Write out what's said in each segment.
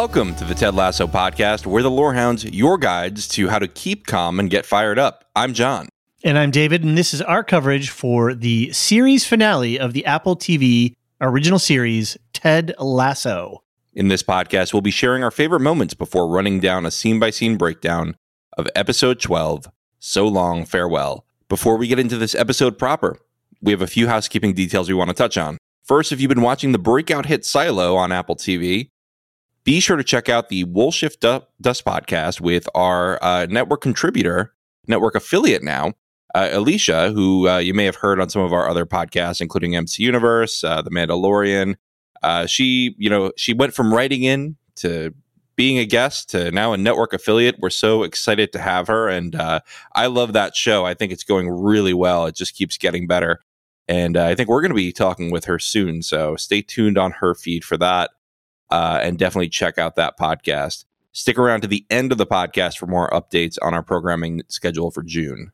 Welcome to the Ted Lasso podcast. We're the Lorehounds, your guides to how to keep calm and get fired up. I'm John. And I'm David, and this is our coverage for the series finale of the Apple TV original series, Ted Lasso. In this podcast, we'll be sharing our favorite moments before running down a scene by scene breakdown of episode 12, So Long, Farewell. Before we get into this episode proper, we have a few housekeeping details we want to touch on. First, if you've been watching the breakout hit Silo on Apple TV, be sure to check out the Woolshift Dust podcast with our uh, network contributor, network affiliate now, uh, Elysia, who uh, you may have heard on some of our other podcasts, including MC Universe, uh, The Mandalorian. Uh, she, you know, she went from writing in to being a guest to now a network affiliate. We're so excited to have her, and uh, I love that show. I think it's going really well. It just keeps getting better, and I think we're going to be talking with her soon. So stay tuned on her feed for that uh, and definitely check out that podcast. Stick around to the end of the podcast for more updates on our programming schedule for June.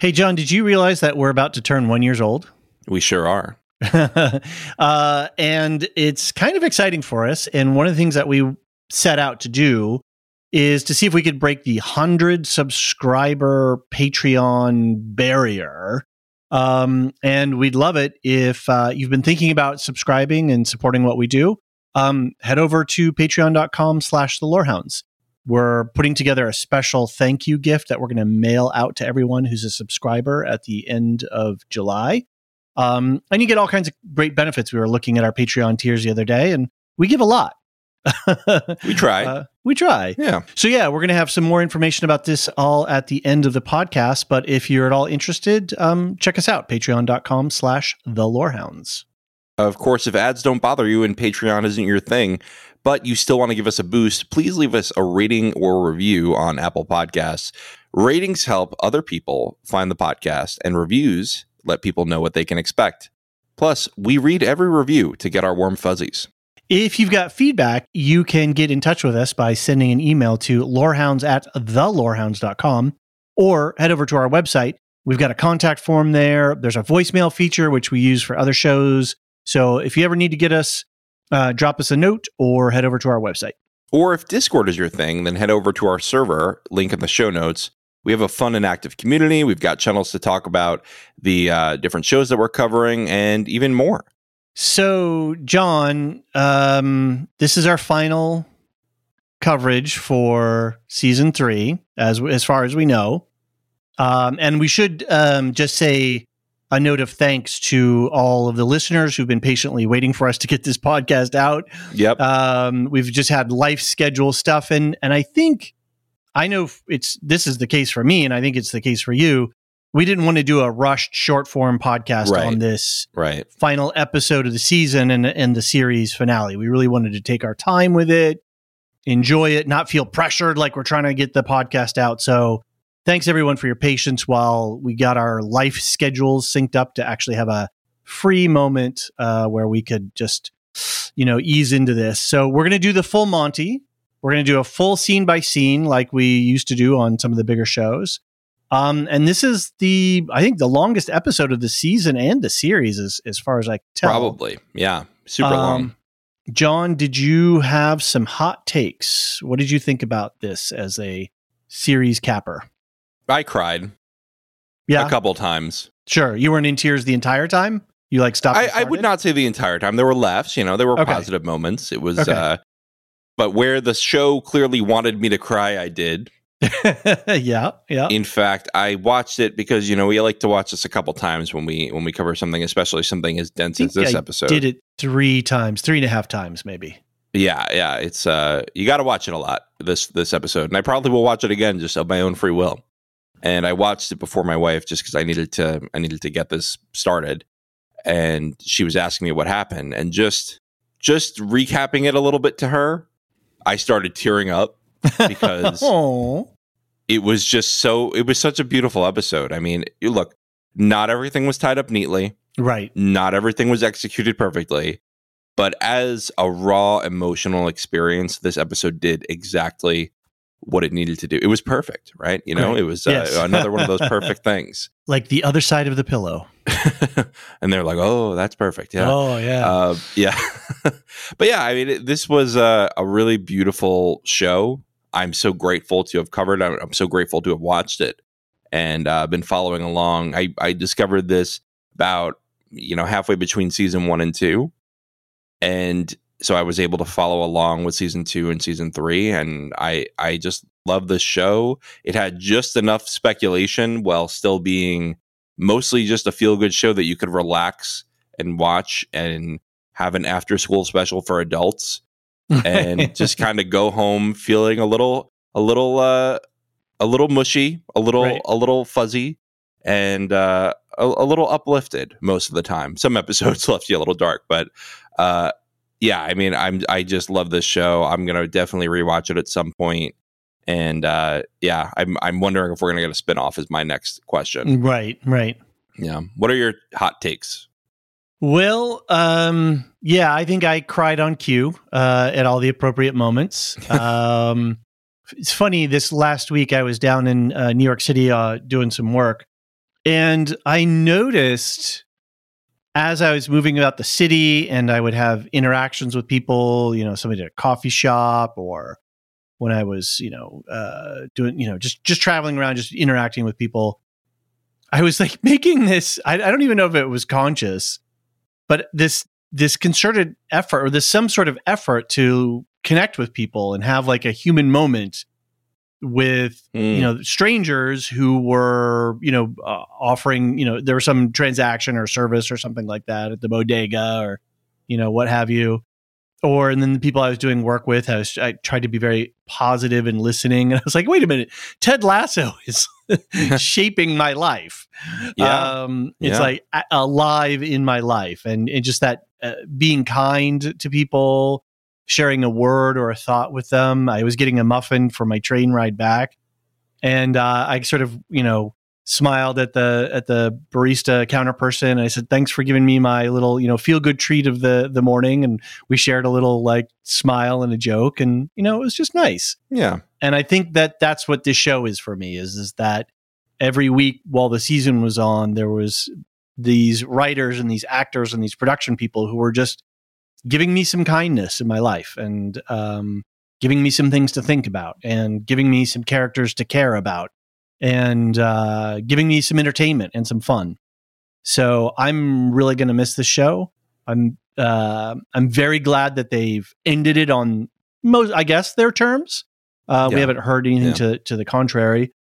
Hey, John, did you realize that we're about to turn one years old? We sure are. uh, and it's kind of exciting for us. And one of the things that we set out to do is to see if we could break the 100 subscriber Patreon barrier. Um, and we'd love it if uh, you've been thinking about subscribing and supporting what we do um, head over to patreon.com slash the lorehounds. We're putting together a special thank you gift that we're going to mail out to everyone who's a subscriber at the end of July. Um, and you get all kinds of great benefits. We were looking at our Patreon tiers the other day, and we give a lot. we try. Uh, we try. Yeah. So yeah, we're going to have some more information about this all at the end of the podcast. But if you're at all interested, um, check us out, patreon.com slash the lorehounds. Of course, if ads don't bother you and Patreon isn't your thing, but you still want to give us a boost, please leave us a rating or review on Apple Podcasts. Ratings help other people find the podcast, and reviews let people know what they can expect. Plus, we read every review to get our warm fuzzies. If you've got feedback, you can get in touch with us by sending an email to lorehounds at thelorehounds.com or head over to our website. We've got a contact form there. There's a voicemail feature, which we use for other shows. So if you ever need to get us, uh, drop us a note or head over to our website. Or if Discord is your thing, then head over to our server, link in the show notes. We have a fun and active community. We've got channels to talk about the uh, different shows that we're covering and even more. So, John, um, this is our final coverage for season three, as as far as we know. Um, and we should um, just say a note of thanks to all of the listeners who've been patiently waiting for us to get this podcast out. Yep. Um, we've just had life schedule stuff, and and I think I know it's this is the case for me, and I think it's the case for you. We didn't want to do a rushed short form podcast right. on this right. final episode of the season and and the series finale. We really wanted to take our time with it, enjoy it, not feel pressured like we're trying to get the podcast out. So thanks everyone for your patience while we got our life schedules synced up to actually have a free moment uh, where we could just you know ease into this. So we're going to do the full monty. We're going to do a full scene by scene like we used to do on some of the bigger shows. Um, and this is the i think the longest episode of the season and the series as, as far as i can tell. Probably. Yeah. Super um, long. John, did you have some hot takes? What did you think about this as a series capper? I cried Yeah, a couple times. sure. You weren't in tears the entire time. You like stopped. I, I would not say the entire time. There were laughs, you know, there were Okay. positive moments. It was, Okay. uh, but where the show clearly wanted me to cry, I did. yeah, yeah. In fact, I watched it because you know we like to watch this a couple times when we when we cover something, especially something as dense as this I episode. Did it three times, three and a half times, maybe. Yeah, yeah. It's uh you gotta watch it a lot, this this episode. And I probably will watch it again just of my own free will. And I watched it before my wife just because I needed to I needed to get this started. And she was asking me what happened. And just just recapping it a little bit to her, I started tearing up because it was just so it was such a beautiful episode. I mean, you look, not everything was tied up neatly right. not everything was executed perfectly but as a raw emotional experience this episode did exactly what it needed to do. It was perfect right? You know Great. it was uh, Yes. another one of those perfect things. Like the other side of the pillow. and they're like oh that's perfect. Yeah. Oh yeah. uh, yeah. But yeah i mean it, this was a, a really beautiful show. I'm so grateful to have covered. I'm, I'm so grateful to have watched it and uh, been following along. I, I discovered this about you know halfway between season one and two. And so i was able to follow along with season two and season three and i i just love this show it had just enough speculation while still being mostly just a feel good show that you could relax and watch and have an after school special for adults and just kind of go home feeling a little a little uh a little mushy a little Right. a little fuzzy and uh a, a little uplifted most of the time some episodes left you a little dark but uh yeah i mean i'm i just love this show i'm gonna definitely rewatch it at some point. and uh yeah i'm i'm wondering if we're gonna get a spin-off is my next question right. Right. yeah what are your hot takes Well, um, yeah, I think I cried on cue uh, at all the appropriate moments. Um, it's funny. This last week, I was down in uh, New York City uh, doing some work, and I noticed as I was moving about the city, and I would have interactions with people. You know, somebody at a coffee shop, or when I was, you know, uh, doing, you know, just just traveling around, just interacting with people. I was like making this. I, I don't even know if it was conscious but this this concerted effort or this some sort of effort to connect with people and have like a human moment with Mm. you know strangers who were you know uh, offering you know there was some transaction or service or something like that at the bodega or you know what have you or and then the people I was doing work with I was I tried to be very positive and listening and I was like wait a minute Ted Lasso is shaping my life Yeah. um, it's Yeah. like a- alive in my life, and, and just that uh, being kind to people, sharing a word or a thought with them. I was getting a muffin for my train ride back, and uh, I sort of you know smiled at the at the barista counter person. I said, "Thanks for giving me my little you know feel good treat of the the morning," and we shared a little like smile and a joke, and you know it was just nice. Yeah. And I think that that's what this show is for me is is that every week while the season was on there was these writers and these actors and these production people who were just giving me some kindness in my life and um, giving me some things to think about and giving me some characters to care about and uh, giving me some entertainment and some fun. So I'm really going to miss this show. I'm uh, I'm very glad that they've ended it on most, I guess, their terms. Uh, Yeah. We haven't heard anything Yeah. to to the contrary.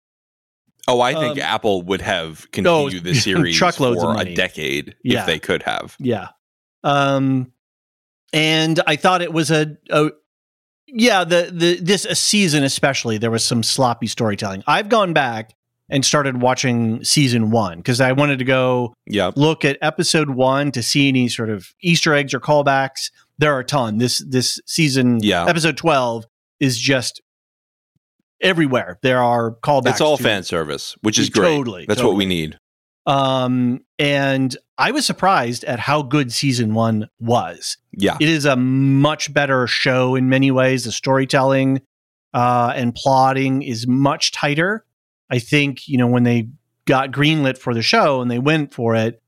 Oh, I think Um, Apple would have continued the series truckloads for a decade Yeah. if they could have. Yeah. Um, and I thought it was a, a yeah, the the this a season especially there was some sloppy storytelling. I've gone back and started watching season one because I wanted to go look at episode one to see any sort of Easter eggs or callbacks. There are a ton. This this season, Yeah. episode twelve is just everywhere. There are callbacks. It's all fan service, which is great. Totally, That's what we need. Um, and I was surprised at how good season one was. Yeah. It is a much better show in many ways. The storytelling uh, and plotting is much tighter. I think, you know, when they got greenlit for the show and they went for it,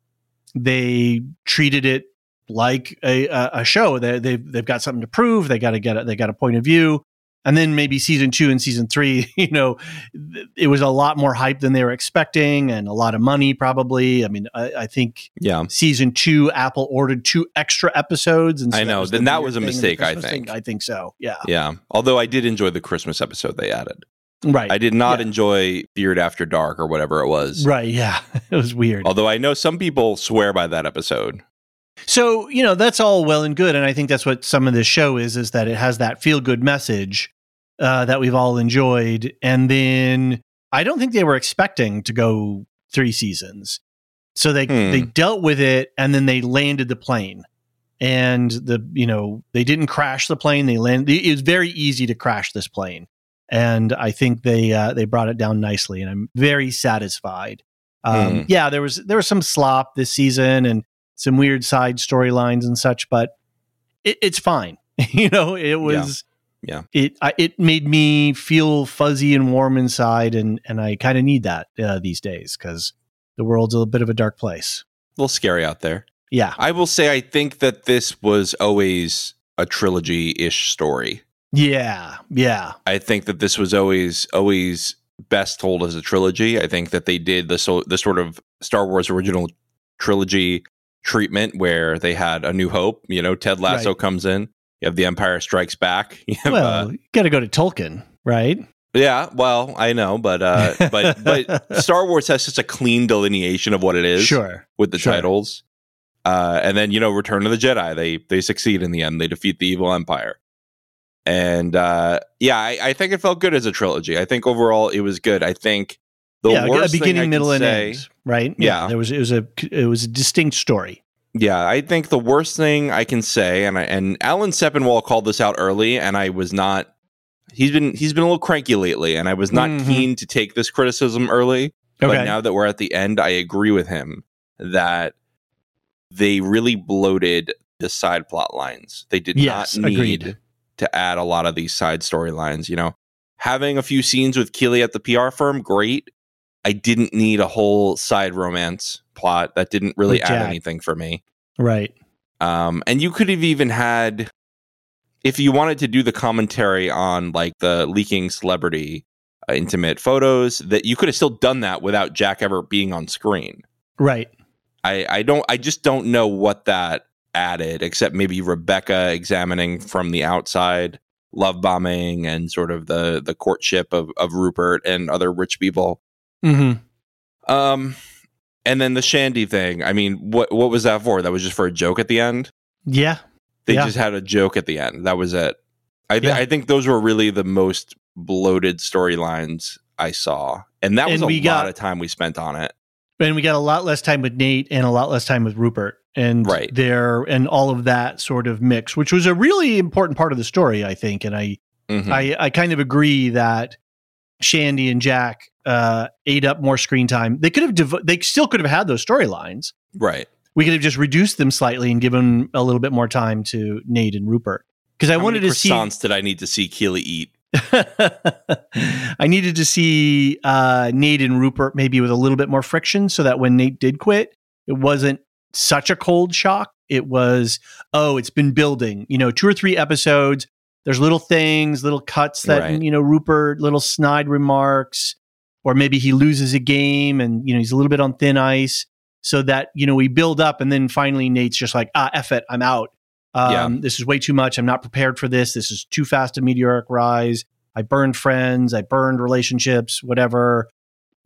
they treated it like a a, show. They they've they've got something to prove. They got to get it. They got a point of view. And then maybe season two and season three, you know, it was a lot more hype than they were expecting, and a lot of money probably. I mean, I, I think Yeah. season two, Apple ordered two extra episodes, and so I know. was the Then that was a thing in the mistake, I think. thing. I think so. Yeah. Yeah. Although I did enjoy the Christmas episode they added. Right. I did not Yeah. enjoy Beard After Dark or whatever it was. Right. Yeah. it was weird. Although I know some people swear by that episode. So, you know, that's all well and good. And I think that's what some of this show is, is that it has that feel good message uh, that we've all enjoyed. And then I don't think they were expecting to go three seasons. So they, Hmm. they dealt with it and then they landed the plane. And the, you know, they didn't crash the plane. They landed, it was very easy to crash this plane. And I think they, uh, they brought it down nicely. And I'm very satisfied. Um, Hmm. Yeah, there was, there was some slop this season and, some weird side storylines and such, but it, it's fine. you know, it was. Yeah. It I, it made me feel fuzzy and warm inside, and and I kind of need that uh, these days because the world's a little bit of a dark place. A little scary out there. Yeah. I will say I think that this was always a trilogy ish story. Yeah. Yeah. I think that this was always always best told as a trilogy. I think that they did the so the sort of Star Wars original trilogy treatment where they had a new hope. You know, Ted Lasso Right. comes in. You have the Empire Strikes Back. You have, Well, uh, you got to go to Tolkien, right? yeah. Well, I know, but uh, but but Star Wars has such a clean delineation of what it is Sure. with the Sure. titles. Uh, and then you know, Return of the Jedi. They they succeed in the end. They defeat the evil Empire. And uh, yeah, I, I think it felt good as a trilogy. I think overall it was good. I think the yeah, worst a beginning, middle, and say, end, right? Yeah. there was it was a it was a distinct story. Yeah, I think the worst thing I can say, and I, and Alan Sepinwall called this out early, and I was not. He's been he's been a little cranky lately, and I was not Mhm. keen to take this criticism early. Okay, But now that we're at the end, I agree with him that they really bloated the side plot lines. They did Yes, not need agreed. to add a lot of these side storylines. You know, having a few scenes with Keeley at the PR firm, great. I didn't need a whole side romance plot that didn't really add anything for me. right. Um, and you could have even had, if you wanted to do the commentary on like the leaking celebrity uh, intimate photos, that you could have still done that without Jack ever being on screen. Right. I, I don't, I just don't know what that added, except maybe Rebecca examining from the outside, love bombing, and sort of the the courtship of of Rupert and other rich people. Hmm Um, and then the Shandy thing. I mean, what what was that for? That was just for a joke at the end. Yeah. They Yeah. just had a joke at the end. That was it. I th- Yeah. I think those were really the most bloated storylines I saw, and that was a we lot got- of time we spent on it. and we got a lot less time with Nate and a lot less time with Rupert and Right. there and all of that sort of mix, which was a really important part of the story, I think. And I Mhm. I, I kind of agree that Shandy and Jack uh, ate up more screen time. They could have devo- they still could have had those storylines. right. We could have just reduced them slightly and given a little bit more time to Nate and Rupert because I How wanted to see. croissants did I need to see Keeley eat? I needed to see uh, Nate and Rupert maybe with a little bit more friction so that when Nate did quit, it wasn't such a cold shock. It was, oh, it's been building, you know, two or three episodes. There's little things, little cuts that, Right. you know, Rupert, little snide remarks, or maybe he loses a game and, you know, he's a little bit on thin ice so that, you know, we build up and then finally Nate's just like, ah, F it, I'm out. Um, Yeah. This is way too much. I'm not prepared for this. This is too fast a meteoric rise. I burned friends, I burned relationships, whatever.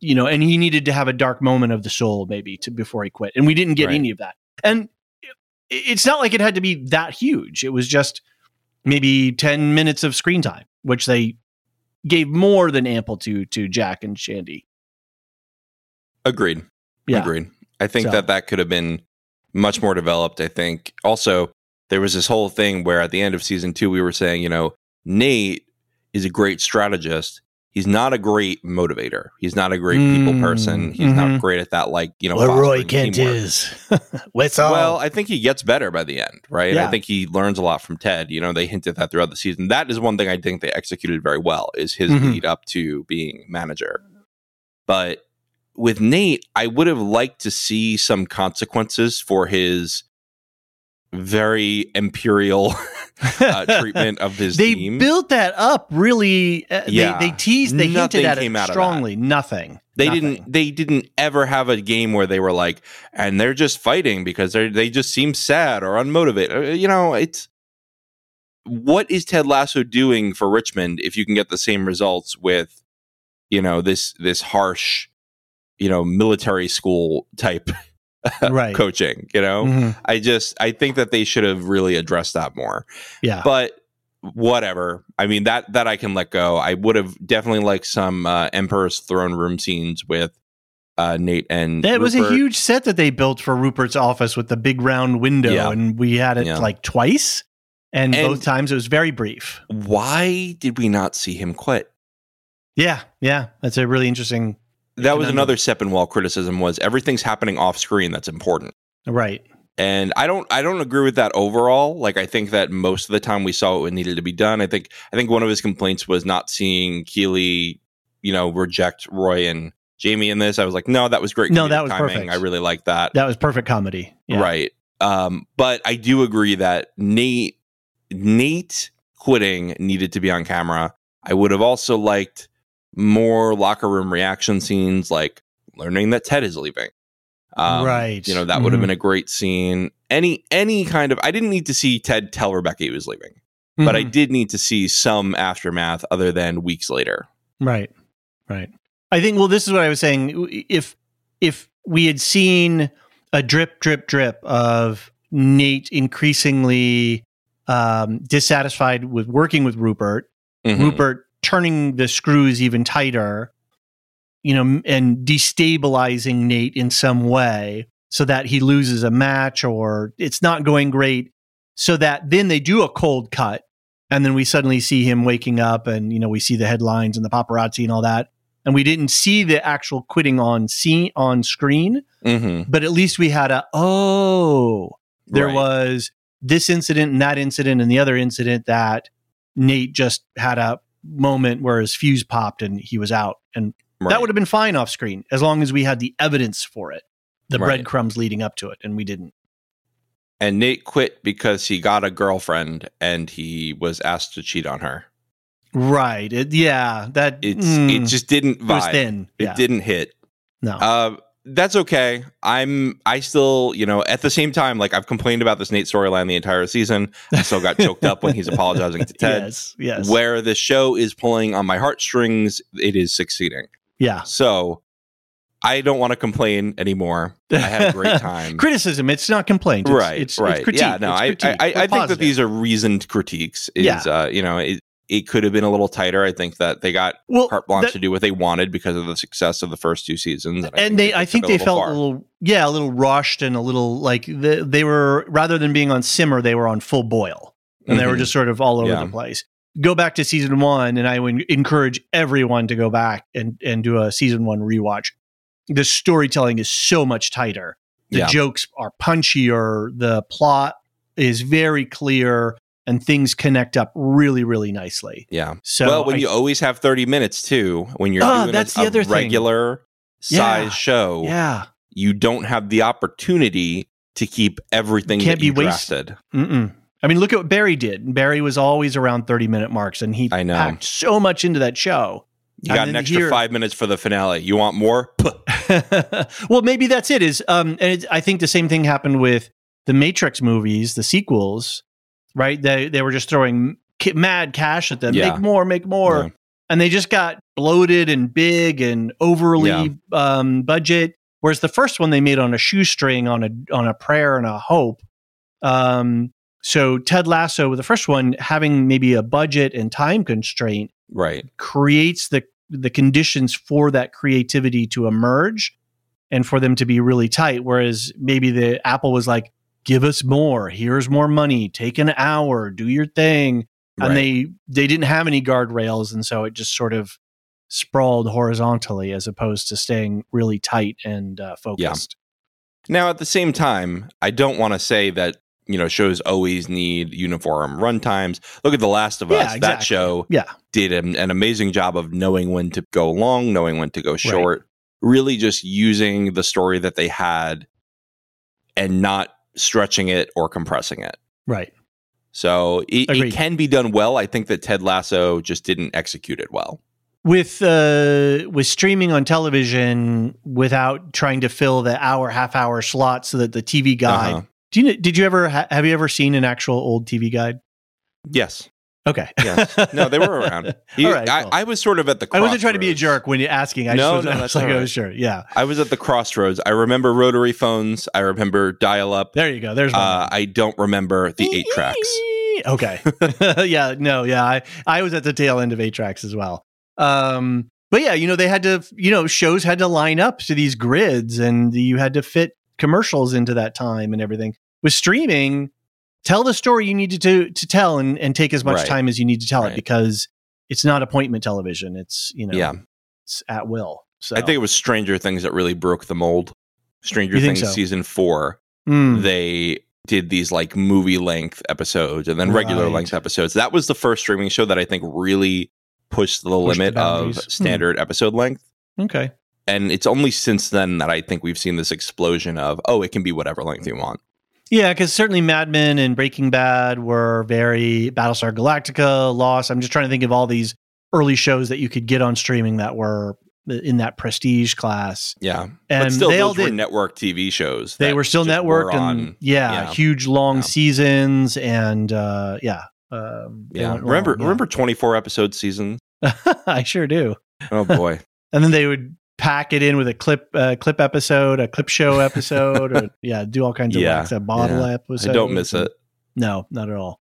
You know, and he needed to have a dark moment of the soul maybe to before he quit. And we didn't get Right. any of that. And it's not like it had to be that huge. It was just maybe 10 minutes of screen time, which they gave more than ample to to Jack and Shandy. Agreed. Yeah. Agreed. I think So- that that could have been much more developed. I think also there was this whole thing where at the end of season two, we were saying, you know, Nate is a great strategist. He's not a great motivator. He's not a great people Mm, person. He's mhm. not great at that, like, you know, fostering teamwork. is. What's all? Well, I think he gets better by the end, right? Yeah. I think he learns a lot from Ted. You know, they hinted that throughout the season. That is one thing I think they executed very well is his Mhm. lead up to being manager. But with Nate, I would have liked to see some consequences for his very imperial uh, treatment of his team. they team. built that up really. Uh, Yeah. they, they teased, they Nothing hinted at came it out of that. strongly. Nothing. they Nothing. didn't they didn't ever have a game where they were like and they're just fighting because they they just seem sad or unmotivated Uh, you know it's what is ted lasso doing for richmond if you can get the same results with you know this this harsh you know military school type Right. coaching you know Mhm. i just i think that they should have really addressed that more Yeah. but whatever i mean that that i can let go i would have definitely liked some uh, emperor's throne room scenes with uh nate and That was a huge set that they built for Rupert's office with the big round window, Yeah. and we had it Yeah. like twice, and, And- both times it was very brief. why did we not see him quit Yeah, yeah, that's a really interesting. That was another Sepinwall criticism was everything's happening off screen that's important Right. and i don't i don't agree with that overall like i think that most of the time we saw what needed to be done i think i think one of his complaints was not seeing keeley you know reject roy and jamie in this i was like no that was great No, that was timing perfect. i really like that That was perfect comedy. Yeah. Right. Um, but I do agree that Nate Nate quitting needed to be on camera. I would have also liked more locker room reaction scenes, like learning that Ted is leaving. Um, Right. You know that would have Mhm. been a great scene. Any any kind of I didn't need to see Ted tell Rebecca he was leaving, but I Mhm. did need to see some aftermath other than weeks later. Right. Right. I think well this is what I was saying if if we had seen a drip drip drip of Nate increasingly um dissatisfied with working with Rupert, Mhm. Rupert turning the screws even tighter, you know, and destabilizing Nate in some way so that he loses a match or it's not going great so that then they do a cold cut and then we suddenly see him waking up and you know we see the headlines and the paparazzi and all that and we didn't see the actual quitting on scene on screen Mhm. but at least we had a oh there Right. was this incident and that incident and the other incident that Nate just had a moment where his fuse popped and he was out and Right. that would have been fine off screen as long as we had the evidence for it the Right. breadcrumbs leading up to it and we didn't and Nate quit because he got a girlfriend and he was asked to cheat on her. right it, yeah that It's mm, it just didn't it vibe. It yeah. didn't hit. no Uh, that's okay. I'm I still, you know, at the same time, like I've complained about this Nate storyline the entire season. I still got choked up when he's apologizing to Ted. yes yes Where the show is pulling on my heartstrings, it is succeeding. yeah So I don't want to complain anymore. I had a great time. criticism it's not complaint it's, right, it's, right. it's critique. yeah, no, I. I, I, I think that these are reasoned critiques. Is Yeah. uh, you know, it, it could have been a little tighter. I think that they got well, carte blanche that- to do what they wanted because of the success of the first two seasons. and they i think they it a little felt far. a little yeah a little rushed and a little like the, they were rather than being on simmer they were on full boil and they were Mhm. just sort of all over Yeah. the place go back to season one and i would encourage everyone to go back and and do a season one rewatch the storytelling is so much tighter the Yeah. jokes are punchier the plot is very clear and things connect up really really nicely Yeah. so well, when I- you always have 30 minutes too, when you're Ah, doing that's a, the a other thing. regular size Yeah. show, yeah you don't have the opportunity to keep everything Can't be you waste- Mm-mm. I mean, look at what Barry did. Barry was always around 30 minute marks and he I know. packed so much into that show. You got an extra here- five minutes for the finale. You want more? Well, maybe that's it. Is um, and it's, I think the same thing happened with the Matrix movies, the sequels, right? They they were just throwing mad cash at them. Yeah. Make more, make more, Yeah. and they just got bloated and big and overly Yeah. um, budget. Whereas the first one they made on a shoestring, on a on a prayer and a hope. Um, so Ted Lasso, the first one, having maybe a budget and time constraint, Right. creates the the conditions for that creativity to emerge and for them to be really tight whereas maybe the apple was like give us more here's more money take an hour do your thing and they they didn't have any guardrails and so it just sort of sprawled horizontally as opposed to staying really tight and uh, focused Now, at the same time, I don't want to say that you know shows always need uniform run times. Look at The Last of Yeah, Us. That show Yeah. did an, an amazing job of knowing when to go long, knowing when to go short. Really, just using the story that they had and not stretching it or compressing it. Right. So it, it can be done well. I think that Ted Lasso just didn't execute it well. With uh with streaming on television without trying to fill the hour half hour slot so that the TV guide. Uh-huh. Do you did you ever have you ever seen an actual old TV guide? Yes. Okay. Yes. No, they were around. You- All right, I, cool. I was sort of at the. Crossroads. I wasn't trying to be a jerk when you're asking. I No, was, no, I was like, all oh, sure, yeah. I was at the crossroads. I remember rotary phones. I remember dial up. There you go. There's one. Uh, I don't remember the eight tracks. Okay. yeah. No. Yeah. I I was at the tail end of eight tracks as well. Um. But yeah, you know, they had to, you know, shows had to line up to these grids, and you had to fit commercials into that time and everything. With streaming, tell the story you needed to to tell, and and take as much Right. time as you need to tell Right. it because it's not appointment television. It's you know, Yeah. it's at will. So I think it was Stranger Things that really broke the mold. Stranger Things so? season four, Mm. they did these like movie length episodes and then regular Right. length episodes. That was the first streaming show that I think really pushed the Pushed the limit of boundaries. Hmm. standard episode length. okay. And it's only since then that I think we've seen this explosion of, oh, it can be whatever length you want. Yeah, because certainly Mad Men and Breaking Bad were very Battlestar Galactica, Lost. I'm just trying to think of all these early shows that you could get on streaming that were in that prestige class. Yeah. And but still, they those all were did. network TV shows. They were still networked were and yeah, yeah. huge long Yeah. seasons and uh, yeah. Um, yeah. Remember, long, yeah. remember 24 episode seasons? I sure do. Oh boy. And then they would pack it in with a clip, uh, clip episode, a clip show episode, or yeah, do all kinds of Yeah, wax, a bottle yeah. episode. I don't miss it. No, not at all.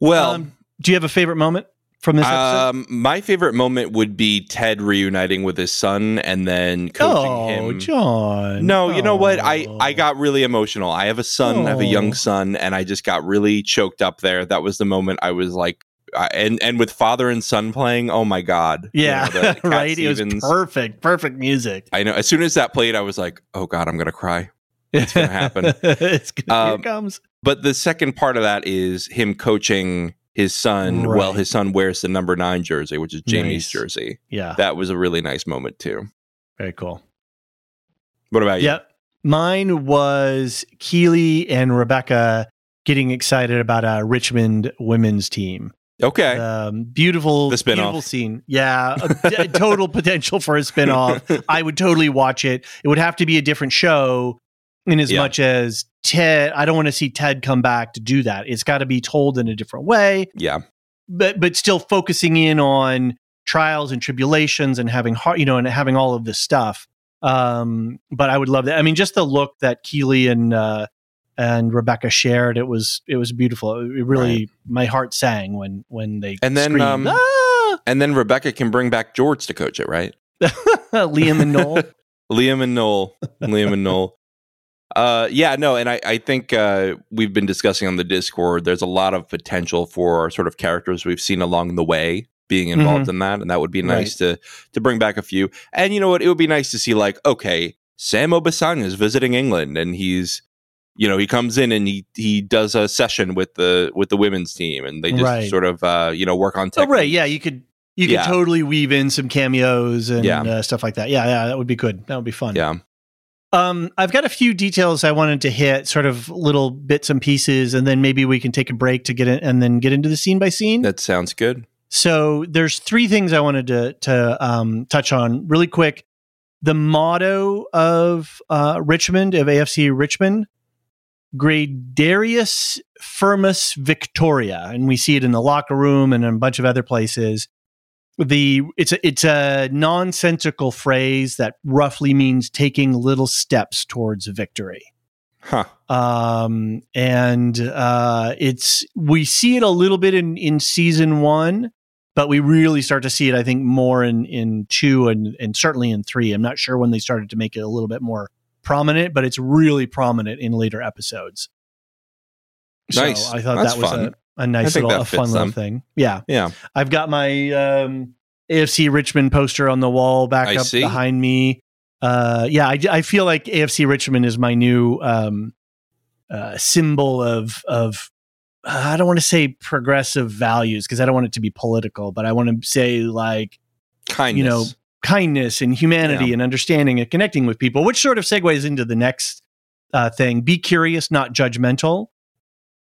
Well, Um, do you have a favorite moment from this episode? Um, my favorite moment would be Ted reuniting with his son and then coaching oh, him. John. No, you know what? I Oh. I got really emotional. I have a son, I have a young Oh. son, and I just got really choked up there. That was the moment I was like, I, and and with father and son playing, oh my god, You Yeah, know, the Cat right. It was perfect, perfect music. I know. As soon as that played, I was like, oh god, I'm gonna cry. It's gonna happen. it's gonna, here Um, it comes. But the second part of that is him coaching his son. Well, Right. his son wears the number nine jersey, which is Jamie's Nice. jersey. Yeah, That was a really nice moment too. very cool. What about you? Yep. Mine was Keeley and Rebecca getting excited about a Richmond women's team. Okay. Um, beautiful, The spinoff. beautiful scene. Yeah, a, a total potential for a spinoff. I would totally watch it. It would have to be a different show, in as Yeah. much as Ted. I don't want to see Ted come back to do that. It's got to be told in a different way, yeah. but but still focusing in on trials and tribulations and having heart, you know, and having all of this stuff. Um, but I would love that. I mean, just the look that Keeley and uh, and Rebecca shared, it was it was beautiful. It really, Right. my heart sang when when they And then, um, "Ah!" And then Rebecca can bring back George to coach it, right? Liam and Noel. Liam and Noel. Liam and Noel. Uh, yeah, no, and I, I think uh, we've been discussing on the Discord. There's a lot of potential for sort of characters we've seen along the way being involved in that, and that would be nice to to bring back a few. And you know what? It would be nice to see like, okay, Sam Obisanya is visiting England, and he's, you know, he comes in and he he does a session with the with the women's team, and they just Right. sort of uh, you know work on oh, right. Yeah, you could you could totally weave in some cameos and Yeah. uh, stuff like that. Yeah, yeah, that would be good. That would be fun. Yeah. Um, I've got a few details I wanted to hit, sort of little bits and pieces, and then maybe we can take a break to get in and then get into the scene by scene. That sounds good. So there's three things I wanted to to um, touch on really quick. The motto of uh, Richmond of AFC Richmond, Gradarius Firmus Victoria, and we see it in the locker room and in a bunch of other places. The it's a it's a nonsensical phrase that roughly means taking little steps towards victory Huh. um, and uh, it's we see it a little bit in in season one, but we really start to see it, I think, more in in two and and certainly in three. I'm not sure when they started to make it a little bit more prominent, but it's really prominent in later episodes. Nice. So I thought That's that was a, a nice little a fun little them. thing. Yeah, Yeah. I've got my um, AFC Richmond poster on the wall back I up see. behind me. Uh, yeah, I, I feel like AFC Richmond is my new um, uh, symbol of of I don't want to say progressive values because I don't want it to be political, but I want to say like Kindness. You know, kindness and humanity Yeah. and understanding and connecting with people, which sort of segues into the next uh, thing. Be curious, not judgmental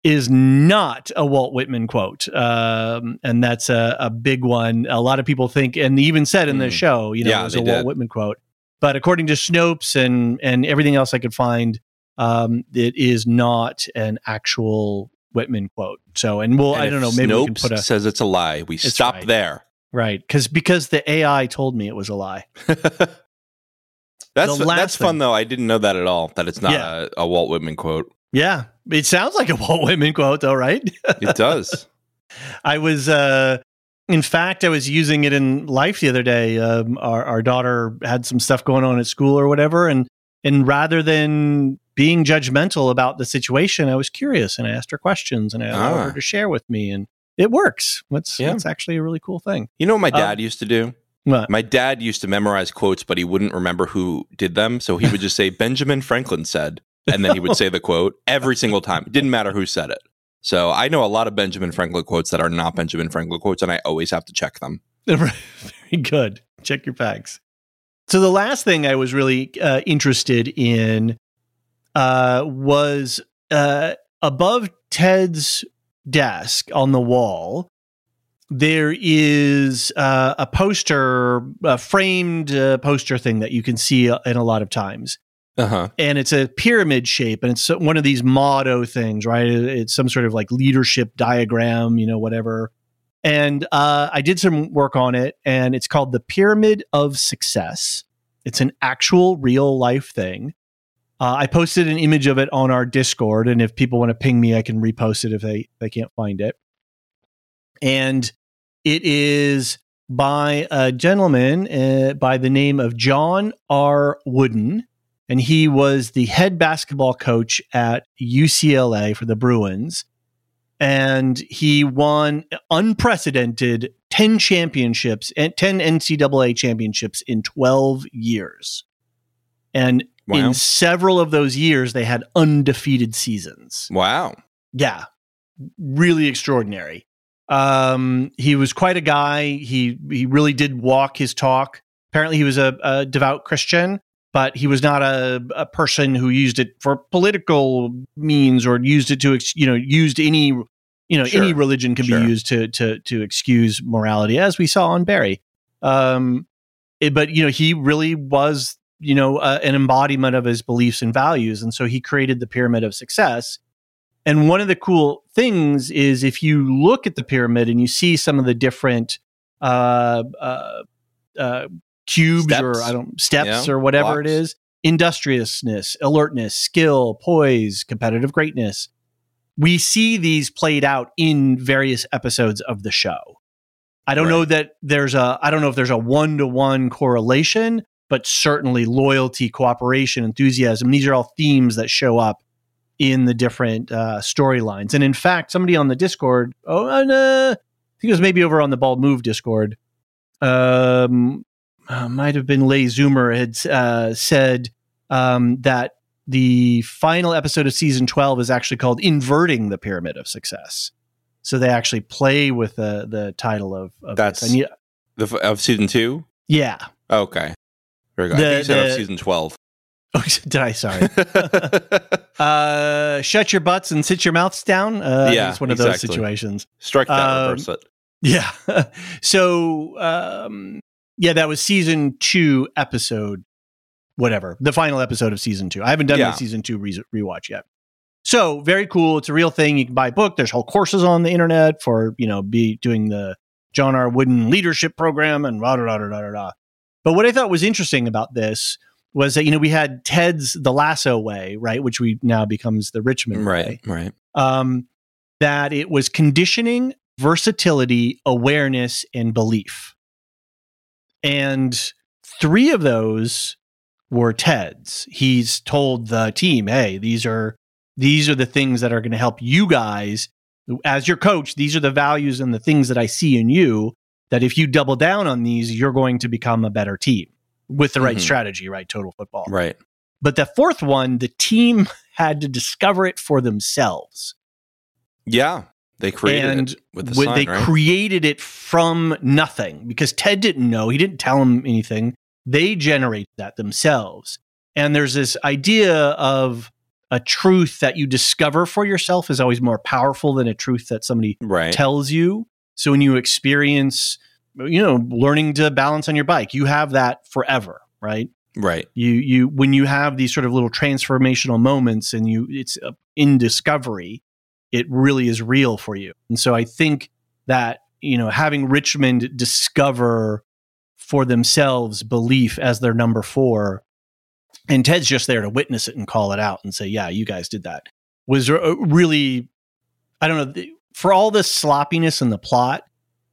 is not a Walt Whitman quote. Um, and that's a, a, big one. A lot of people think, and even said in the mm. show, you know, yeah, it was a did. Walt Whitman quote. But according to Snopes and, and everything else I could find, um, it is not an actual Whitman quote. So, and we'll, and I don't know, maybe Snopes we can put a. says it's a lie. We stop right. there. Right. Because because the AI told me it was a lie. that's that's fun, though. I didn't know that at all, that it's not yeah. a, a Walt Whitman quote. Yeah, it sounds like a Walt Whitman quote, though, right? it does. I was, uh, in fact, I was using it in life the other day. Um, our, our daughter had some stuff going on at school or whatever, and and rather than being judgmental about the situation, I was curious and I asked her questions and I allowed ah. her to share with me, and it works. That's yeah. that's actually a really cool thing. You know what my dad um, used to do? What? My dad used to memorize quotes, but he wouldn't remember who did them, so he would just say Benjamin Franklin said and then he would say the quote every single time. It didn't matter who said it. So I know a lot of Benjamin Franklin quotes that are not Benjamin Franklin quotes, and I always have to check them. Very good. Check your facts. So the last thing I was really uh, interested in uh, was uh, above Ted's desk on the wall. There is uh, a poster, a framed uh, poster thing that you can see uh, in a lot of times uh-huh. And it's a pyramid shape, and it's one of these motto things, right? It's some sort of like leadership diagram, you know, whatever. And uh, I did some work on it, and it's called the Pyramid of Success. It's an actual real life thing. Uh, I posted an image of it on our Discord, and if people want to ping me, I can repost it if they they can't find it. And it is by a gentleman uh, by the name of John R. Wooden and he was the head basketball coach at UCLA for the Bruins. And he won unprecedented 10 championships and 10 NCAA championships in 12 years. And wow. in several of those years, they had undefeated seasons. Wow. Yeah. Really extraordinary. Um, he was quite a guy. He he really did walk his talk. Apparently, he was a, a devout Christian but he was not a, a person who used it for political means or used it to you know used any you know sure. any religion can sure. be used to to to excuse morality as we saw on Barry um it, but you know he really was you know uh, an embodiment of his beliefs and values and so he created the pyramid of success and one of the cool things is if you look at the pyramid and you see some of the different uh, uh, uh, cubes steps. or I don't steps yeah, or whatever blocks. it is. Industriousness, alertness, skill, poise, competitive greatness. We see these played out in various episodes of the show. I don't right. know that there's a I don't know if there's a one to one correlation, but certainly loyalty, cooperation, enthusiasm. These are all themes that show up in the different uh, storylines. And in fact, somebody on the Discord, oh, and, uh, I think it was maybe over on the Bald Move Discord, um, uh, might have been Lay Zoomer had uh, said um, that the final episode of season 12 is actually called Inverting the Pyramid of Success. So they actually play with the the title of, of that's and the of season two. Yeah. Okay. Very good. The, I think you said of season twelve. Oh, did I? Sorry. uh, shut your butts and sit your mouths down. Uh, yeah, it's one of exactly. those situations. Strike that, um, reverse it. Yeah. so um, yeah, that was season two, episode whatever, the final episode of season two. I haven't done yeah. the season two re- rewatch yet. So very cool. It's a real thing. You can buy a book. There's whole courses on the internet for you know be doing the John R. Wooden leadership program and da da da da da da. But what I thought was interesting about this was that you know we had Ted's the Lasso way, right, which we now becomes the Richmond right, way, right. Um, that it was conditioning, versatility, awareness, and belief. And three of those were Ted's. He's told the team, "Hey, these are these are the things that are going to help you guys as your coach. These are the values and the things that I see in you that if you double down on these, you're going to become a better team with the right mm-hmm. strategy, right? Total football. Right. But the fourth one, the team had to discover it for themselves. Yeah. They created and it with the sign, they right? created it from nothing because Ted didn't know. He didn't tell him anything. They generate that themselves. And there's this idea of a truth that you discover for yourself is always more powerful than a truth that somebody Right. tells you. So when you experience, you know, learning to balance on your bike, you have that forever, right? right. You you when you have these sort of little transformational moments and you it's uh, in discovery, it really is real for you. And so I think that you know having Richmond discover for themselves belief as their number four, and Ted's just there to witness it and call it out and say, "Yeah, you guys did that," was uh, really, I don't know, for all the sloppiness in the plot.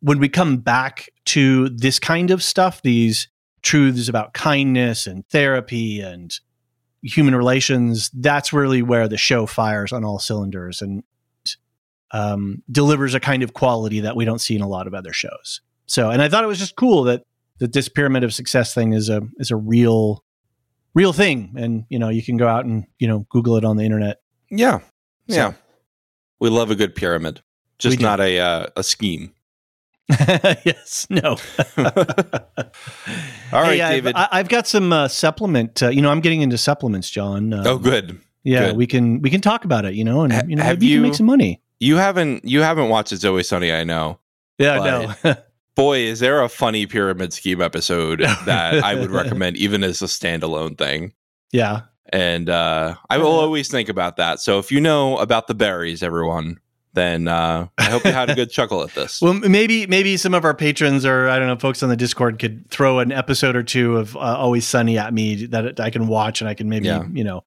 When we come back to this kind of stuff, these truths about kindness and therapy and human relations, that's really where the show fires on all cylinders and um, delivers a kind of quality that we don't see in a lot of other shows. So, and I thought it was just cool that that this pyramid of success thing is a is a real real thing, and you know you can go out and you know Google it on the internet. Yeah. So- Yeah. We love a good pyramid, just not a uh, a scheme. yes, no. All right, Hey, I've- David. I, I've got some uh, supplement. Uh, you know, I'm getting into supplements, John. Um, oh, good. Yeah, Good. we can we can talk about it. You know, and you know, have maybe you can you- make some money. You haven't you haven't watched It's Always Sunny, I know. Yeah, no. Boy, is there a funny pyramid scheme episode that I would recommend even as a standalone thing. yeah. And uh, I will always think about that. So if you know about the berries, everyone, then uh, I hope you had a good chuckle at this. Well, maybe maybe some of our patrons or I don't know folks on the Discord could throw an episode or two of uh, Always Sunny at me that I can watch, and I can maybe Yeah. you know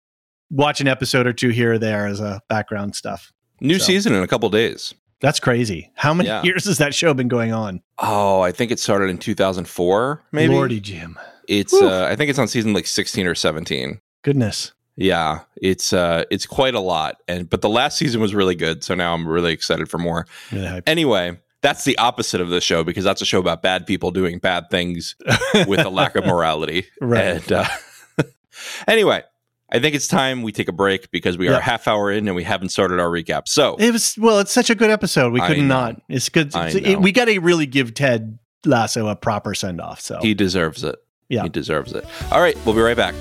watch an episode or two here or there as a background stuff. New so. season in a couple days. That's crazy. How many Yeah. years has that show been going on? Oh, I think it started in 2004, maybe. Lordy Jim, It's uh, I think it's on season like 16 or 17. goodness. Yeah, it's uh it's quite a lot. And but the last season was really good, so now I'm really excited for more. Really. Anyway, that's the opposite of the show because that's a show about bad people doing bad things with a lack of morality. Right. And uh, anyway, I think it's time we take a break because we are a half hour in and we haven't started our recap. So It was well. It's such a good episode. We could not. It's good. I It's- know. it- we got to really give Ted Lasso a proper send off. So he deserves it. Yeah. He deserves it. All right, we'll be right back.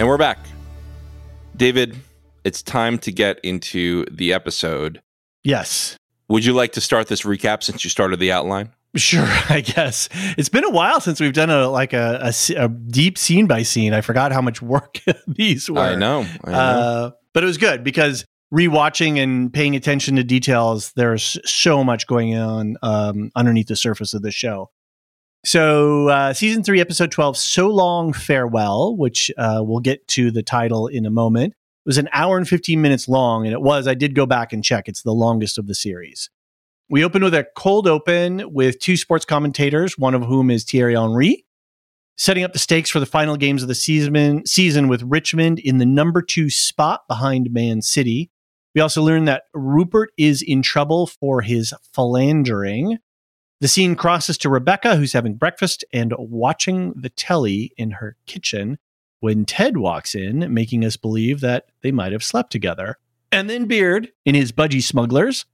And we're back. David, it's time to get into the episode. yes, Would you like to start this recap since you started the outline? Sure, I guess it's been a while since we've done a like a deep scene by scene. I forgot how much work these were. I know. I know. Uh, but it was good because rewatching and paying attention to details, there's so much going on um, underneath the surface of the show. So, uh, season three, episode 12, So Long Farewell, which uh, we'll get to the title in a moment, it was an hour and 15 minutes long. And it was, I did go back and check, it's the longest of the series. We open with a cold open with two sports commentators, one of whom is Thierry Henry, setting up the stakes for the final games of the season, season with Richmond in the number two spot behind Man City. We also learn that Rupert is in trouble for his philandering. The scene crosses to Rebecca, who's having breakfast and watching the telly in her kitchen when Ted walks in, making us believe that they might have slept together. And then Beard in his budgie smugglers,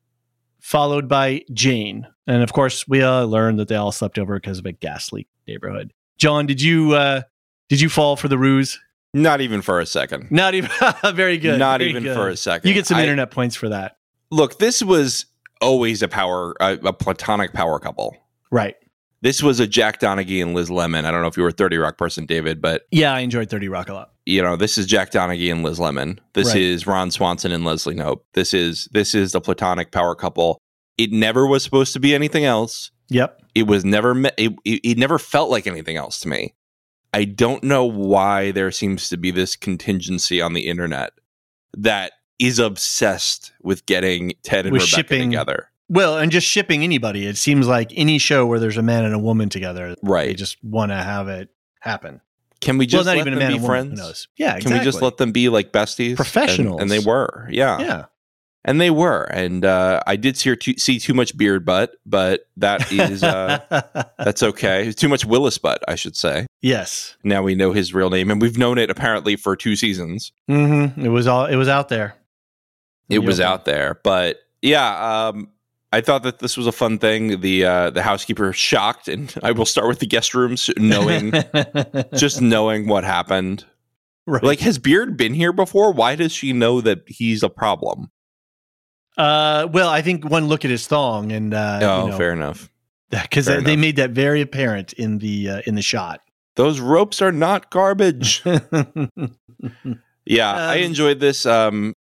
followed by Jane. And of course, we uh, learned that they all slept over because of a gas leak neighborhood. John, did you uh, did you fall for the ruse? Not even for a second. Not even. very good. Not very even good. for a second. You get some I- internet points for that. Look, this was always a power, a, a platonic power couple. Right. This was a Jack Donaghy and Liz Lemon. I don't know if you were a 30 Rock person, David, but Yeah, I enjoyed 30 Rock a lot. you know, this is Jack Donaghy and Liz Lemon. This Right. is Ron Swanson and Leslie Knope. This is this is the platonic power couple. It never was supposed to be anything else. Yep. It was never me- it, it, it never felt like anything else to me. I don't know why there seems to be this contingency on the internet that is obsessed with getting Ted and With Rebecca shipping together. Well, and just shipping anybody. It seems like any show where there's a man and a woman together, right? they just want to have it happen. Can we just well, not let even a them man be and a woman. friends? Yeah, Can we just let them be like besties? Professionals. And, and they were. Yeah. Yeah. and they were. And uh, I did see, too, see too much beard butt, but that is uh, that's okay. Too much Willis butt, I should say. yes. Now we know his real name, and we've known it apparently for two seasons. Mm-hmm. It was all. It was out there. It was out there, but yeah, um, I thought that this was a fun thing. The uh, the housekeeper shocked, and I will start with the guest rooms, knowing just knowing what happened. right. Like, has Beard been here before? Why does she know that he's a problem? Uh, well, I think one look at his thong and uh, oh, you know, fair enough. because they enough. made that very apparent in the uh, in the shot. Those ropes are not garbage. Yeah, I Um, enjoyed this. Um,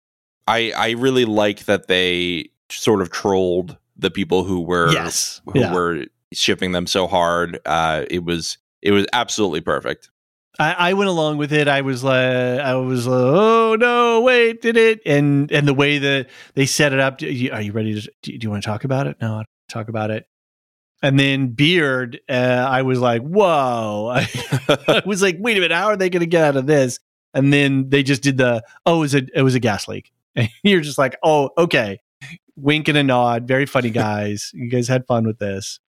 I I really like that they sort of trolled the people who were yes, who yeah. were shipping them so hard. Uh, it was it was absolutely perfect. I, I went along with it. I was like, I was like, oh no, wait, did it? And and the way that they set it up. do you- Are you ready to? Do you, do you want to talk about it? No, I don't talk about it. And then Beard, uh, I was like, whoa. I, I was like, wait a minute, how are they going to get out of this? And then they just did the, oh, it was a, it was a gas leak. And you're just like, oh, okay. Wink and a nod. Very funny guys. you guys had fun with this.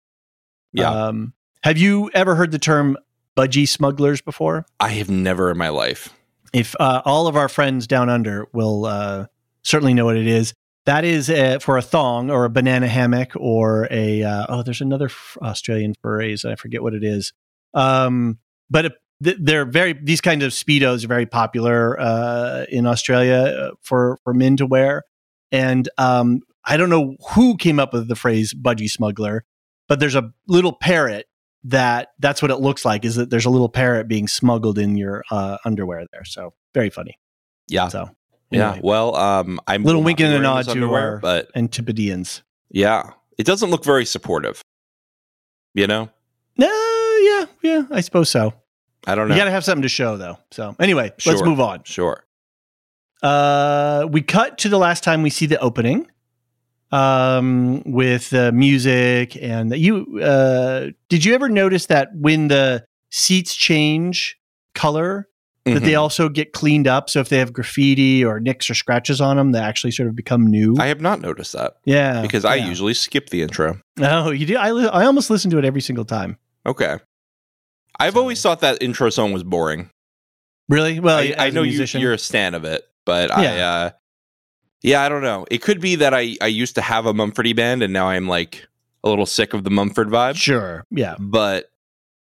Yeah, Um, have you ever heard the term budgie smugglers before? I have never in my life. if uh, all of our friends down under will uh, certainly know what it is. That is uh, for a thong or a banana hammock or a uh, oh, there's another Australian phrase I forget what it is. Um, but th- they're very these kinds of speedos are very popular uh, in Australia uh, for for men to wear. And um, I don't know who came up with the phrase budgie smuggler, but there's a little parrot that that's what it looks like is that there's a little parrot being smuggled in your uh, underwear there. So very funny. Yeah, So yeah. Well, um, I'm Little wink and a nod to our- but Antipodeans. yeah, it doesn't look very supportive. You know, No, yeah, yeah, I suppose so. I don't know. You got to have something to show though. So anyway, let's move on. sure. Uh, we cut to the last time we see the opening um with the music and the, you uh did you ever notice that when the seats change color that Mhm. they also get cleaned up so if they have graffiti or nicks or scratches on them they actually sort of become new I have not noticed that yeah because I usually skip the intro. no you do i, li- I almost listen to it every single time Okay. I've So- always thought that intro song was boring. really well I, I know you, you're a stan of it, but I, Yeah. uh, yeah, I don't know. It could be that I, I used to have a Mumfordy band and now I'm like a little sick of the Mumford vibe, sure yeah but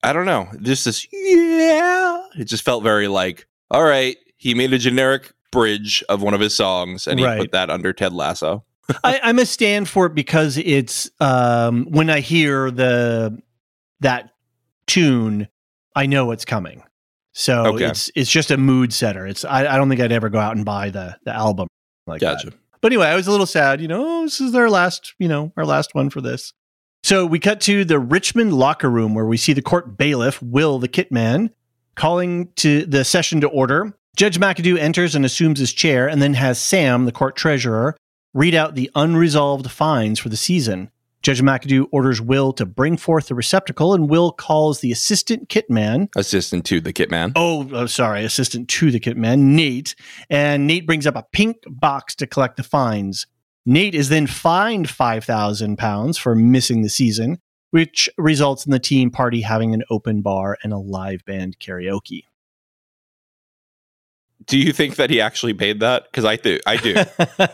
I don't know. Just this, yeah, it just felt very like, all right, he made a generic bridge of one of his songs and he Right. put that under Ted Lasso. I, I'm a stand for it because it's um, when I hear the that tune, I know what's coming. So Okay. it's it's just a mood setter. It's I, I don't think I'd ever go out and buy the the album like that. Gotcha. But anyway, I was a little sad. You know, this is our last you know our last one for this. So we cut to the Richmond locker room where we see the court bailiff Will the Kit Man calling to the session to order. Judge McAdoo enters and assumes his chair, and then has Sam, the court treasurer, read out the unresolved fines for the season. Judge McAdoo orders Will to bring forth the receptacle, and Will calls the assistant kit man. Assistant to the Kit Man. Oh, oh, sorry, assistant to the kit man, Nate. And Nate brings up a pink box to collect the fines. Nate is then fined five thousand pounds for missing the season, which results in the team party having an open bar and a live band karaoke. Do you think that he actually paid that? Because I do. I do.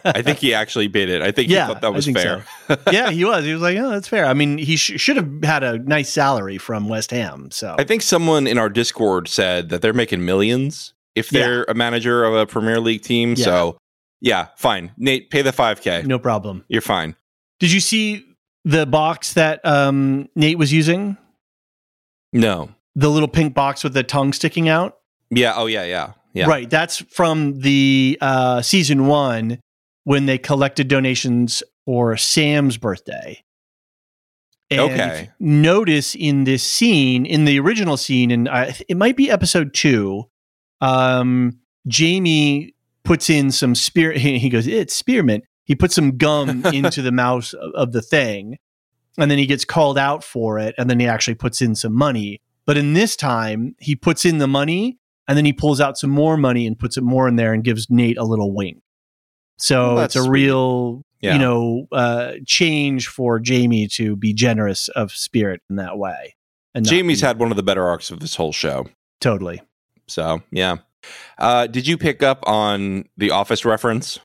I think he actually paid it. I think Yeah, he thought that was fair. yeah, he was. He was like, "Oh, that's fair." I mean, he sh- should have had a nice salary from West Ham. So I think someone in our Discord said that they're making millions if they're a manager of a Premier League team. Yeah. So, yeah, fine. Nate, pay the 5K. no problem. You're fine. Did you see the box that um, Nate was using? No. The little pink box with the tongue sticking out. Yeah. Oh, yeah, yeah. Yeah. Right. That's from the uh, season one when they collected donations for Sam's birthday. And Okay. Notice in this scene, in the original scene, and I, it might be episode two, um, Jamie puts in some spear. He, he goes, "It's spearmint." He puts some gum into the mouth of, of the thing, and then he gets called out for it, and then he actually puts in some money. But in this time, he puts in the money and then he pulls out some more money and puts it more in there and gives Nate a little wink. So Well, it's a sweet. real, Yeah. you know, uh, change for Jamie to be generous of spirit in that way. And Jamie's had one of the better arcs of this whole show. totally. So yeah. Uh, did you pick up on the Office reference?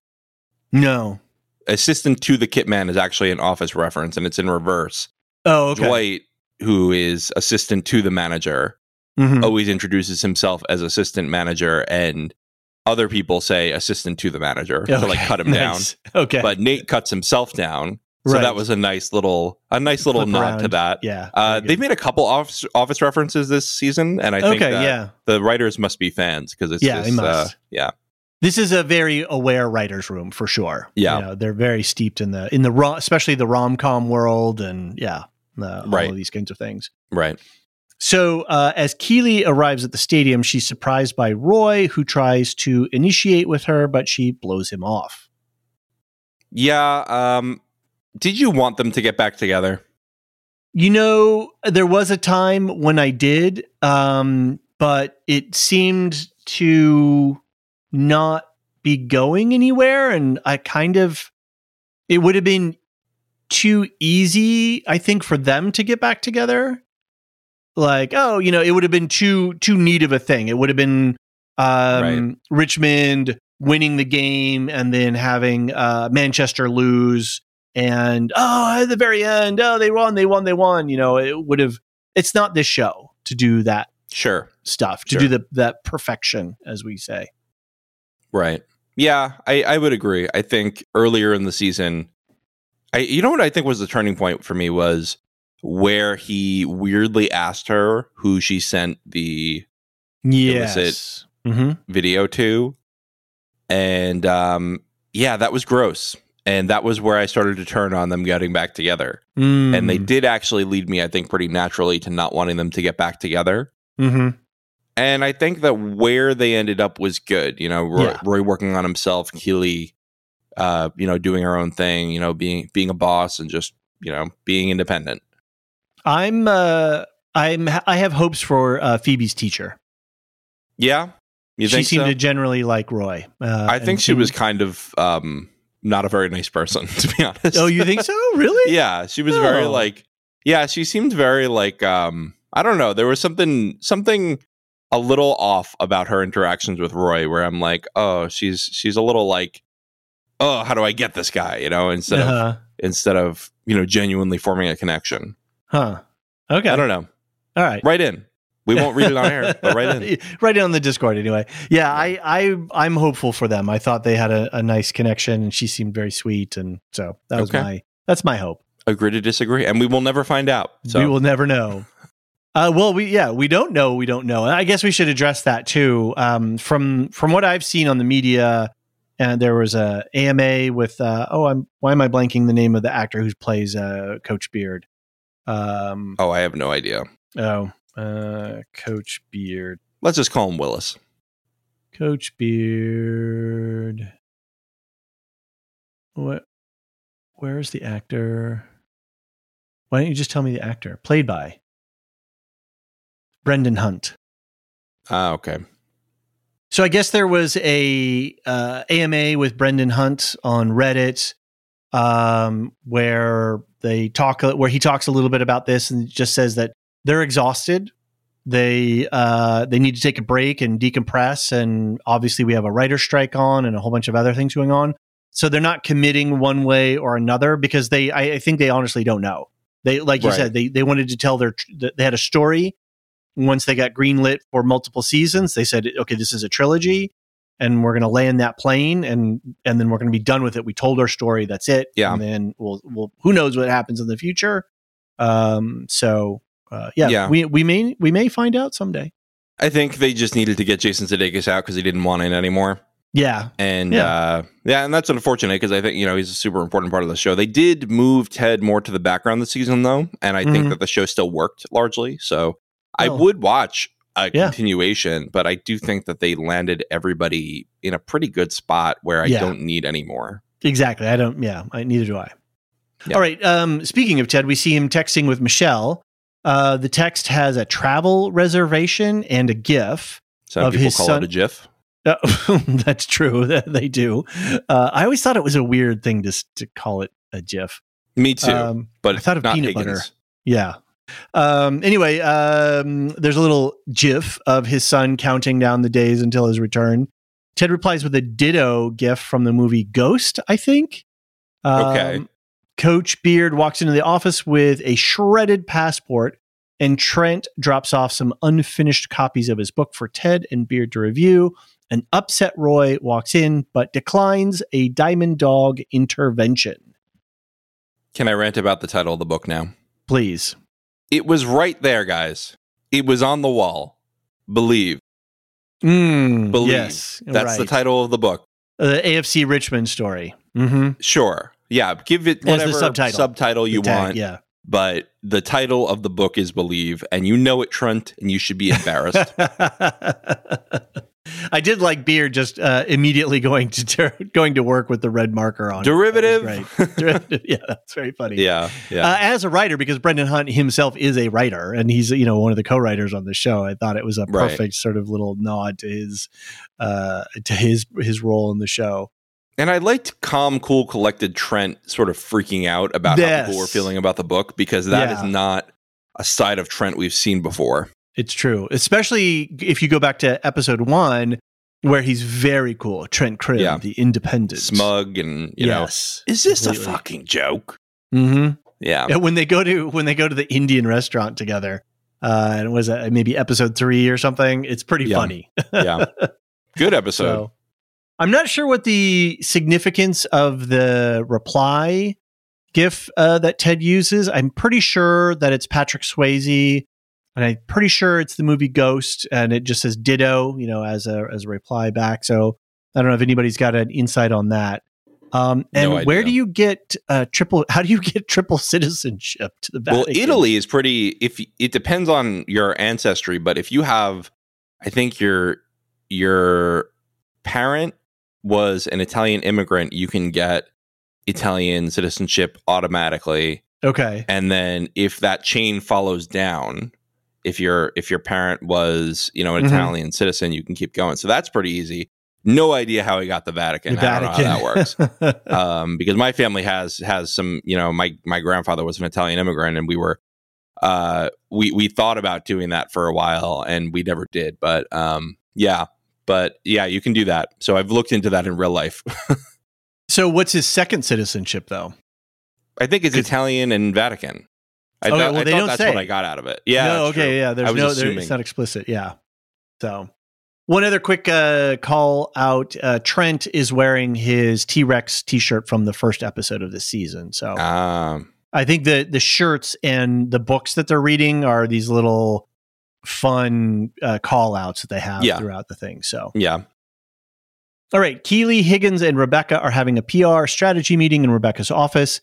No. Assistant to the Kitman is actually an Office reference, and it's in reverse. Oh, okay. Dwight, who is assistant to the manager, Mhm. always introduces himself as assistant manager, and other people say assistant to the manager to like cut him nice. Okay. down. But Nate cuts himself down, so Right. that was a nice little a nice little Flip nod to that. yeah. Uh, they've made a couple office, office references this season, and I think okay. that Yeah. the writers must be fans because it's Yeah, just. Uh, yeah, This is a very aware writers' room for sure. Yeah. You know, they're very steeped in the in the rom, especially the rom com world, and yeah, all Right. of these kinds of things. right. So, uh, as Keeley arrives at the stadium, she's surprised by Roy, who tries to initiate with her, but she blows him off. Yeah. Um, did you want them to get back together? You know, there was a time when I did, um, but it seemed to not be going anywhere. And I kind of, it would have been too easy, I think, for them to get back together. Like, oh, you know, it would have been too too neat of a thing. It would have been um, Right. Richmond winning the game and then having uh, Manchester lose and oh at the very end oh they won they won they won you know it would have it's not this show to do that Sure. stuff to Sure. do the that perfection as we say Right. Yeah, I, I would agree. I think earlier in the season, I you know what I think was the turning point for me was where he weirdly asked her who she sent the yes mm-hmm. video to, and um, yeah, that was gross. And that was where I started to turn on them getting back together. Mm. And they did actually lead me, I think, pretty naturally to not wanting them to get back together. mm-hmm. And I think that where they ended up was good. You know, Roy, Yeah. Roy working on himself, Keeley, uh, you know, doing her own thing. You know, being being a boss and just you know being independent. I'm uh i'm i have hopes for uh phoebe's teacher Yeah, you she seemed so? to generally like roy uh, I think she was kind of um, not a very nice person, to be honest. oh you think so really yeah, she was very Oh. like. Yeah, she seemed very like. um I don't know. There was something something a little off about her interactions with Roy, where I'm like, oh, she's she's a little like, oh, how do I get this guy? You know, instead of uh-huh. instead of you know genuinely forming a connection. Huh okay I don't know. all right Write in. We won't read it on air, but write in. write in on the Discord anyway. Yeah, I, I I'm hopeful for them. I thought they had a, a nice connection and she seemed very sweet and so that was Okay. my that's my hope. Agree to disagree, and we will never find out. So We will never know. Uh, well, we yeah, we don't know. We don't know. And I guess we should address that too. Um, from from what I've seen on the media, and there was a AMA with uh, oh, I'm why am I blanking the name of the actor who plays uh, Coach Beard? Um, oh, I have no idea. oh, uh, Coach Beard. Let's just call him Willis. Coach Beard. What? Where's the actor? Why don't you just tell me the actor? Played by Brendan Hunt. Ah, okay. So I guess there was a uh, AMA with Brendan Hunt on Reddit, um, where they talk, where he talks a little bit about this and just says that they're exhausted. They uh, they need to take a break and decompress, and obviously we have a writer strike on and a whole bunch of other things going on. So they're not committing one way or another because they, I, I think they honestly don't know. They, like you Right. said, they they wanted to tell their, they had a story once they got greenlit for multiple seasons, they said, okay, this is a trilogy and we're going to land that plane and and then we're going to be done with it. We told our story, that's it. Yeah. And then we'll we'll who knows what happens in the future. Um so uh, yeah, Yeah. we we may we may find out someday. I think they just needed to get Jason Sudeikis out because he didn't want it anymore. Yeah. And Yeah. uh, yeah, and that's unfortunate because I think you know he's a super important part of the show. They did move Ted more to the background this season though, and I think Mhm. that the show still worked largely. So I would watch a Yeah. continuation, but I do think that they landed everybody in a pretty good spot where I Yeah. don't need any more. Exactly. I don't yeah, I, neither do I. Yeah. All right. Um speaking of Ted, we see him texting with Michelle. Uh the text has a travel reservation and a gif. Some Of people his call son- it a GIF. Uh, that's true. They do. Uh, I always thought it was a weird thing to to call it a GIF. Me too. Um, but I thought of peanut Higgins. butter. Yeah. Um, anyway, um, there's a little GIF of his son counting down the days until his return. Ted replies with a ditto GIF from the movie Ghost. I think. okay. Um, Coach Beard walks into the office with a shredded passport, and Trent drops off some unfinished copies of his book for Ted and Beard to review. An upset Roy walks in, but declines a Diamond Dog intervention. Can I rant about the title of the book now? Please. It was right there, guys. It was on the wall. Believe. Mm, Believe. Yes, That's right. the title of the book. The AFC Richmond story. Mm-hmm. Sure. Yeah. Give it whatever subtitle. subtitle you tag, want. Yeah. But the title of the book is Believe, and you know it, Trent, and you should be embarrassed. I did like Beard just uh, immediately going to ter- going to work with the red marker on derivative. Derivative, yeah, that's very funny. Yeah, yeah. Uh, as a writer, because Brendan Hunt himself is a writer, and he's you know one of the co-writers on the show. I thought it was a perfect right. sort of little nod to his uh, to his his role in the show. And I liked calm, cool, collected Trent sort of freaking out about yes. how people were feeling about the book because that yeah. is not a side of Trent we've seen before. It's true, especially if you go back to episode one, where he's very cool. Trent Crimm, yeah. the independent, smug, and you yes, know, is this completely. a fucking joke? Mm-hmm. Yeah. When they go to when they go to the Indian restaurant together, uh, and was that maybe episode three or something? It's pretty yeah. funny. yeah, good episode. So, I'm not sure what the significance of the reply GIF uh, that Ted uses. I'm pretty sure that it's Patrick Swayze and I'm pretty sure it's the movie Ghost, and it just says "ditto," you know, as a as a reply back. So I don't know if anybody's got an insight on that. Um, and no where do you get uh, triple? How do you get triple citizenship to the Vatican? Well, Italy is pretty. If it depends on your ancestry, but if you have, I think your your parent was an Italian immigrant, you can get Italian citizenship automatically. Okay, and then if that chain follows down, if your if your parent was you know an mm-hmm. Italian citizen, you can keep going. So that's pretty easy. No idea how he got the Vatican. The Vatican. I don't know how that works. um, because my family has has some. You know, my my grandfather was an Italian immigrant, and we were uh, we we thought about doing that for a while, and we never did. But um, yeah, but yeah, you can do that. So I've looked into that in real life. so what's his second citizenship though? I think it's Italian and Vatican. I okay, thought, well, I they don't that's say. what I got out of it. Yeah. No, okay, true. yeah. There's no, there, it's not explicit. Yeah. So, one other quick uh, call out: uh, Trent is wearing his T Rex T-shirt from the first episode of the season. So, um, I think the the shirts and the books that they're reading are these little fun uh, call outs that they have yeah. throughout the thing. So, yeah. All right, Keeley, Higgins, and Rebecca are having a PR strategy meeting in Rebecca's office.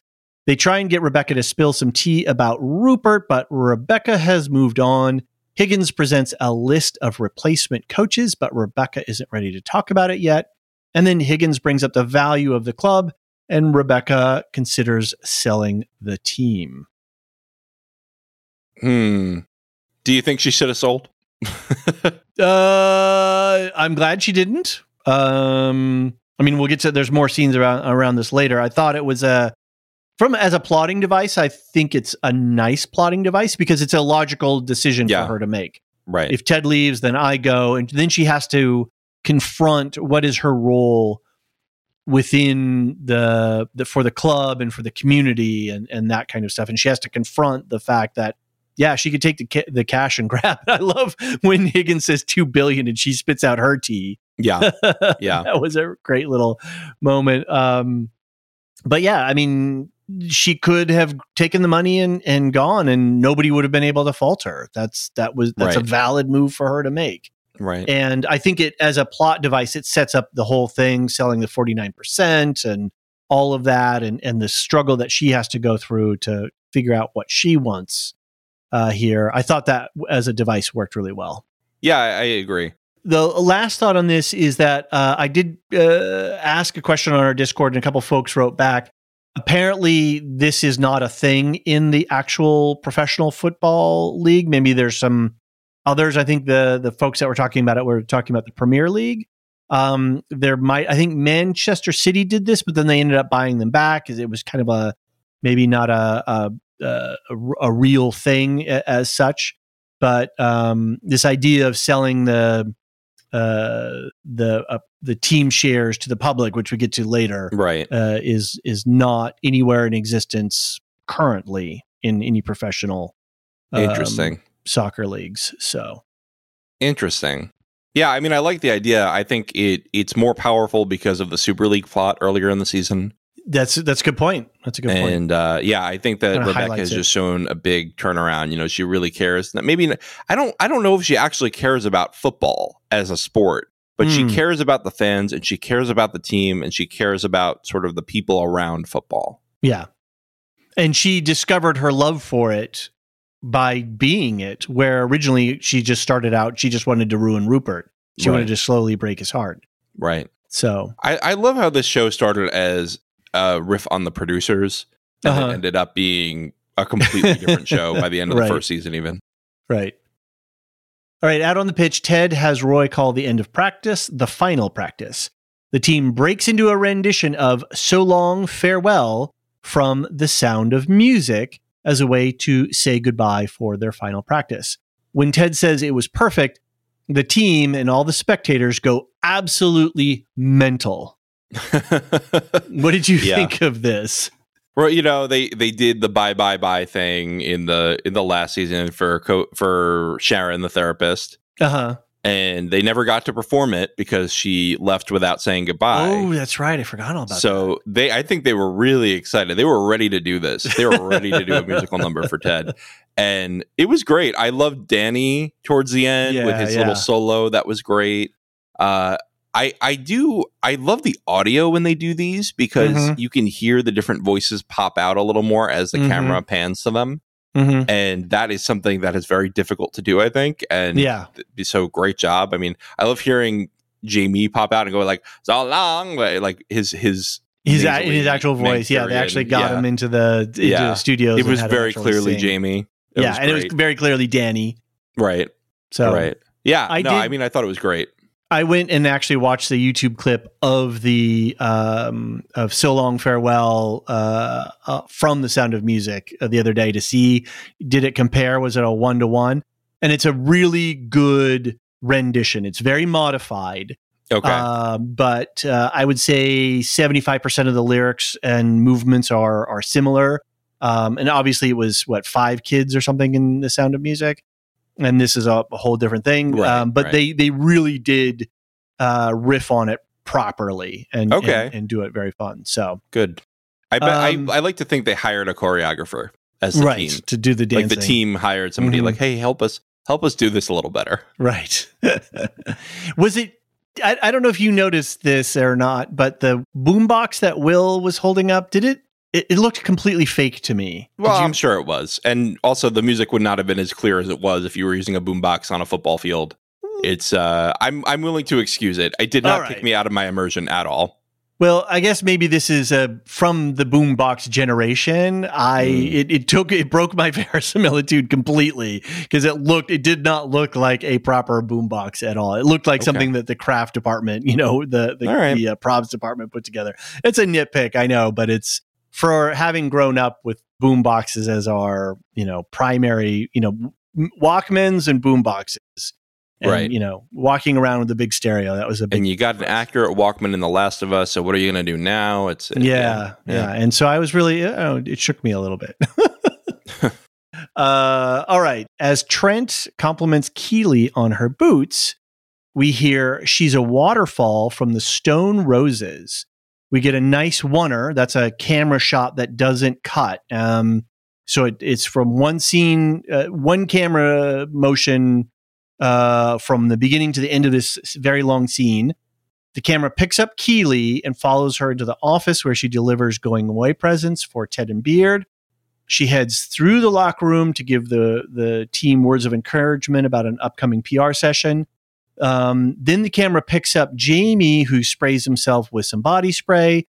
They try and get Rebecca to spill some tea about Rupert, but Rebecca has moved on. Higgins presents a list of replacement coaches, but Rebecca isn't ready to talk about it yet. And then Higgins brings up the value of the club, and Rebecca considers selling the team. Hmm. Do you think she should have sold? uh, I'm glad she didn't. Um, I mean, we'll get to there's more scenes around around this later. I thought it was a from as a plotting device, I think it's a nice plotting device because it's a logical decision yeah. for her to make. Right. If Ted leaves, then I go, and then she has to confront what is her role within the, the for the club and for the community and and that kind of stuff. And she has to confront the fact that yeah, she could take the ca- the cash and grab it. I love when Higgins says two billion and she spits out her tea. Yeah, yeah, that was a great little moment. Um, but yeah, I mean, she could have taken the money and, and gone and nobody would have been able to fault her. That's that was that's right. a valid move for her to make. Right. And I think it as a plot device, it sets up the whole thing, selling the 49% and all of that and, and the struggle that she has to go through to figure out what she wants uh, here. I thought that as a device worked really well. Yeah, I, I agree. The last thought on this is that uh, I did uh, ask a question on our Discord, and a couple folks wrote back apparently this is not a thing in the actual professional football league. Maybe there's some others. I think the the folks that were talking about it were talking about the Premier League. Um, there might, I think Manchester City did this, but then they ended up buying them back because it was kind of a maybe not a a, a, a real thing as such. But um, this idea of selling the uh, the uh, the team shares to the public, which we get to later, right, uh, is is not anywhere in existence currently in any professional um, interesting soccer leagues. So interesting. Yeah, I mean, I like the idea. I think it it's more powerful because of the Super League plot earlier in the season. That's that's a good point. That's a good point. And uh, yeah, I think that Rebecca has it. just shown a big turnaround. You know, she really cares. That maybe I don't I don't know if she actually cares about football as a sport, but mm. she hmm. cares about the fans and she cares about the team and she cares about sort of the people around football. Yeah. And she discovered her love for it by being it, where originally she just started out, she just wanted to ruin Rupert. She right. wanted to slowly break his heart. Right. So I, I love how this show started as a riff on the producers and uh-huh. it ended up being a completely different show by the end of right. the first season, even. Right. All right, out on the pitch, Ted has Roy call the end of practice the final practice. The team breaks into a rendition of So Long, Farewell from The Sound of Music as a way to say goodbye for their final practice. When Ted says it was perfect, the team and all the spectators go absolutely mental. what did you yeah. think of this? Well, you know they they did the bye bye bye thing in the in the last season for co- for Sharon the therapist. Uh huh. And they never got to perform it because she left without saying goodbye. Oh, that's right. I forgot all about so that. So they, I think they were really excited. They were ready to do this. They were ready to do a musical number for Ted, and it was great. I loved Danny towards the end yeah, with his yeah. little solo. That was great. Uh, I I do I love the audio when they do these because mm-hmm. you can hear the different voices pop out a little more as the mm-hmm. camera pans to them. Mm-hmm. And that is something that is very difficult to do, I think. And yeah, so great job. I mean, I love hearing Jamie pop out and go like so long, like his his his in his actual voice. Yeah, they actually got yeah. him into the into yeah. the studios. It was very clearly sing. Jamie. It yeah, and it was very clearly Danny. Right. So right. Yeah. I no, did, I mean, I thought it was great. I went and actually watched the YouTube clip of the um, of "So Long Farewell" uh, uh, from The Sound of Music uh, the other day to see did it compare? Was it a one to one? And it's a really good rendition. It's very modified. Okay, uh, but uh, I would say seventy five percent of the lyrics and movements are are similar. Um, and obviously, it was what five kids or something in The Sound of Music and this is a, a whole different thing. Right, um, but right. they they really did uh, riff on it properly and, okay. and, and do it very fun. So good. I bet um, I, I like to think they hired a choreographer as the right, team to do the dancing. Like the team hired somebody mm-hmm. like, hey, help us help us do this a little better. Right. was it I, I, don't know if you noticed this or not, but the boombox that Will was holding up, did it it, it looked completely fake to me. Well, you- I'm sure it was, and also the music would not have been as clear as it was if you were using a boombox on a football field. It's uh, I'm I'm willing to excuse it. It did not right. kick me out of my immersion at all. Well, I guess maybe this is uh, from the boombox generation. I mm. it, it took it broke my verisimilitude completely because it looked it did not look like a proper boombox at all. It looked like okay. something that the craft department, you know, the the, right. the uh, props department put together. It's a nitpick, I know, but it's for having grown up with boom boxes as our you know primary you know walkmans and boom boxes and, right. you know walking around with a big stereo that was a big and you got an accurate walkman in the last of us so what are you going to do now? It's yeah, yeah, yeah. and so i was really you know, it shook me a little bit. Uh, all right. As trent compliments keeley on her boots we hear she's a waterfall from the stone roses we get a nice oner. That's a camera shot that doesn't cut. Um, so it, it's from one scene, uh, one camera motion uh, from the beginning to the end of this very long scene. The camera picks up Keeley and follows her into the office where she delivers going away presents for Ted and Beard. She heads through the locker room to give the, the team words of encouragement about an upcoming PR session. Um, then the camera picks up Jamie, who sprays himself with some body spray,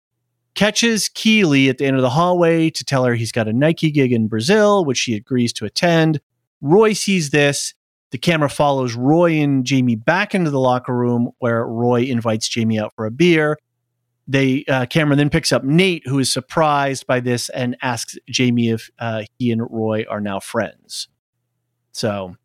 catches Keeley at the end of the hallway to tell her he's got a Nike gig in Brazil, which she agrees to attend. Roy sees this. the camera follows Roy and Jamie back into the locker room where Roy invites Jamie out for a beer. They uh, camera then picks up Nate, who is surprised by this and asks Jamie if uh, he and Roy are now friends. So,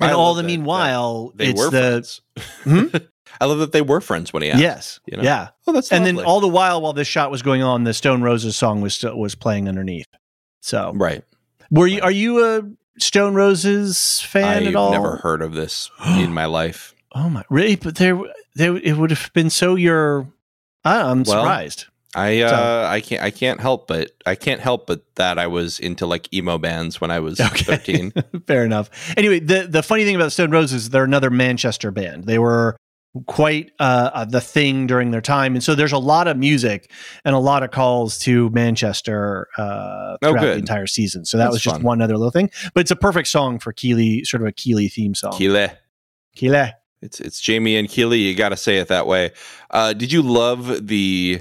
I and all the that- meanwhile, They it's were the friends. Hmm? I love that they were friends when he asked. yes, you know? yeah. Oh, that's And then all the while, while this shot was going on, the Stone Roses song was still was playing underneath. So, right. were you are you a Stone Roses fan at all? I've at all? never heard of this in my life. Oh my, really? But there, there, it would have been so. Your, I- I'm Well, surprised. I uh, I can't I can't help but I can't help but that I was into like emo bands when I was Okay. thirteen. Fair enough. Anyway, the the funny thing about Stone Roses, they're another Manchester band. They were quite uh, uh, the thing during their time, and so there's a lot of music and a lot of calls to Manchester uh, Oh, throughout the entire season. So that That's was just fun. one other little thing, but it's a perfect song for Keeley, sort of a Keeley theme song. Keely. Keeley. It's it's Jamie and Keely. You got to say it that way. Uh, did you love the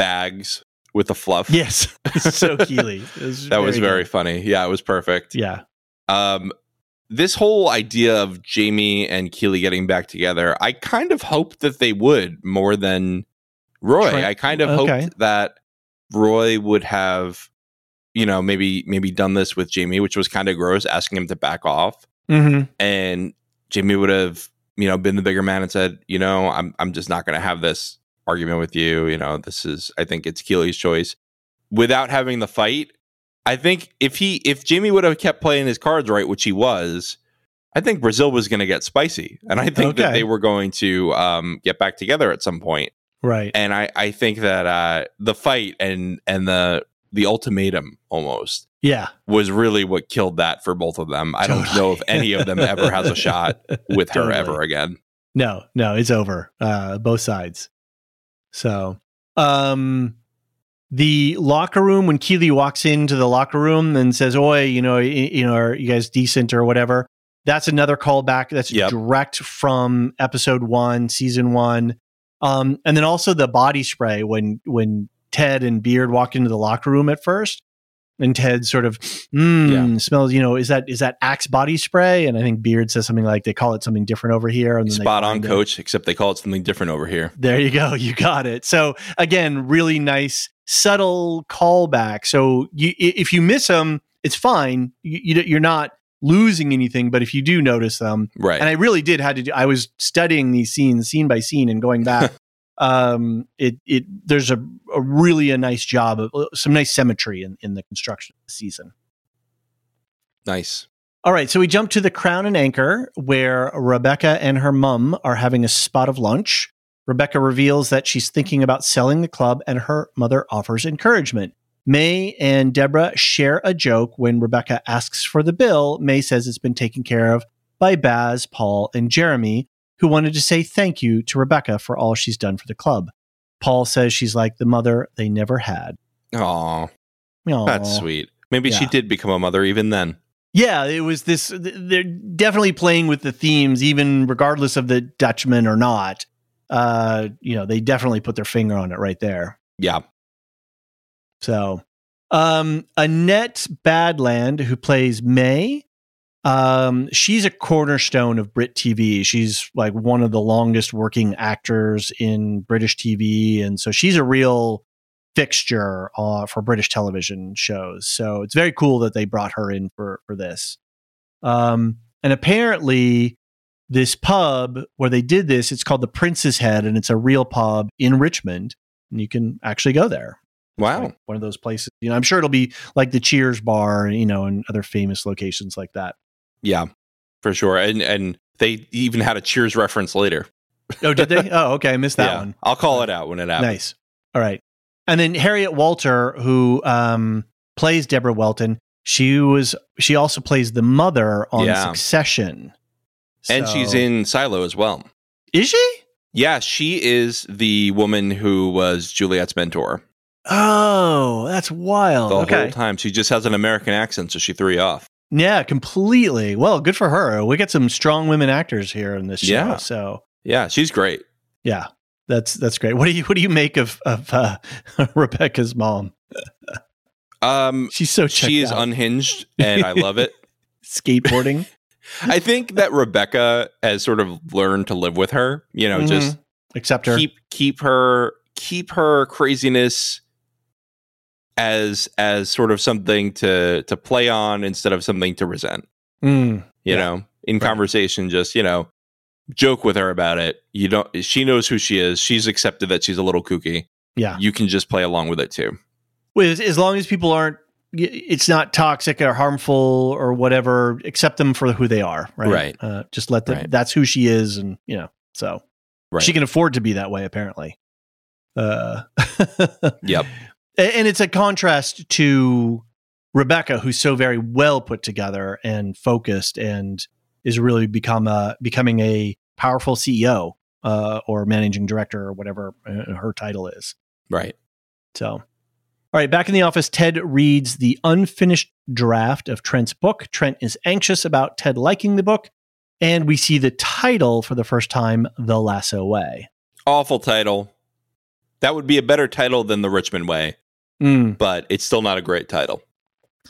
bags with the fluff? Yes, so was that was very good. funny. Yeah, it was perfect. yeah. Um, this whole idea of Jamie and Keeley getting back together, I kind of hoped that they would more than Roy. Try- I kind of okay. hoped that Roy would have, you know, maybe maybe done this with Jamie, which was kind of gross, asking him to back off, hmm and Jamie would have, you know, been the bigger man and said, you know, I'm I'm just not going to have this argument with you. You know, this is I think it's Keeley's choice, without having the fight. I think if he if Jamie would have kept playing his cards right, which he was, I think Brazil was going to get spicy, and I think that they were going to um, get back together at some point. Right. And I I think that uh, the fight and and the the ultimatum almost Yeah. was really what killed that for both of them. I don't know if any of them ever has a shot with her ever again. No, no, it's over. Uh, both sides. So, um, the locker room when Keeley walks into the locker room and says, "Oi, you know, y- you know, are you guys decent or whatever?" That's another callback. That's Yep. direct from episode one, season one. Um, and then also the body spray when when Ted and Beard walk into the locker room at first, and Ted sort of mm, smells. You know, is that is that Axe body spray? And I think Beard says something like they call it something different over here. And Spot on, find it. coach. Except they call it something different over here. There you go. You got it. So again, really nice, subtle callback. So you, if you miss them, it's fine. You, you, you're not losing anything. But if you do notice them, Right. and I really did had to do. I was studying these scenes scene by scene and going back. um, it it there's a, a really a nice job of uh, some nice symmetry in, in the construction of the season. nice. All right, so we jump to the Crown and Anchor, where Rebecca and her mum are having a spot of lunch. Rebecca reveals that she's thinking about selling the club, and her mother offers encouragement. May and Deborah share a joke when Rebecca asks for the bill. May says it's been taken care of by Baz, Paul, and Jeremy, who wanted to say thank you to Rebecca for all she's done for the club. Paul says she's like the mother they never had. Oh, Aw. that's sweet. Maybe she did become a mother even then. Yeah, it was this. They're definitely playing with the themes, even regardless of the Dutchman or not. Uh, you know, they definitely put their finger on it right there. Yeah. So, um, Annette Badland, who plays May, um, she's a cornerstone of Brit TV. She's like one of the longest working actors in British TV, and so she's a real fixture uh, for British television shows. So it's very cool that they brought her in for for this. Um, and apparently, this pub where they did this, it's called the Prince's Head, and it's a real pub in Richmond, and you can actually go there. Wow. Like one of those places. You know, I'm sure it'll be like the Cheers bar, you know, and other famous locations like that. Yeah, for sure. And and they even had a Cheers reference later. Oh, did they? oh, okay. I missed that yeah, one. I'll call it out when it happens. Nice. All right. And then Harriet Walter, who um, plays Deborah Welton, she was she also plays the mother on Yeah. Succession. And So- she's in Silo as well. Is she? Yeah, she is the woman who was Juliet's mentor Oh, that's wild. the okay. whole time. She just has an American accent, so she threw you off. Yeah, completely. Well, good for her. We get some strong women actors here in this show. Yeah. So Yeah, she's great. yeah, that's that's great. What do you what do you make of of uh, Rebecca's mom? Um, She's so she is out. unhinged, and I love it. skateboarding. I think that Rebecca has sort of learned to live with her. You know, just accept her. keep keep her keep her craziness as as sort of something to to play on instead of something to resent. Mm, You Yeah. know, in Right. conversation, just you know, joke with her about it. You don't. She knows who she is. She's accepted that she's a little kooky. yeah. You can just play along with it too. As, as long as people aren't, it's not toxic or harmful or whatever. Accept them for who they are. Right. Right. Uh, just let them. Right. That's who she is, and you know. So Right. she can afford to be that way, apparently. Uh, Yep. And it's a contrast to Rebecca, who's so very well put together and focused, and is really become a becoming a powerful CEO uh, or managing director or whatever uh, her title is. Right. So, all right, back in the office, Ted reads the unfinished draft of Trent's book. Trent is anxious about Ted liking the book, and we see the title for the first time, The Lasso Way. Awful title. That would be a better title than the Richmond Way, Mm. but it's still not a great title.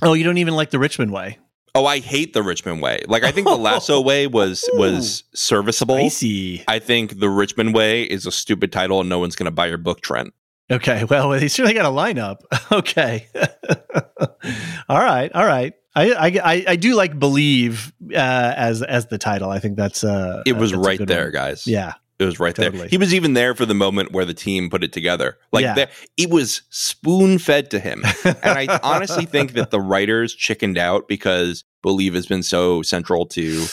Oh, you don't even like the Richmond Way? Oh, I hate the Richmond Way. Like I think the Lasso Way was was serviceable. Spicy. I think the Richmond Way is a stupid title and no one's going to buy your book, Trent. Okay, well, they certainly got a lineup. Okay, all right, all right. I, I I I do like believe uh, as as the title. I think that's uh It was that's right there, one. guys. Yeah, It was right there. He was even there for the moment where the team put it together. Like Yeah. there, it was spoon fed to him. and I honestly think that the writers chickened out because Believe has been so central to uh,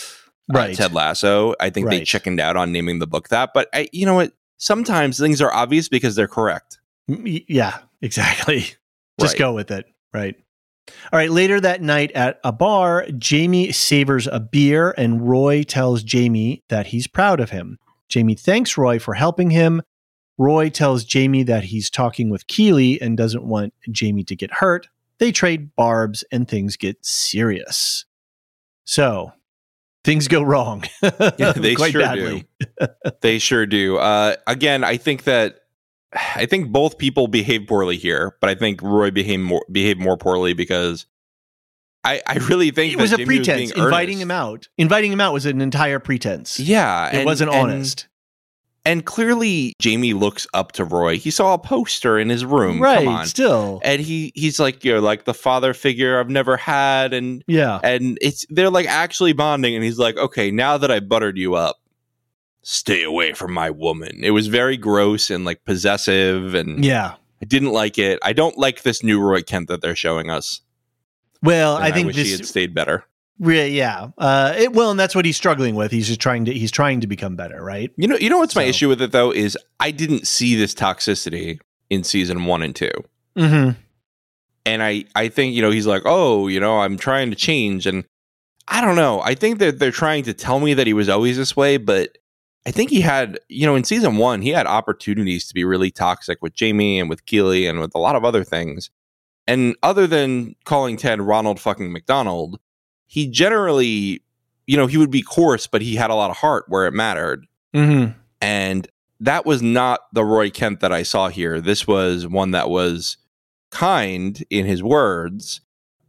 right. Ted Lasso. I think they chickened out on naming the book that. But I, you know what? Sometimes things are obvious because they're correct. Yeah, exactly. Just Right. go with it. Right. All right. Later that night at a bar, Jamie savors a beer and Roy tells Jamie that he's proud of him. Jamie thanks Roy for helping him. Roy tells Jamie that he's talking with Keeley and doesn't want Jamie to get hurt. They trade barbs and things get serious. So things go wrong. Yeah, they Quite sure badly. do. they sure do. Uh, again, I think that I think both people behave poorly here, but I think Roy behaved more behaved more poorly because I I really think It was a pretense. being Inviting earnest. him out. Inviting him out was an entire pretense. Yeah, It and- wasn't and- honest. And clearly, Jamie looks up to Roy. He saw a poster in his room. right. Come on. Still. And he he's like, you're like the father figure I've never had, and Yeah. and it's they're like actually bonding. And he's like, okay, now that I buttered you up, stay away from my woman. It was very gross and like possessive, and Yeah. I didn't like it. I don't like this new Roy Kent that they're showing us. Well, and I think wish he had stayed better. Re- yeah. Uh, it, well, and that's what he's struggling with. He's just trying to. He's trying to become better, right? You know, you know what's my issue with it though is I didn't see this toxicity in season one and two. Mm-hmm. and I I think you know he's like oh you know I'm trying to change and I don't know I think that they're trying to tell me that he was always this way but I think he had you know in season one he had opportunities to be really toxic with Jamie and with Keeley and with a lot of other things and other than calling Ted Ronald fucking McDonald he generally you know he would be coarse but he had a lot of heart where it mattered Mm-hmm. and that was not the Roy Kent that I saw here. This was one that was kind in his words,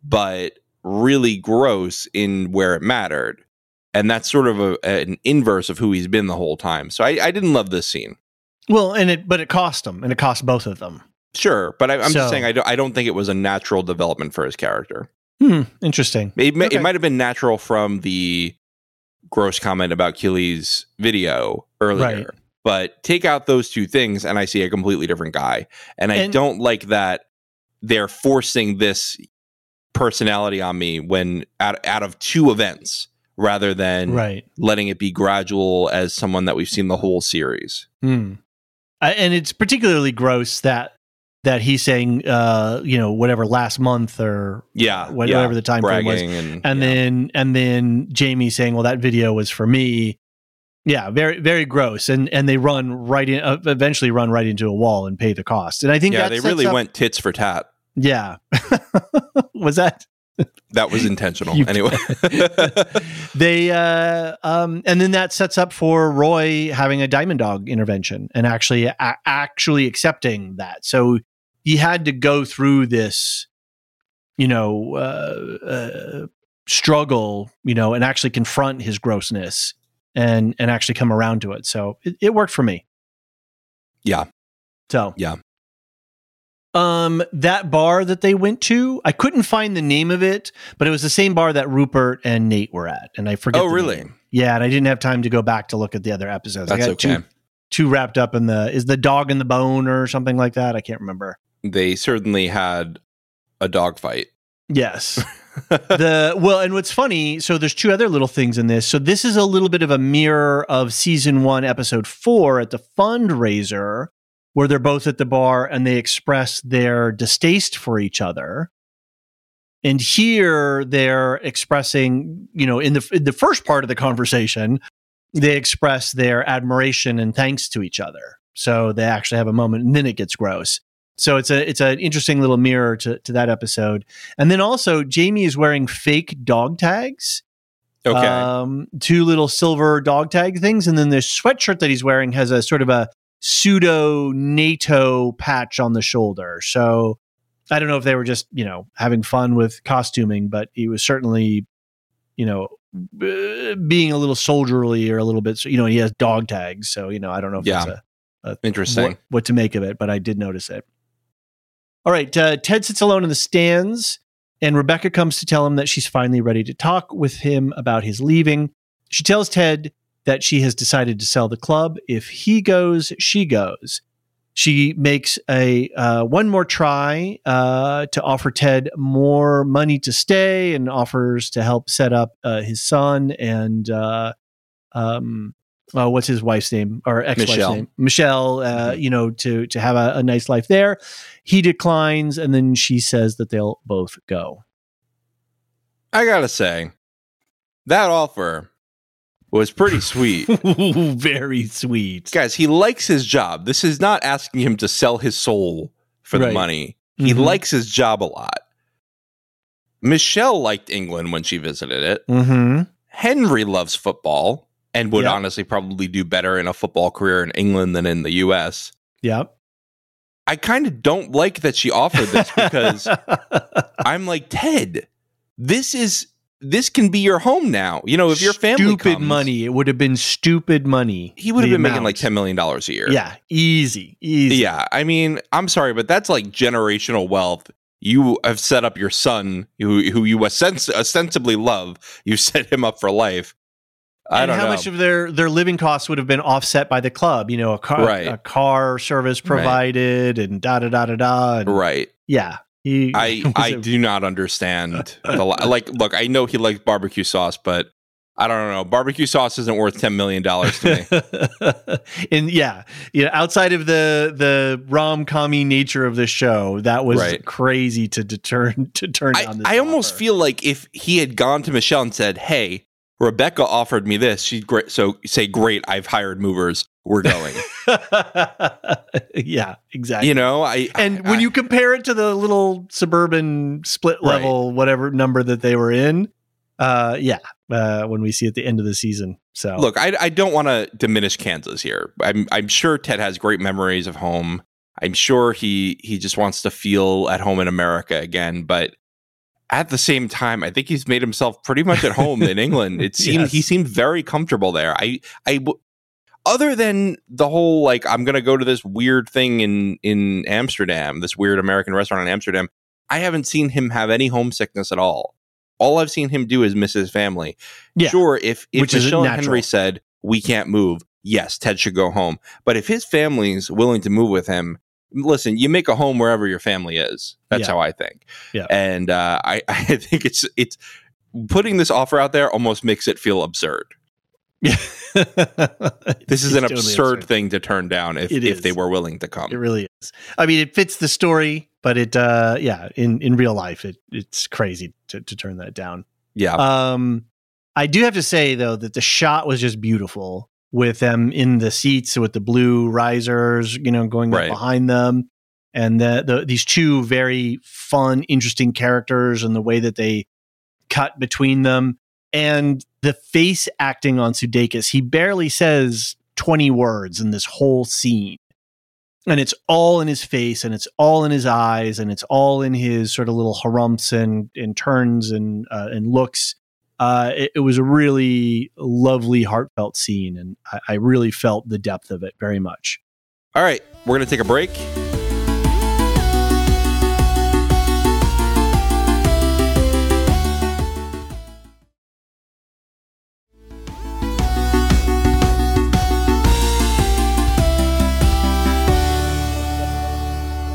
but really gross in where it mattered. And that's sort of a, an inverse of who he's been the whole time. So I, I didn't love this scene. Well, and it, but it cost him, and it cost both of them. Sure, but I, I'm So- just saying I don't, I don't think it was a natural development for his character. Hmm. Interesting. It, Okay. it might have been natural from the gross comment about Keeley's video earlier. Right. But take out those two things, and I see a completely different guy. And I And- don't like that they're forcing this personality on me when out, out of two events rather than Right. letting it be gradual as someone that we've seen the whole series. Hmm. Uh, and it's particularly gross that that he's saying, uh, you know, whatever last month or Yeah. wha- yeah, whatever the time frame was, and, and yeah. then and then Jamie saying, "Well, that video was for me." Yeah, very very gross, and and they run right in, uh, eventually run right into a wall and pay the cost. And I think yeah, they really up- went tits for tat. Yeah, was that That was intentional. You- anyway. they uh um and then that sets up for Roy having a diamond dog intervention and actually a- actually accepting that. So he had to go through this you know uh, uh struggle, you know, and actually confront his grossness and and actually come around to it. So it, it worked for me. Yeah. So Yeah. Um, that bar that they went to, I couldn't find the name of it, but it was the same bar that Rupert and Nate were at, and I forget. Oh, really? name. Yeah, and I didn't have time to go back to look at the other episodes. I got okay. Too, too wrapped up in the is the dog in the bone or something like that. I can't remember. They certainly had a dogfight. Yes. the well, and what's funny, so there's two other little things in this. So this is a little bit of a mirror of season one, episode four at the fundraiser, where they're both at the bar and they express their distaste for each other. And here they're expressing, you know, in the in the first part of the conversation, they express their admiration and thanks to each other. So they actually have a moment, and then it gets gross. So it's a it's an interesting little mirror to to that episode. And then also Jamie is wearing fake dog tags. Okay. Um, two little silver dog tag things, and then the sweatshirt that he's wearing has a sort of a pseudo NATO patch on the shoulder. So I don't know if they were just you know having fun with costuming, but he was certainly you know uh, being a little soldierly or a little bit. You know, he has dog tags, so you know I don't know if Yeah. that's a, a Interesting. what, what to make of it, but I did notice it. All right, uh, Ted sits alone in the stands, and Rebecca comes to tell him that she's finally ready to talk with him about his leaving. She tells Ted that she has decided to sell the club. If he goes, she goes. She makes a uh, one more try uh, to offer Ted more money to stay, and offers to help set up uh, his son and uh, um, uh, what's his wife's name or ex-wife's Michelle. name, Michelle. Uh, you know, to to have a, a nice life there. He declines, and then she says that they'll both go. I gotta say, that offer was pretty sweet. Very sweet. Guys, he likes his job. This is not asking him to sell his soul for the money. He Mhm. likes his job a lot. Michelle liked England when she visited it. Mm-hmm. Henry loves football and would Yep. honestly probably do better in a football career in England than in the US. Yep. I kind of don't like that she offered this because I'm like, Ted, this is this can be your home now. You know, if your family stupid comes, money, it would have been stupid money. he would have been making like ten million dollars a year. Yeah, easy, easy. Yeah, I mean, I'm sorry, but that's like generational wealth. You have set up your son, who who you ostens- ostensibly love. You set him up for life. I and don't know how know. much of their their living costs would have been offset by the club? You know, a car, Right. a car service provided, and da da da da da. and- right? Yeah, he. I was do not understand the like. Look, I know he likes barbecue sauce, but I don't know. Barbecue sauce isn't worth ten million dollars to me. and yeah, you know, outside of the the rom commy nature of the show, that was Right. crazy to deter to turn I, down. I almost feel like if he had gone to Michelle and said, "Hey, Rebecca offered me this. She's great." So say, "Great, I've hired movers. We're going." yeah, exactly. you know, I and I- when you compare it to the little suburban split Right. level, whatever number that they were in, uh, yeah, uh, when we see at the end of the season. So Look, I, I don't want to diminish Kansas here. I'm I'm sure Ted has great memories of home. I'm sure he he just wants to feel at home in America again. But at the same time, I think he's made himself pretty much at home in England. It seemed Yes. he seemed very comfortable there. I I other than the whole like I'm gonna go to this weird thing in in Amsterdam, this weird American restaurant in Amsterdam. I haven't seen him have any homesickness at all. All I've seen him do is miss his family. Yeah. Sure, if if Which Michelle and. Henry said we can't move, yes, Ted should go home. But if his family's willing to move with him, listen, you make a home wherever your family is. That's Yeah. how I think. Yeah. And uh, I I think it's it's putting this offer out there almost makes it feel absurd. yeah, This is It's an totally absurd thing to turn down if if they were willing to come. It really is. I mean, it fits the story, but it, uh, yeah, in in real life, it it's crazy to to turn that down. yeah. Um, I do have to say though that the shot was just beautiful with them in the seats with the blue risers, you know, going Right. behind them, and the, the these two very fun, interesting characters and the way that they cut between them, and the face acting on Sudeikis. He barely says twenty words in this whole scene. And it's all in his face, and it's all in his eyes, and it's all in his sort of little harumps and, and turns and uh, and looks uh, it, it, was a really lovely, heartfelt scene, and I, I really felt the depth of it very much. All right, we're going to take a break.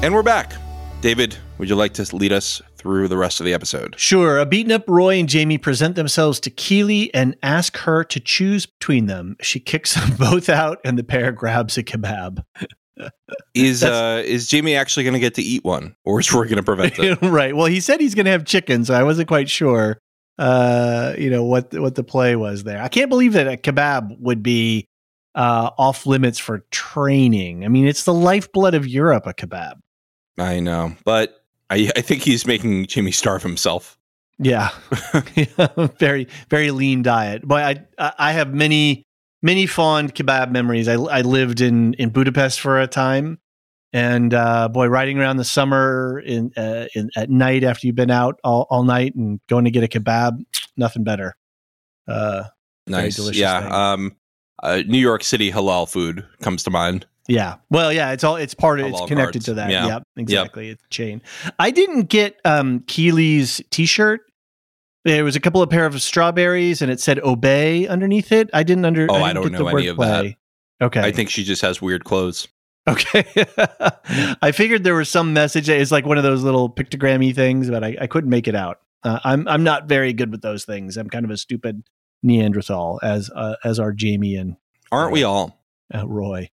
And we're back. David, would you like to lead us through the rest of the episode? Sure. A beaten up Roy and Jamie present themselves to Keeley and ask her to choose between them. She kicks them both out, and the pair grabs a kebab. is uh is Jamie actually going to get to eat one, or is Roy going to prevent it? right. Well, he said he's going to have chicken, so I wasn't quite sure. Uh, you know what what the play was there. I can't believe that a kebab would be uh, off limits for training. I mean, it's the lifeblood of Europe. A kebab. I know, but I, I think he's making Jimmy starve himself. Yeah, very very lean diet. But I I have many many fond kebab memories. I I lived in in Budapest for a time, and uh, boy, riding around the summer in, uh, in at night after you've been out all, all night and going to get a kebab, nothing better. Uh, nice, yeah. Um, uh, New York City halal food comes to mind. Yeah. Well, yeah, it's all it's part of it's connected cards. to that. Yeah. Yep, exactly. Yep. It's chain. I didn't get um Keeley's t-shirt. There was a couple of pair of strawberries and it said obey underneath it. I didn't under Oh, I, I don't know any of that. Okay. I think she just has weird clothes. Okay. I figured there was some message. It's like one of those little pictogrammy things, but I, I couldn't make it out. Uh, I'm I'm not very good with those things. I'm kind of a stupid Neanderthal, as uh, as are Jamie and aren't we all? Uh, Roy.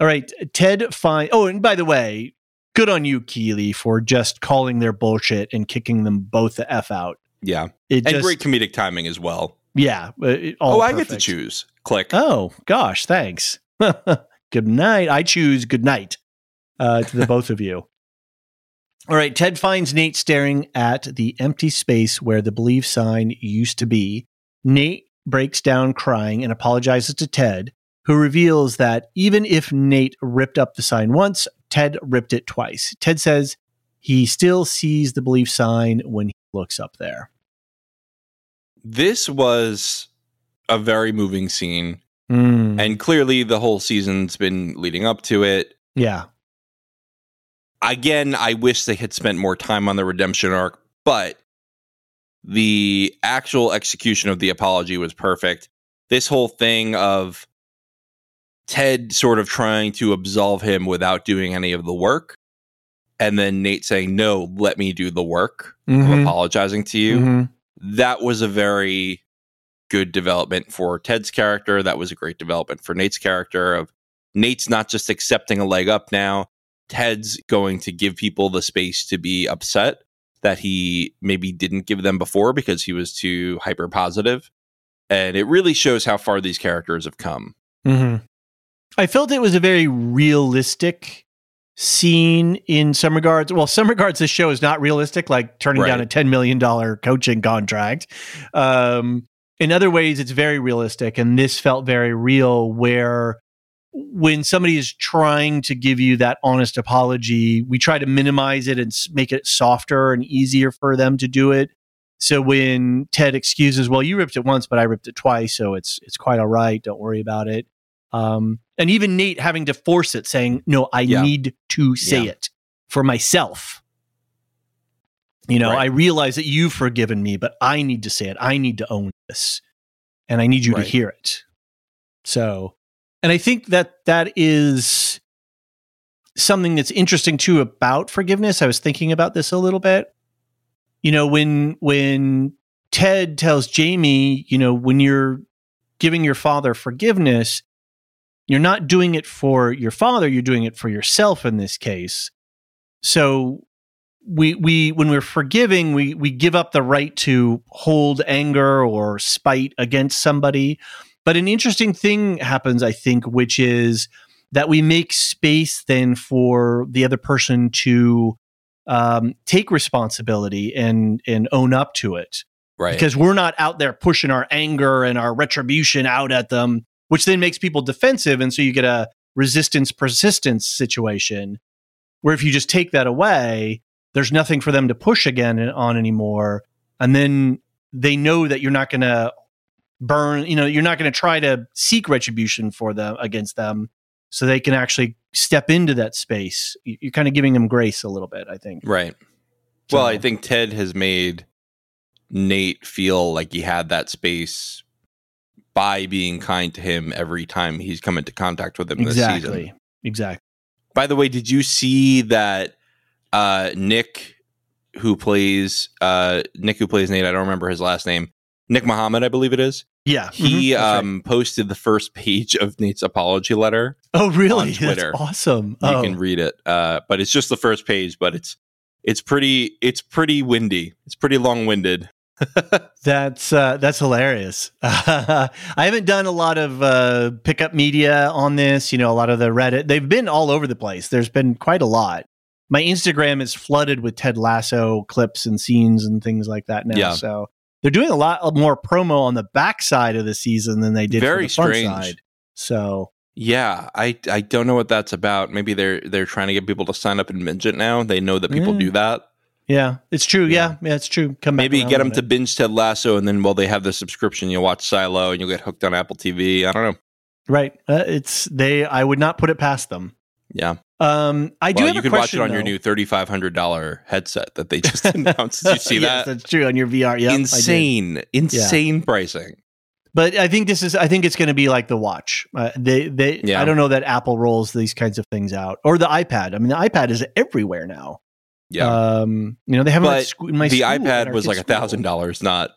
All right, Ted Fine. Oh, and by the way, good on you, Keeley, for just calling their bullshit and kicking them both the f out. Yeah, it and just, great comedic timing as well. Yeah. oh, I get to choose. Click. Oh gosh, thanks. good night. I choose good night uh, to the both of you. All right. Ted finds Nate staring at the empty space where the believe sign used to be. Nate breaks down crying and apologizes to Ted who reveals that even if Nate ripped up the sign once, Ted ripped it twice. Ted says he still sees the belief sign when he looks up there. This was a very moving scene. Mm. And clearly, the whole season's been leading up to it. Yeah. Again, I wish they had spent more time on the redemption arc, but the actual execution of the apology was perfect. This whole thing of Ted sort of trying to absolve him without doing any of the work. And then Nate saying, No, let me do the work. Mm-hmm. I'm apologizing to you. Mm-hmm. That was a very good development for Ted's character. That was a great development for Nate's character of Nate's not just accepting a leg up now. Ted's going to give people the space to be upset that he maybe didn't give them before because he was too hyper positive. And it really shows how far these characters have come. Mm-hmm. I felt it was a very realistic scene in some regards. Well, some regards, this show is not realistic, like turning right. down a $10 million coaching contract. Um, in other ways, it's very realistic. And this felt very real, where when somebody is trying to give you that honest apology, we try to minimize it and make it softer and easier for them to do it. So when Ted excuses, well, you ripped it once, but I ripped it twice, so it's it's quite all right. Don't worry about it. Um, and even Nate having to force it, saying, "No, I yeah. need to say yeah. it for myself." You know, right. I realize that you've forgiven me, but I need to say it. I need to own this, and I need you right. to hear it. So, and I think that that is something that's interesting too about forgiveness. I was thinking about this a little bit. You know, when when Ted tells Jamie, you know, when you're giving your father forgiveness, you're not doing it for your father, you're doing it for yourself in this case. So we we when we're forgiving, we we give up the right to hold anger or spite against somebody. But an interesting thing happens, I think, which is that we make space then for the other person to um, take responsibility and and own up to it. Right. Because we're not out there pushing our anger and our retribution out at them which then makes people defensive. And so you get a resistance persistence situation where if you just take that away, there's nothing for them to push again on anymore. And then they know that you're not going to burn, you know, you're not going to try to seek retribution for them against them so they can actually step into that space. You- You're kind of giving them grace a little bit, I think. Right. Well, I think Ted has made Nate feel like he had that space by being kind to him every time he's come into contact with him this Exactly. season. Exactly. By the way, did you see that uh, Nick, who plays uh, Nick, who plays Nate? I don't remember his last name. Nick Mohammed, I believe it is. Yeah. He mhm, that's right. um, posted the first page of Nate's apology letter. Oh, really? on That's awesome. You oh. can read it, uh, but it's just the first page. But it's it's pretty it's pretty windy. It's pretty long winded. That's uh, that's hilarious. I haven't done a lot of uh, pickup media on this. You know, a lot of the Reddit. They've been all over the place. There's been quite a lot. My Instagram is flooded with Ted Lasso clips and scenes and things like that now. Yeah. So they're doing a lot more promo on the backside of the season than they did Very the front strange. side. So Yeah, I I don't know what that's about. Maybe they're they're trying to get people to sign up and binge it now. They know that people do that. Yeah, it's true. Yeah. Yeah, yeah, it's true. Come back Maybe get them to binge Ted Lasso, and then while they have the subscription, you'll watch Silo, and you'll get hooked on Apple TV. I don't know. right. Uh, it's they. I would not put it past them. Yeah, Um, I do well, you a could watch it on your new thirty five hundred dollar headset that they just announced. Did you see yes, that? That's true on your VR. Yeah, insane, insane pricing. But I think this is. I think it's going to be like the watch. Uh, they, they. Yeah. I don't know that Apple rolls these kinds of things out, or the iPad. I mean, the iPad is everywhere now. Yeah, Um, you know, they have them But my the iPad was like a thousand dollars, not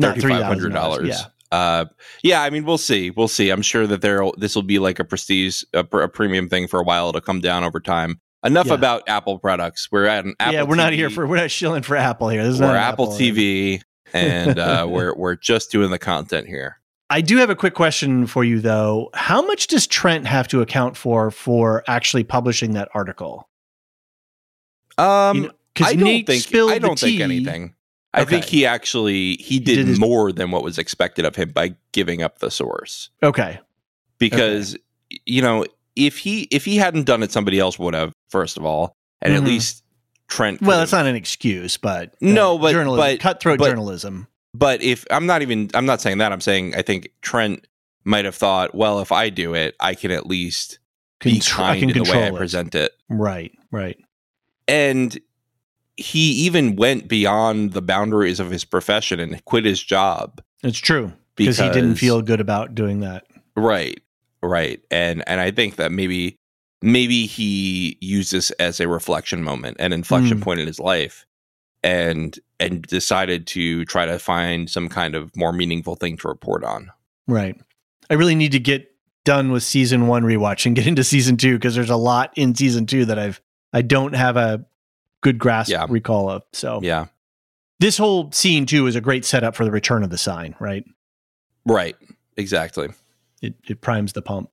thirty five hundred $3,000, dollars. Yeah. Uh, yeah. I mean, we'll see. We'll see. I'm sure that there this will be like a prestige, a, pr- a premium thing for a while. It'll come down over time. Enough Yeah. about Apple products. We're at an Apple. yeah, we're not here for. We're not shilling for Apple here. This is we're not an Apple, TV, and uh, we're we're just doing the content here. I do have a quick question for you, though. How much does Trent have to account for for actually publishing that article? Um, You know, I don't Nate think I don't think anything. I think he actually he did, did his- more than what was expected of him by giving up the source. Okay. because you know if he if he hadn't done it somebody else would have first of all and at Mhm. least trent Well, that's not an excuse, but uh, No, but- journalism, but- cutthroat but- journalism. but if i'm not even i'm not saying that i'm saying i think trent might have thought well if i do it i can at least be kind can in the way i it. present it Right. Right. And he even went beyond the boundaries of his profession and quit his job It's true because he didn't feel good about doing that. right right and and i think that maybe maybe he used this as a reflection moment an inflection Mm. point in his life and and decided to try to find some kind of more meaningful thing to report on Right. I really need to get done with season one rewatch and get into season two because there's a lot in season two that I've I don't have a good grasp Yeah. recall of. So yeah this whole scene too is a great setup for the return of the sign. Right. right exactly it, it primes the pump.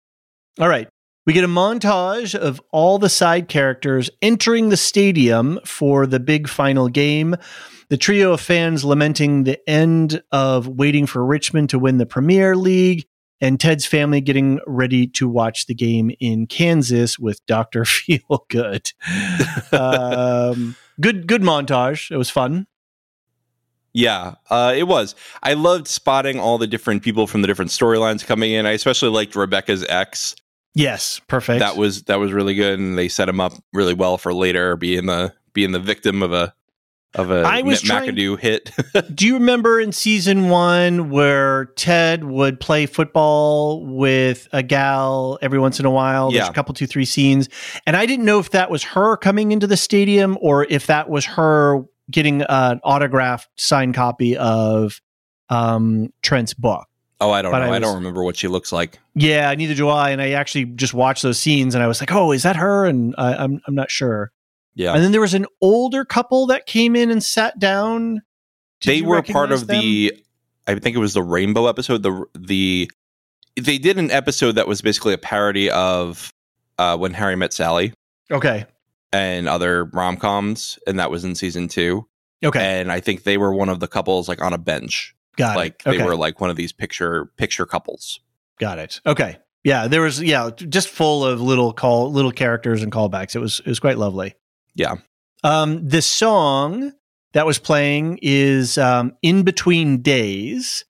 All right. We get a montage of all the side characters entering the stadium for the big final game. The trio of fans lamenting the end of waiting for Richmond to win the Premier League, and Ted's family getting ready to watch the game in Kansas with Dr. Feelgood. um, good, good montage. It was fun. yeah uh it was i loved spotting all the different people from the different storylines coming in i especially liked rebecca's ex Yes, perfect. that was that was really good and they set him up really well for later being the being the victim of a of a I was Ma- trying- McAdoo hit. Do you remember in season one where Ted would play football with a gal every once in a while? There's a couple, two, three scenes. And I didn't know if that was her coming into the stadium or if that was her getting an autographed signed copy of um, Trent's book. oh, I don't But know. I I, don't remember what she looks like. Yeah, neither do I. And I actually just watched those scenes and I was like, oh, is that her? And I, I'm, I'm not sure. Yeah. And then there was an older couple that came in and sat down. Did they were part of them? the I think it was the Rainbow episode. The the they did an episode that was basically a parody of uh, when Harry met Sally Okay. and other rom coms, and that was in season two. Okay. And I think they were one of the couples like on a bench, Got it. like it. they were like one of these picture picture couples. Got it. Okay. Yeah, there was yeah, just full of little call little characters and callbacks. It was it was quite lovely. Yeah. Um the song that was playing is um, "In Between Days,"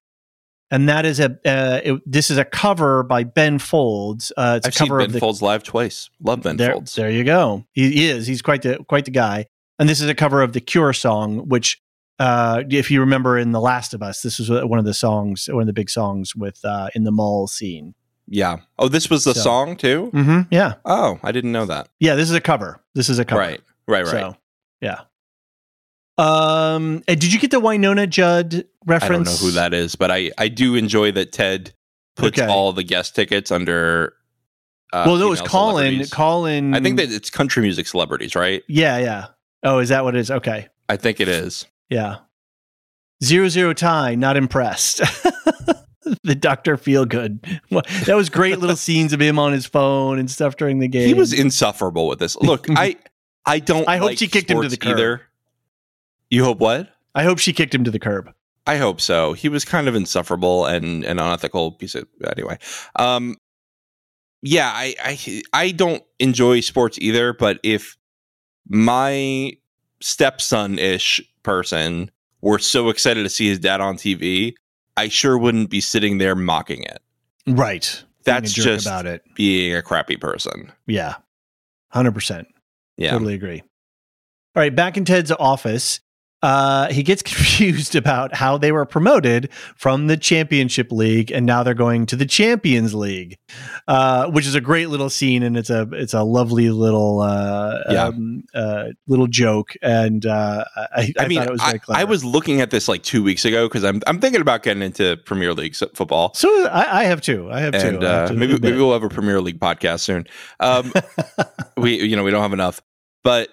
and that is a uh, it, this is a cover by Ben Folds. Uh, it's I've a cover seen Ben of the Folds live twice. Love Ben there, Folds. There you go. He, is. He's quite the quite the guy. And this is a cover of the Cure song, which, uh, if you remember in The Last of Us, this was one of the songs, one of the big songs with uh, in the mall scene. Yeah. Oh, this was the So- song too. Mm-hmm. Yeah, Oh, I didn't know that. yeah. This is a cover. This is a cover. Right. Right. Right. So, yeah. Um, and did you get the Wynonna Judd reference? I don't know who that is, but I I do enjoy that Ted puts Okay. all the guest tickets under. Uh, Well, that was Colin. Colin. I think that it's country music celebrities, right? Yeah, yeah. Oh, is that what it is? Okay. I think it is. Yeah. Zero zero tie, not impressed. the Doctor feel good. That was great little scenes of him on his phone and stuff during the game. He was insufferable with this. Look, I I don't. I hope like she kicked him to the curb. either. You hope what? I hope she kicked him to the curb. I hope so. He was kind of insufferable and an unethical piece of anyway. Um, yeah, I, I I don't enjoy sports either. But if my stepson ish person were so excited to see his dad on TV, I sure wouldn't be sitting there mocking it. Right. That's Being a jerk just about it. being a crappy person. Yeah. 100%. Yeah. Totally agree. All right, back in Ted's office, uh, he gets confused about how they were promoted from the Championship League and now they're going to the Champions League, uh, which is a great little scene and it's a it's a lovely little uh, Yeah. um, uh, little joke and uh, I, I, I mean, thought it was I. I was looking at this like two weeks ago because I'm I'm thinking about getting into Premier League football. so I, I have two. I have two. and I have uh, to maybe maybe we'll have a Premier League podcast soon. Um, we you know we don't have enough, but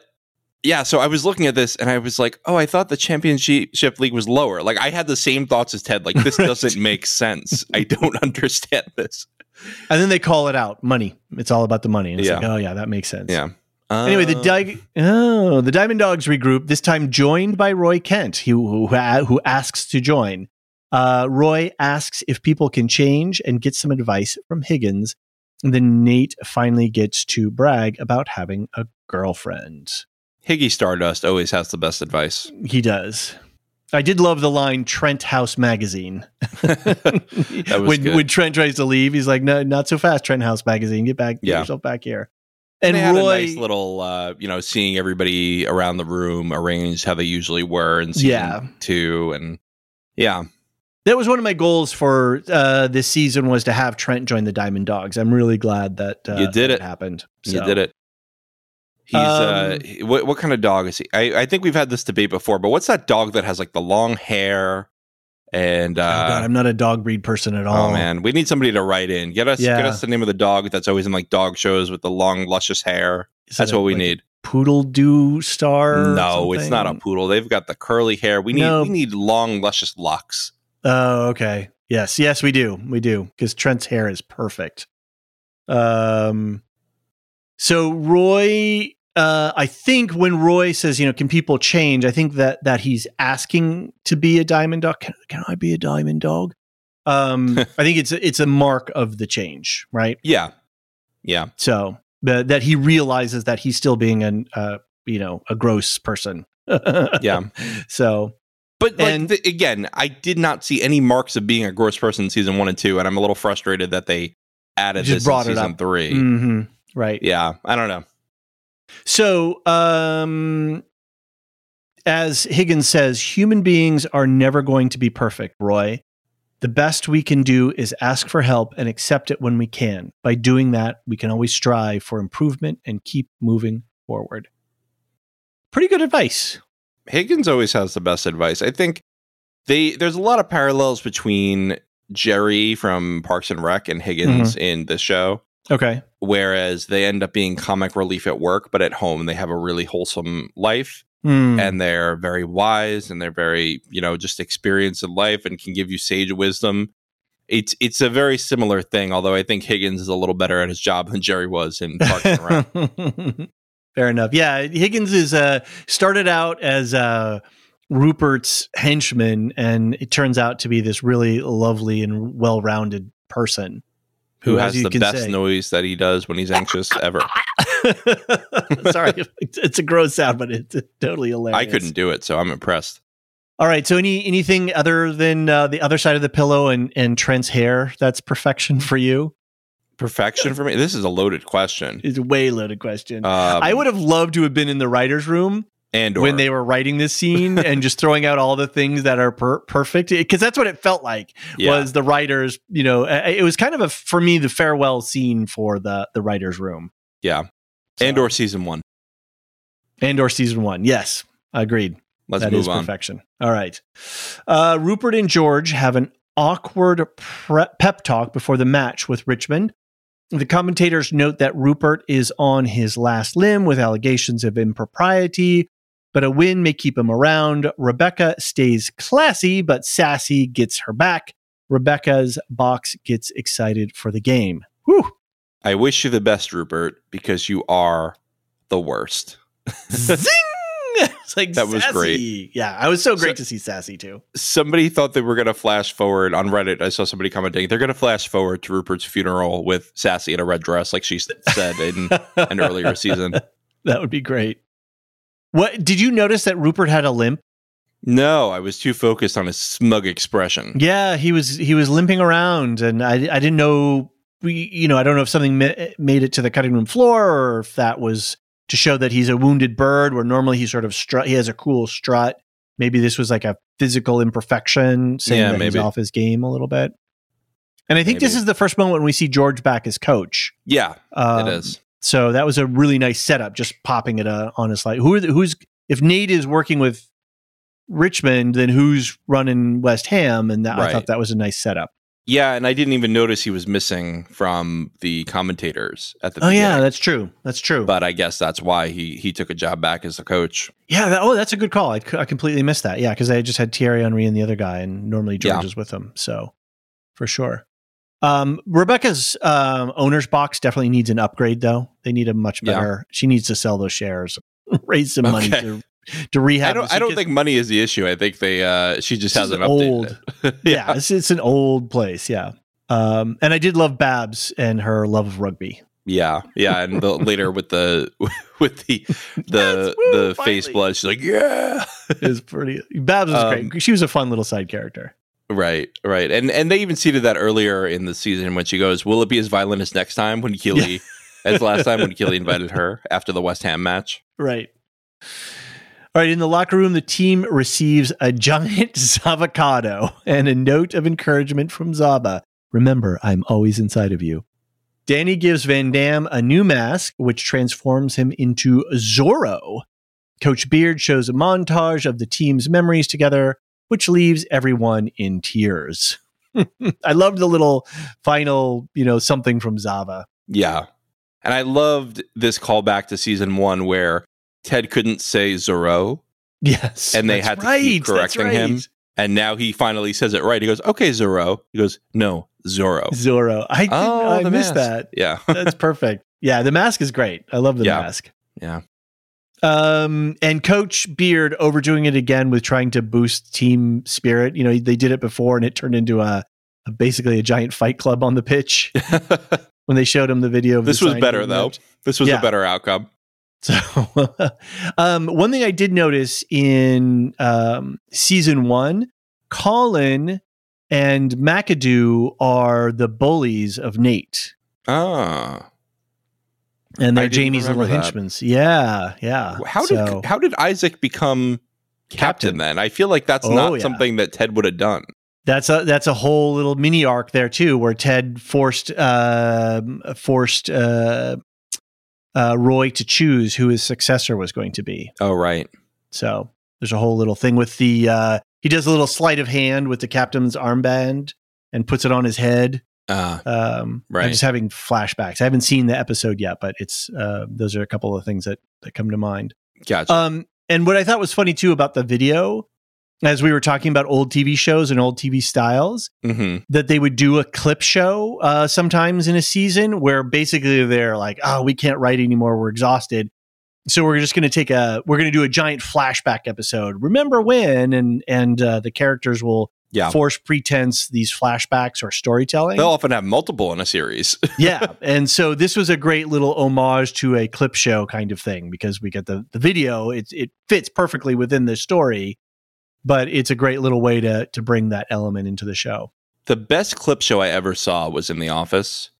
yeah. So I was looking at this and I was like, oh, I thought the Championship League was lower. Like I had the same thoughts as Ted. Like this doesn't make sense. I don't understand this. and then they call it out money. It's all about the money. And it's Yeah. like, oh yeah, that makes sense. Yeah. Anyway, the Uh, Di- oh, the Diamond Dogs regroup. This time, joined by Roy Kent, who who, who asks to join. Uh, Roy asks if people can change and gets some advice from Higgins. And then Nate finally gets to brag about having a girlfriend. Higgy Stardust always has the best advice. He does. I did love the line Trent House Magazine. When when Trent tries to leave, he's like, "No, not so fast, Trent House Magazine. Get back, get yourself back here." And And Roy, a nice little, uh, you know, seeing everybody around the room arranged how they usually were in season Yeah. two, and yeah, that was one of my goals for uh, this season was to have Trent join the Diamond Dogs. I'm really glad that uh, You did that it. happened. you did it. He's uh, Um, he- what what kind of dog is he? I, I think we've had this debate before, but what's that dog that has like the long hair and oh uh, God, I'm not a dog breed person at all. oh man, we need somebody to write in. Get us Yeah. get us the name of the dog that's always in like dog shows with the long luscious hair. Is That's it a- what we like need. Poodle do star? No, it's not a poodle. They've got the curly hair. We need No. we need long luscious locks. Oh, okay. Yes, yes, we do. We do because Trent's hair is perfect. Um, so Roy, uh, I think when Roy says, you know, can people change? I think that that he's asking to be a diamond dog. Can, can I be a diamond dog? Um, I think it's a, it's a mark of the change, right? Yeah, yeah. So that that he realizes that he's still being an, uh, you know, a gross person. Yeah. So But like, And- th- again, I did not see any marks of being a gross person in season one and two, and I'm a little frustrated that they added this in season three. mhm, right. Yeah, I don't know. So, um, as Higgins says, human beings are never going to be perfect, Roy. The best we can do is ask for help and accept it when we can. By doing that, we can always strive for improvement and keep moving forward. Pretty good advice. Higgins always has the best advice. I think they there's a lot of parallels between Jerry from Parks and Rec and Higgins in this show. Okay. Whereas they end up being comic relief at work, but at home they have a really wholesome life Hmm. and they're very wise and they're very, you know, just experienced in life and can give you sage wisdom. It's it's a very similar thing, although I think Higgins is a little better at his job than Jerry was in Parks and Fair enough. Yeah, Higgins is uh, started out as uh, Rupert's henchman, and it turns out to be this really lovely and well-rounded person Who as has the best say- noise that he does when he's anxious ever. Sorry, it's a gross sound, but it's totally hilarious. I couldn't do it, so I'm impressed. All right. So, any anything other than uh, the other side of the pillow and and Trent's hair that's perfection for you? Perfection for me. This is a loaded question. It's a way loaded question. Um, I would have loved to have been in the writers' room and when they were writing this scene and just throwing out all the things that are per- perfect because that's what it felt like Yeah. was the writers you know it was kind of a for me the farewell scene for the the writers room. Yeah, So- Andor season one. Andor season one. Yes. Agreed. Let's That move is on. perfection. All right. Uh rupert and george have an awkward pre- pep talk before the match with richmond. The commentators note that Rupert is on his last limb with allegations of impropriety, but a win may keep him around. Rebecca stays classy, but sassy gets her back. Rebecca's box gets excited for the game. Whew. I wish you the best, Rupert, because you are the worst. Zing! It's like That was great. Yeah, I was so great So- to see Sassy too. Somebody thought they were going to flash forward on Reddit. I saw somebody commenting they're going to flash forward to Rupert's funeral with Sassy in a red dress, like she said in an earlier season. That would be great. What did you notice that Rupert had a limp? No, I was too focused on his smug expression. Yeah, he was he was limping around, and I I didn't know we you know I don't know if something made it to the cutting room floor or if that was to show that he's a wounded bird, where normally he sort of strut he has a cool strut. Maybe this was like a physical imperfection, saying Yeah, that he's off his game a little bit. And I think this is the first moment when we see George back as coach. Yeah, Um, it is. So that was a really nice setup, just popping it uh, on a slide. Who are the, who's if Nate is working with Richmond, then who's running West Ham? And that, I thought that was a nice setup. Yeah, and I didn't even notice he was missing from the commentators at the Oh yeah, that's true. That's true. but I guess that's why he he took a job back as the coach. yeah. That, oh, that's a good call. I completely missed that. Yeah, because I just had Thierry Henry and the other guy, and normally George Yeah. is with them. So for sure. Um, Rebecca's um, owner's box definitely needs an upgrade, though. They need a much Yeah. better. She needs to sell those shares, raise some money to to rehab. I don't. I don't think money is the issue. I think they uh she just hasn't old. it. yeah, it's, it's an old place. Yeah. Um, and I did love Babs and her love of rugby. Yeah, yeah, and the, later with the with the the Yes, woo, the face finally. blood, she's like, yeah, Is pretty. Babs was Um, great. She was a fun little side character. Right, right, and and they even seeded that earlier in the season when she goes, "Will it be as violent as next time?" When Keeley, as last time when Keeley invited her after the West Ham match. Right. All right. In the locker room, the team receives a giant avocado and a note of encouragement from Zava. Remember, I'm always inside of you. Danny gives Van Dam a new mask, which transforms him into Zorro. Coach Beard shows a montage of the team's memories together, which leaves everyone in tears. I loved the little final, you know, something from Zava. Yeah, and I loved this callback to season one where Ted couldn't say Zorro, Yes. And they had to right, keep correcting him. and now he finally says it right. He goes, "Okay, Zorro." He goes, "No, Zorro." Zorro. I, Oh, I missed mask. that. Yeah, That's perfect. Yeah, the mask is great. I love the Yeah. mask. yeah. Um, and Coach Beard overdoing it again with trying to boost team spirit. You know, they did it before and it turned into a, a basically a giant fight club on the pitch when they showed him the video. Of this the was better though. This was Yeah. a better outcome. So, um, one thing I did notice in um, season one, Colin and McAdoo are the bullies of Nate. Ah, And they're Jamie's little that. henchmen. Yeah, yeah. how So- did how did Isaac become captain, Captain. then? I feel like that's Oh, not yeah. something that Ted would have done. That's a that's a whole little mini arc there too, where Ted forced uh, forced uh, uh, Roy to choose who his successor was going to be. Oh, right. So there's a whole little thing with the uh, he does a little sleight of hand with the captain's armband and puts it on his head. Uh, Um, Right. I'm just having flashbacks. I haven't seen the episode yet, but it's uh, those are a couple of things that that come to mind. gotcha. Um, and what I thought was funny too about the video, as we were talking about old TV shows and old TV styles, hmm that they would do a clip show uh, sometimes in a season where basically they're like, "Oh, we can't write anymore. We're exhausted." So we're just going to take a we're going to do a giant flashback episode. Remember when? And and uh, the characters will Yeah. force pretense these flashbacks or storytelling. They'll often have multiple in a series. yeah. And so this was a great little homage to a clip show kind of thing because we get the, the video. It, it fits perfectly within the story, but it's a great little way to, to bring that element into the show. the best clip show I ever saw was in The Office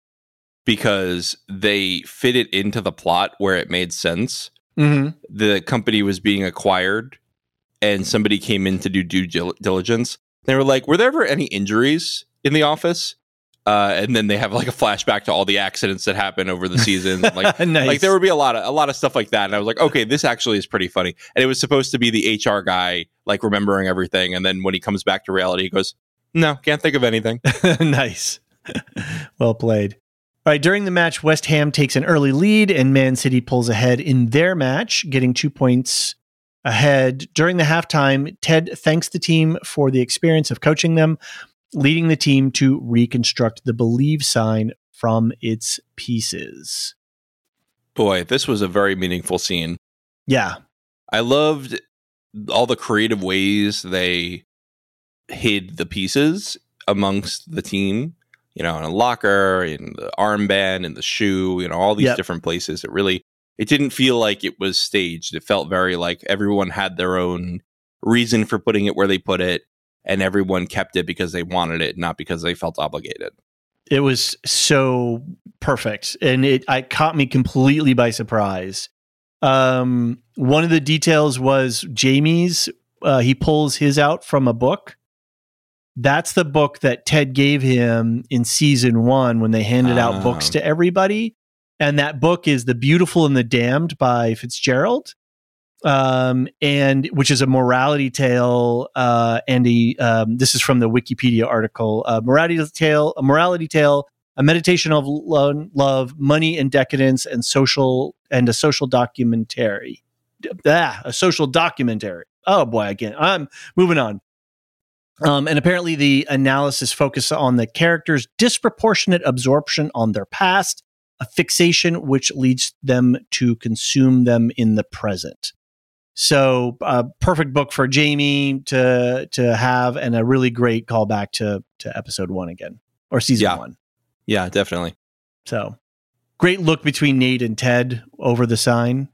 because they fit it into the plot where it made sense. Mm-hmm. The company was being acquired and somebody came in to do due diligence. They were like, Were there ever any injuries in the office? Uh, and then they have like a flashback to all the accidents that happened over the season. Like, nice. like there would be a lot of a lot of stuff like that and i was like okay this actually is pretty funny and it was supposed to be the hr guy like remembering everything and then when he comes back to reality he goes no can't think of anything nice. well played. All right, during the match, West Ham takes an early lead and Man City pulls ahead in their match, getting two points ahead. During the halftime, Ted thanks the team for the experience of coaching them, leading the team to reconstruct the Believe sign from its pieces. boy this was a very meaningful scene Yeah. i loved all the creative ways they hid the pieces amongst the team you know in a locker in the armband in the shoe you know all these Yep. different places it really it didn't feel like it was staged it felt very like everyone had their own reason for putting it where they put it and everyone kept it because they wanted it not because they felt obligated It was so perfect, and it I caught me completely by surprise. Um, one of the details was Jamie's. Uh, he pulls his out from a book. That's the book that Ted gave him in season one when they handed out books to everybody, and that book is "The Beautiful and the Damned" by Fitzgerald, um, and which is a morality tale. Uh, and he, um, this is from the Wikipedia article. Uh, morality tale, a morality tale, a meditation of lo- love, money and decadence, and social and a social documentary. Ah, a social documentary. Oh boy, again, I'm moving on. Um, and apparently, the analysis focuses on the characters' disproportionate absorption on their past, a fixation which leads them to consume them in the present. So, uh, perfect book for Jamie to to have, and a really great callback to to episode one again or season Yeah. one. yeah definitely So, great look between Nate and Ted over the sign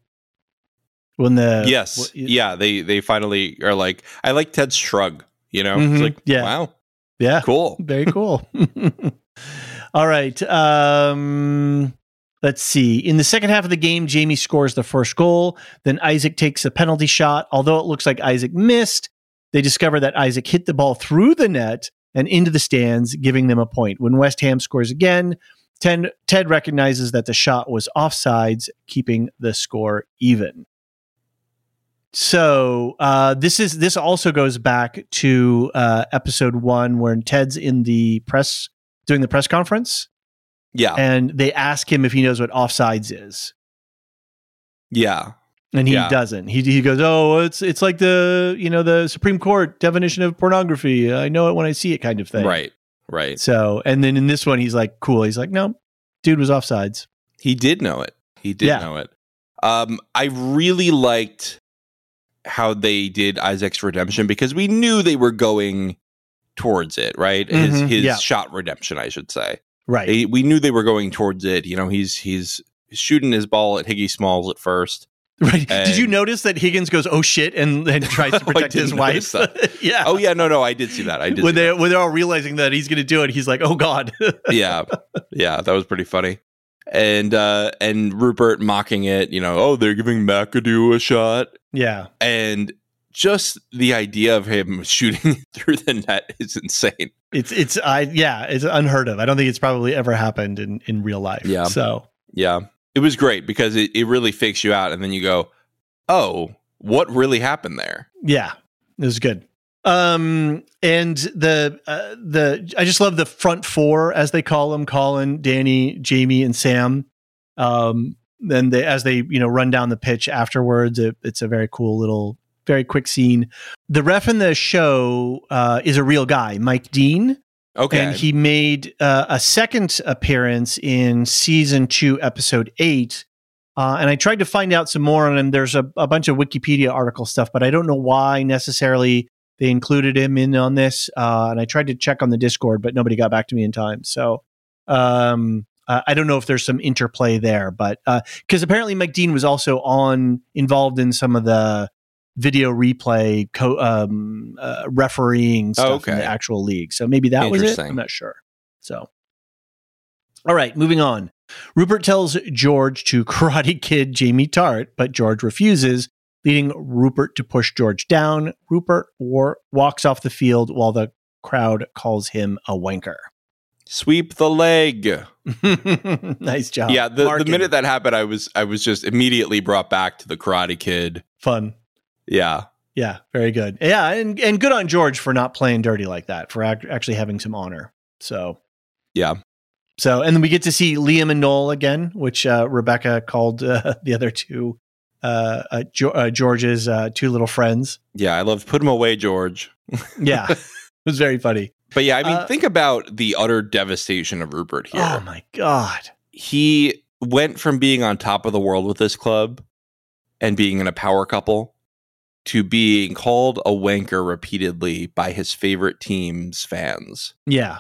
when the yes wh- yeah they they finally are like i like ted's shrug you know Mhm, it's like yeah. wow yeah cool Very cool. All right. Um, let's see. In the second half of the game, Jamie scores the first goal. Then Isaac takes a penalty shot. Although it looks like Isaac missed, they discover that Isaac hit the ball through the net and into the stands, giving them a point. When West Ham scores again, Ted, Ted recognizes that the shot was offsides, keeping the score even. So uh, this is this also goes back to uh, episode one, where Ted's in the press doing the press conference, yeah and they ask him if he knows what offsides is, yeah and he Yeah. doesn't. He he goes, "Oh, it's it's like the you know the Supreme Court definition of pornography. I know it when I see it, kind of thing." right right So, and then in this one, he's like, "Cool." He's like, "No, dude was offsides." He did know it. He did Yeah. know it. Um, I really liked how they did Isaac's redemption because we knew they were going towards it, right? His Mhm, his yeah. shot redemption, I should say. Right. They, we knew they were going towards it. You know, he's he's shooting his ball at Higgy Smalls at first. right. Did you notice that Higgins goes, "Oh shit," and then tries to Oh, protect his wife? yeah. Oh yeah, no, no, I did see that. I did. when see they when they're all realizing that he's going to do it, he's like, "Oh God." yeah, yeah, that was pretty funny. And uh and Rupert mocking it. You know, oh, they're giving McAdoo a shot. yeah. and just the idea of him shooting through the net is insane. It's it's I yeah, it's unheard of. I don't think it's probably ever happened in in real life. Yeah. So Yeah, it was great because it, it really fakes you out, and then you go, "Oh, what really happened there?" yeah, it was good. Um and the uh, the I just love the front four as they call them: Colin, Danny, Jamie, and Sam. Um, then they as they you know run down the pitch afterwards, it, it's a very cool little, very quick scene. The ref in the show uh, is a real guy, Mike Dean. Okay, And he made uh, a second appearance in season two, episode eight. Uh, and I tried to find out some more on him. There's a, a bunch of Wikipedia article stuff, but I don't know why necessarily they included him in on this, uh, and I tried to check on the Discord, but nobody got back to me in time. So um, uh, I don't know if there's some interplay there, but because uh, apparently Mike Dean was also on involved in some of the video replay co- um, uh, refereeing stuff okay. in the actual league. So maybe that was it. I'm not sure. So, all right, moving on. Rupert tells George to karate kid Jamie Tartt, but George refuses, leading Rupert to push George down. Rupert war- walks off the field while the crowd calls him a wanker. Sweep the leg. nice job. Yeah, the, the minute that happened, I was I was just immediately brought back to the Karate Kid. Fun. Yeah. Yeah, very good. Yeah, and and good on George for not playing dirty like that, for ac- actually having some honor. So, yeah. So, and then we get to see Liam and Noel again, which uh, Rebecca called uh, the other two uh, uh, jo- uh George's uh, two little friends. Yeah, I love put him away, George. yeah, it was very funny. But yeah, I mean, think about the utter devastation of Rupert here. Oh my god, he went from being on top of the world with this club and being in a power couple to being called a wanker repeatedly by his favorite team's fans. Yeah.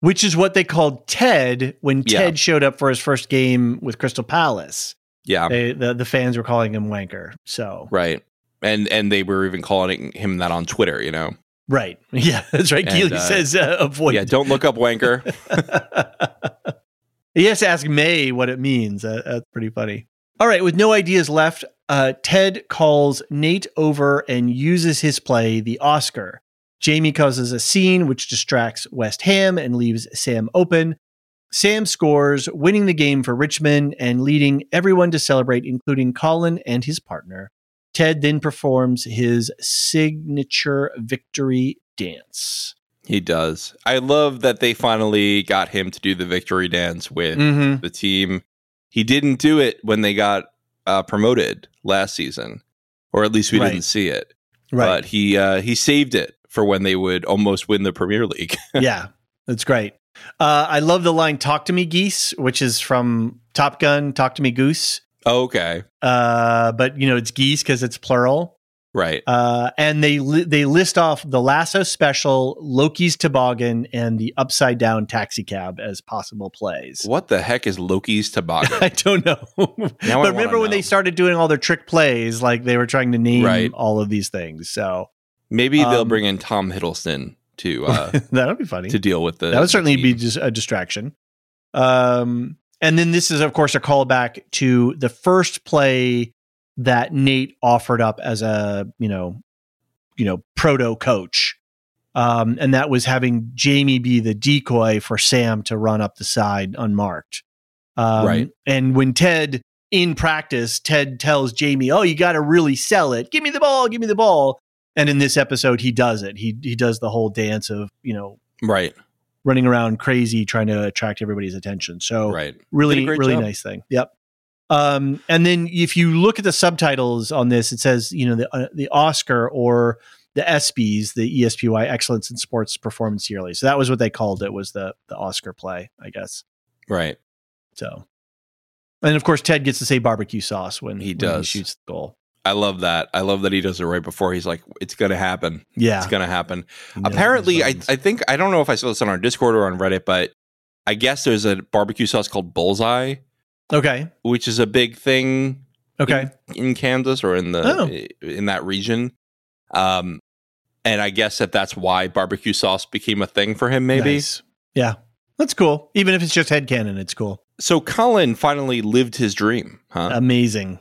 Which is what they called Ted when Yeah. Ted showed up for his first game with Crystal Palace. Yeah, They, the, the fans were calling him wanker. So, right. And and they were even calling him that on Twitter, you know. right. Yeah, that's right. And, Keeley uh, says uh, avoid. Yeah, don't look up wanker. he has to ask Mae what it means. Uh, that's pretty funny. All right, with no ideas left, uh, Ted calls Nate over and uses his play, the Oscar. Jamie causes a scene which distracts West Ham and leaves Sam open. Sam scores, winning the game for Richmond and leading everyone to celebrate, including Colin and his partner. Ted then performs his signature victory dance. he does. I love that they finally got him to do the victory dance with Mm-hmm. the team. He didn't do it when they got uh, promoted last season, or at least we Right. didn't see it. Right. But he uh, he saved it for when they would almost win the Premier League. yeah, that's great. Uh, I love the line "Talk to me, geese," which is from Top Gun. Talk to me, goose. okay, Uh, but you know it's geese because it's plural. Right. Uh, and they li- they list off the Lasso Special, Loki's Toboggan, and the Upside Down Taxi Cab as possible plays. What the heck is Loki's toboggan? I don't know. but remember when know. they started doing all their trick plays, like they were trying to name Right. all of these things. So Maybe they'll Um, bring in Tom Hiddleston to uh, that would be funny. to deal with the. that would certainly the be just a distraction. Um, and then this is, of course, a callback to the first play that Nate offered up as a you know, you know, proto coach, um, and that was having Jamie be the decoy for Sam to run up the side unmarked. Um, Right. And when Ted in practice, Ted tells Jamie, "Oh, you got to really sell it. Give me the ball. Give me the ball." And in this episode, he does it. He he does the whole dance of you know right, running around crazy trying to attract everybody's attention. So right. really, Did a great really job. nice thing. Yep. Um, and then if you look at the subtitles on this, it says you know the uh, the Oscar or the ESPYS, the ESPY Excellence in Sports Performance Yearly. So that was what they called it was the the Oscar play, I guess. Right. So, and of course Ted gets to say barbecue sauce when He when does. shoots the goal. I love that. I love that he does it right before he's like, "It's gonna happen. Yeah. It's gonna happen." He knows Apparently, I. I think I don't know if I saw this on our Discord or on Reddit, but I guess there's a barbecue sauce called Bullseye, okay. which is a big thing Okay. in Kansas or in the Oh. in that region. Um, and I guess that that's why barbecue sauce became a thing for him. Maybe Nice. Yeah. That's cool. Even if it's just headcanon, it's cool. so. Colin finally lived his dream, huh? Amazing.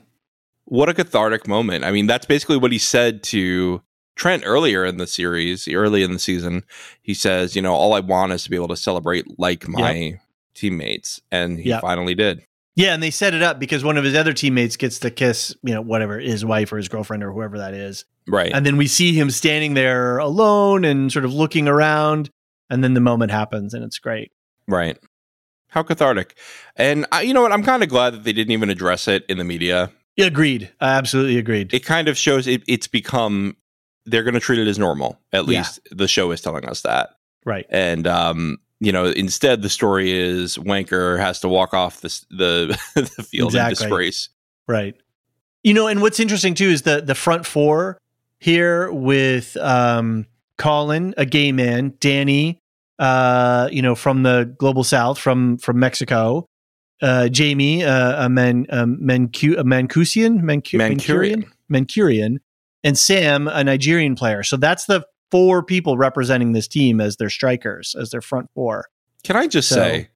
what a cathartic moment. I mean, that's basically what he said to Trent earlier in the series, early in the season. He says, you know, all I want is to be able to celebrate like my teammates. And he Yep. finally did. Yeah, and they set it up because one of his other teammates gets to kiss, you know, whatever his wife or his girlfriend or whoever that is. Right. And then we see him standing there alone and sort of looking around. And then the moment happens and it's great. right. How cathartic. And I, you know what? I'm kind of glad that they didn't even address it in the media. Yeah, agreed. I absolutely agreed. It kind of shows it, it's become, they're going to treat it as normal. At Yeah. least the show is telling us that. right. and um you know instead the story is wanker has to walk off the the, the field in Exactly. disgrace Right. You know, and what's interesting too is the the front four here with um, Colin, a gay man, Danny, uh, you know, from the global south, from from Mexico, uh, Jamie, uh, a man, a, Mancu- a Mancusian, Mancu- Mancurian. Mancurian, and Sam, a Nigerian player. So that's the four people representing this team as their strikers, as their front four. Can I just So- say,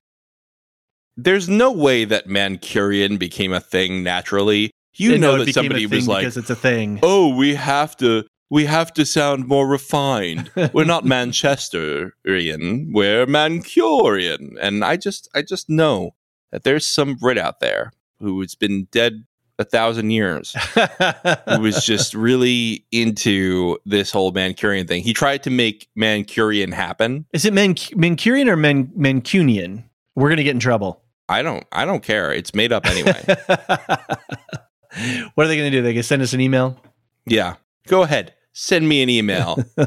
there's no way that Mancurian became a thing naturally. You And know that somebody was like, because it's a thing. "Oh, we have to, we have to sound more refined. We're not Manchesterian, we're Mancurian." And I just, I just know that there's some Brit out there who has been dead a thousand years who was just really into this whole Mancurian thing. He tried to make Mancurian happen. Is it Man- Mancurian or Man- Mancunian? We're going to get in trouble. I don't, I don't care. It's made up anyway. what are they going to do? They can send us an email. yeah, go ahead, send me an email.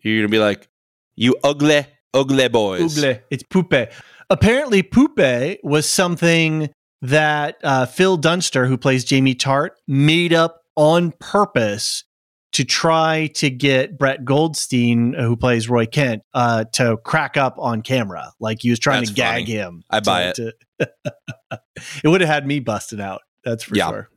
You're gonna be like, "You ugly, ugly boys." Ougle. It's poupe. Apparently, poupe was something that uh, Phil Dunster, who plays Jamie Tartt, made up on purpose to try to get Brett Goldstein, who plays Roy Kent, uh, to crack up on camera. Like he was trying That's to gag him. I buy to- to- it would have had me busted out. That's for Yeah. sure.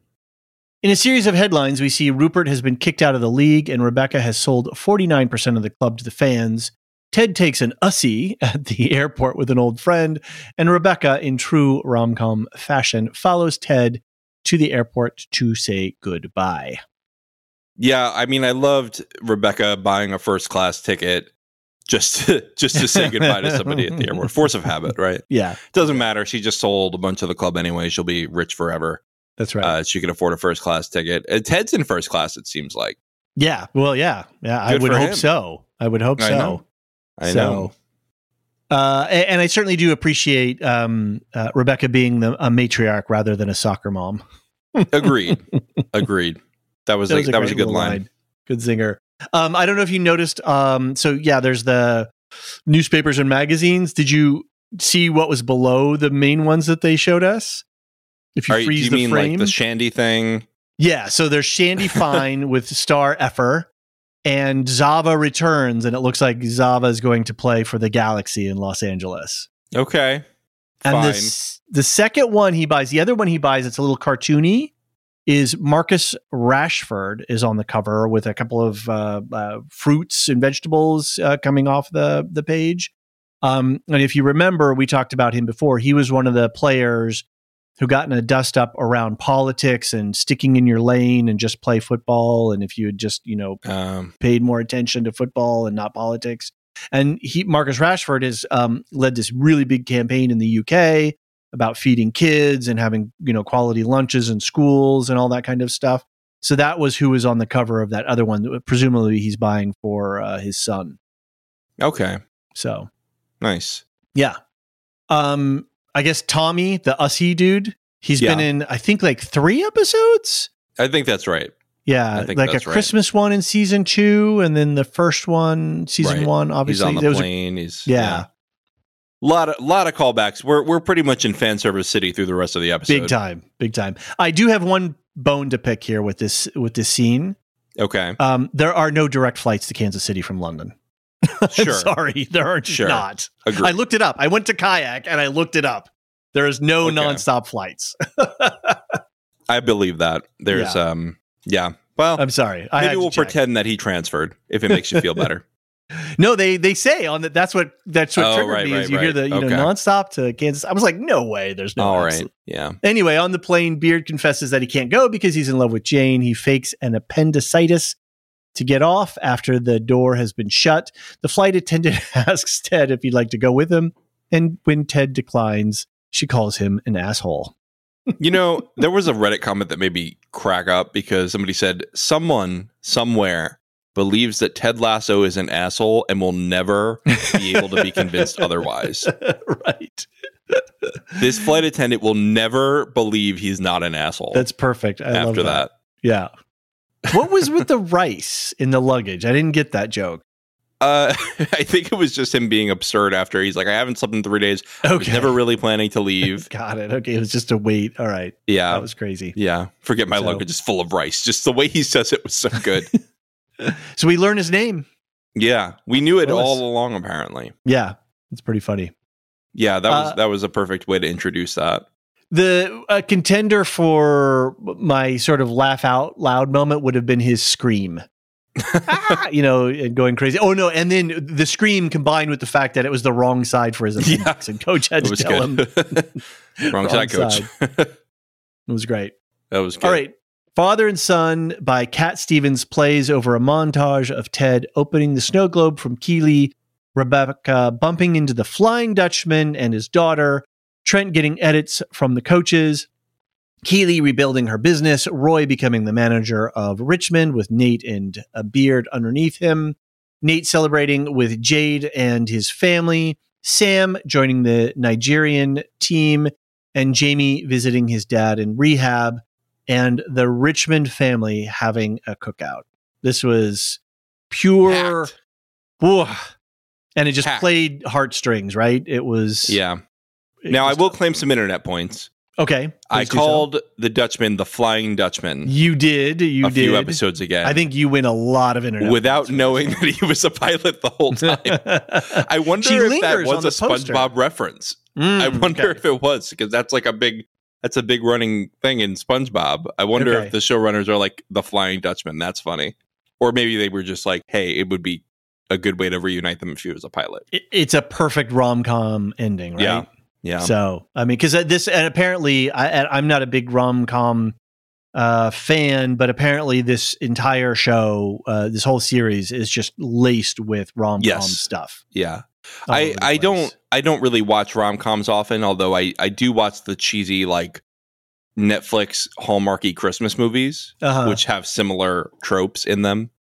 In a series of headlines, we see Rupert has been kicked out of the league and Rebecca has sold 49% of the club to the fans. Ted takes an ussy at the airport with an old friend, and Rebecca, in true rom com fashion, follows Ted to the airport to say goodbye. Yeah, I mean, I loved Rebecca buying a first class ticket just to, just to say goodbye to somebody at the airport. Force of habit, right? Yeah, Doesn't matter. She just sold a bunch of the club anyway. She'll be rich forever. that's right. Uh, she can afford a first class ticket. Uh, Ted's in first class. It seems like. yeah, well, yeah, yeah. I would hope him. so. I would hope I so. know. I So, know. Uh, a- and I certainly do appreciate um, uh, Rebecca being the, a matriarch rather than a soccer mom. Agreed. Agreed. That was a, that was a good little line. Good zinger. Um, I don't know if you noticed. Um, so yeah, there's the newspapers and magazines. Did you see what was below the main ones that they showed us? If you Are freeze you the mean frame, like the Shandy thing? yeah. So there's Shandy Fine with star effer, and Zava returns, and it looks like Zava is going to play for the Galaxy in Los Angeles. Okay. And Fine. the, s- the second one he buys, the other one he buys, it's a little cartoony, is Marcus Rashford is on the cover with a couple of uh, uh, fruits and vegetables uh, coming off the, the page. Um, and if you remember, we talked about him before. He was one of the players who got in a dust up around politics and sticking in your lane and just play football. And if you had just, you know, Um, paid more attention to football and not politics. And he, Marcus Rashford, has um, led this really big campaign in the UK about feeding kids and having you know quality lunches in schools and all that kind of stuff. So that was who was on the cover of that other one. that Presumably, he's buying for uh, his son. okay. So Nice. yeah, um, I guess Tommy, the Ussy dude, he's been in I think like three episodes. I think that's right. Yeah, like a right. Christmas one in season two, and then the first one, season Right. one. Obviously, he's on the was a- plane. He's yeah, lot of lot of callbacks. We're we're pretty much in fan service city through the rest of the episode. big time, big time. I do have one bone to pick here with this with this scene. Okay. Um, there are no direct flights to Kansas City from London. Sure. sorry, there are Sure. not. Agreed. I looked it up. I went to kayak and I looked it up. There is no Okay. nonstop flights. I believe that. There's um yeah. Well, I'm sorry. I maybe we'll check. pretend that he transferred if it makes you feel better. No, they they say on that. That's what that's what Oh, triggered right, me. right, is you hear right. the you Okay. know nonstop to Kansas. I was like, no way. There's no. All right. Yeah. Anyway, on the plane, Beard confesses that he can't go because he's in love with Jane. He fakes an appendicitis to get off after the door has been shut. The flight attendant asks Ted if he'd like to go with him, and when Ted declines, she calls him an asshole. You know, there was a Reddit comment that made me crack up because somebody said someone somewhere believes that Ted Lasso is an asshole and will never be able to be convinced otherwise. right. This flight attendant will never believe he's not an asshole That's perfect. I love after that. Yeah. What was with the rice in the luggage? I didn't get that joke. Uh, I think it was just him being absurd after he's like, I haven't slept in three days. I was Okay. never really planning to leave. Got it. Okay. It was just a wait. All right. Yeah. That was crazy. yeah. Forget my So- luggage is full of rice. Just the way he says it was so good. so we learn his name. Yeah, we knew it Willis. all along. Apparently, Yeah, it's pretty funny. yeah, that was Uh, that was a perfect way to introduce that. The uh, contender for my sort of laugh out loud moment would have been his scream. ah, you know, and going crazy. Oh no! And then the scream combined with the fact that it was the wrong side for his appendix, and coach had to tell him. Wrong, Wrong side, coach. It was great. that was good. All right. Father and Son by Cat Stevens plays over a montage of Ted opening the snow globe from Keeley, Rebecca bumping into the Flying Dutchman and his daughter, Trent getting edits from the coaches, Keeley rebuilding her business, Roy becoming the manager of Richmond with Nate and a beard underneath him, Nate celebrating with Jade and his family, Sam joining the Nigerian team, and Jamie visiting his dad in rehab, and the Richmond family having a cookout. This was pure, Whoa. and it just Packed. played heartstrings, right? It was. Yeah. Now I will claim some internet points. Okay, I do so. called the Dutchman the Flying Dutchman You did. You a did. few episodes ago. I think you win a lot of internet without knowing that he was a pilot the whole time. I wonder She if that was a the poster. SpongeBob reference. Mm, I wonder okay. if it was because that's like a big that's a big running thing in SpongeBob. I wonder Okay. if the showrunners are like the Flying Dutchman. That's funny. Or maybe they were just like, hey, it would be a good way to reunite them if he was a pilot. It's a perfect rom com ending, right? Yeah. Yeah. So I mean, because this and apparently I, I'm not a big rom com uh, fan, but apparently this entire show, uh, this whole series, is just laced with rom com Yes. stuff. yeah. I, I don't I don't really watch rom coms often, although I, I do watch the cheesy like Netflix Hallmarky Christmas movies. Uh-huh. which have similar tropes in them.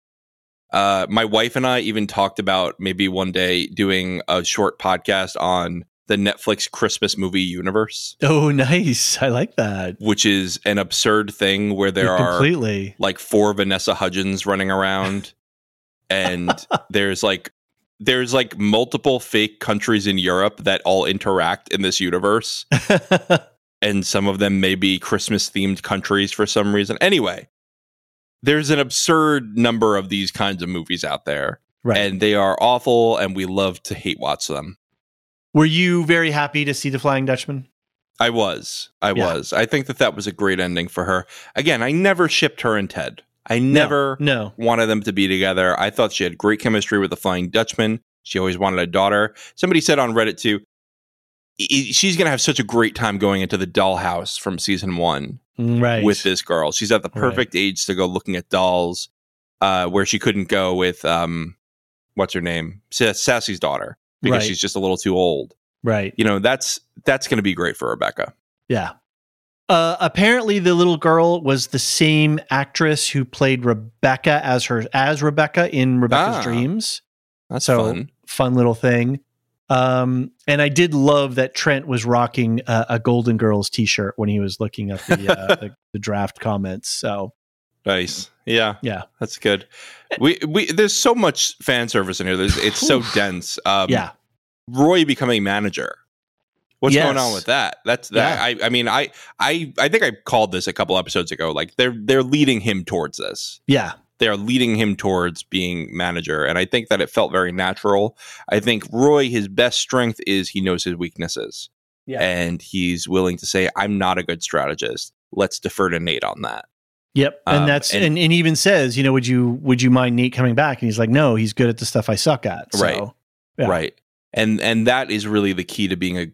Uh, my wife and I even talked about maybe one day doing a short podcast on the Netflix Christmas movie universe, oh, nice! I like that. which is an absurd thing where there are completely. like four Vanessa Hudgens running around, and there's like there's like multiple fake countries in Europe that all interact in this universe, and some of them may be Christmas themed countries for some reason. Anyway, there's an absurd number of these kinds of movies out there, right. and they are awful, and we love to hate watch them. Were you very happy to see the Flying Dutchman? I was, I Yeah. was. I think that that was a great ending for her. Again, I never shipped her and Ted. I never No. wanted them to be together. I thought she had great chemistry with the Flying Dutchman. She always wanted a daughter. Somebody said on Reddit too, "I- I- she's going to have such a great time going into the dollhouse from season one Right. with this girl. She's at the Right. perfect age to go looking at dolls, uh, where she couldn't go with um, what's her name, Sa- Sassy's daughter, because Right. she's just a little too old. Right. You know, that's that's going to be great for Rebecca. Yeah. Uh, apparently, the little girl was the same actress who played Rebecca as her as Rebecca in Rebecca's Ah. Dreams. That's So- fun. Fun little thing. Um, and I did love that Trent was rocking a, a Golden Girls T-shirt when he was looking at the, uh, the the draft comments. So Nice. Yeah. Yeah. That's good. We we there's so much fan service in here. There's, it's so dense. Um, yeah, Roy becoming manager. What's Yes. going on with that? That's that. I I mean I I I think I called this a couple episodes ago. Like they're they're leading him towards this. yeah, They are leading him towards being manager, and I think that it felt very natural. I think Roy, his best strength is he knows his weaknesses, yeah. and he's willing to say, "I'm not a good strategist. Let's defer to Nate on that." Yep, and Um, that's and- and, and, even says, you know, would you would you mind Nate coming back? And he's like, no, he's good at the stuff I suck at. So, Right. Yeah. right and and that is really the key to being a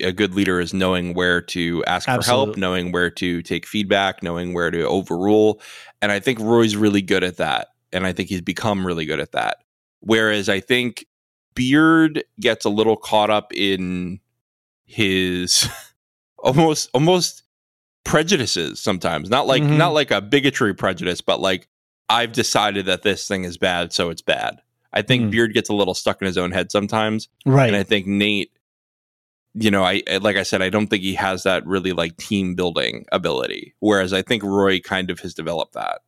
a good leader is knowing where to ask for help knowing where to take feedback knowing where to overrule and i think roy's really good at that and i think he's become really good at that whereas i think beard gets a little caught up in his almost almost prejudices sometimes not like Mhm. not like a bigotry prejudice but like i've decided that this thing is bad so it's bad i think Mhm. beard gets a little stuck in his own head sometimes Right. and I think Nate, you know, I I- like I said, I don't think he has that really like team building ability. Whereas I think Roy kind of has developed that.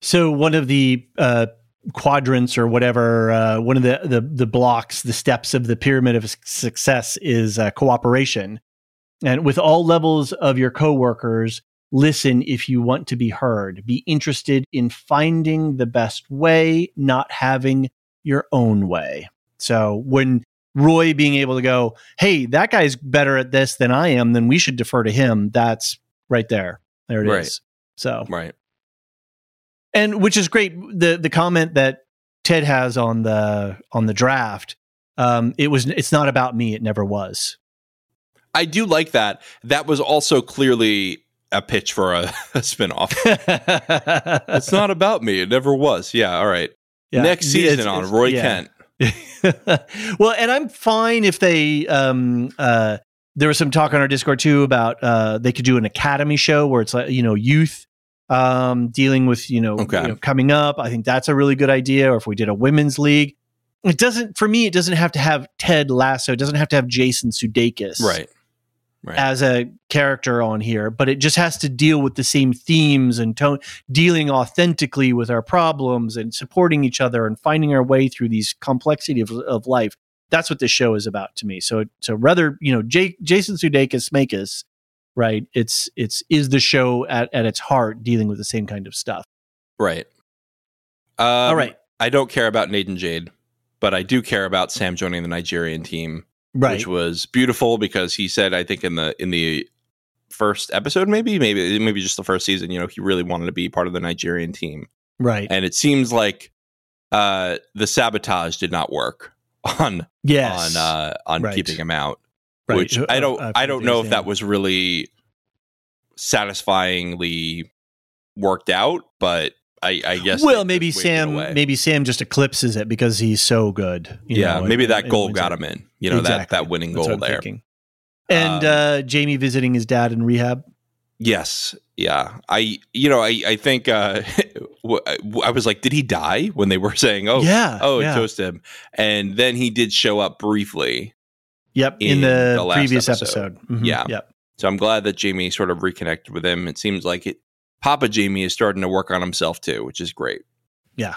So one of the uh, quadrants or whatever, uh, one of the, the the blocks, the steps of the pyramid of success is uh, cooperation, and with all levels of your coworkers, Listen if you want to be heard. Be interested in finding the best way, not having your own way. So when Roy being able to go, hey, that guy's better at this than I am, then we should defer to him. That's right there. There it is. Right. So Right. and which is great. The the comment that Ted has on the on the draft, um, it was it's not about me. It never was. I do like that. That was also clearly a pitch for a, a spinoff. it's not about me. It never was. Yeah. All right. Yeah. Next It's- season on it's- Roy yeah. Kent. well, and I'm fine if they. Um, uh, there was some talk on our Discord too about uh, they could do an academy show where it's like you know youth um, dealing with you know, Okay. you know coming up. I think that's a really good idea. Or if we did a women's league, it doesn't for me. It doesn't have to have Ted Lasso. It doesn't have to have Jason Sudeikis Right. Right. as a character on here, but it just has to deal with the same themes and tone, dealing authentically with our problems and supporting each other and finding our way through these complexity of, of life. That's what this show is about to me. So, so rather, you know, Jake, Jason Sudeikis, Makis, right? It's it's is the show at at its heart dealing with the same kind of stuff. right. Um, All right, I don't care about Nate and Jade, but I do care about Sam joining the Nigerian team, right, which was beautiful because he said, I think in the in the first episode, maybe, maybe, maybe just the first season, you know, he really wanted to be part of the Nigerian team, right. and it seems like uh, the sabotage did not work on Yes, on uh, on Right. keeping him out. Right. Which Uh, I don't I don't know if that was really satisfyingly worked out, but I, I guess well, maybe just waved it Sam, maybe Sam just eclipses it because he's so good. you yeah, know, maybe and- that goal got him in. You know that Exactly. that winning That's goal there. thinking. And Um, uh, Jamie visiting his dad in rehab. Yes, yeah. I you know I I think uh, I was like, did he die when they were saying, oh yeah. oh yeah. it toasted him, and then he did show up briefly. Yep. In, in the, the previous episode. episode. Mhm, Yeah. Yep. So I'm glad that Jamie sort of reconnected with him. It seems like it. Papa Jamie is starting to work on himself too, which is great. Yeah.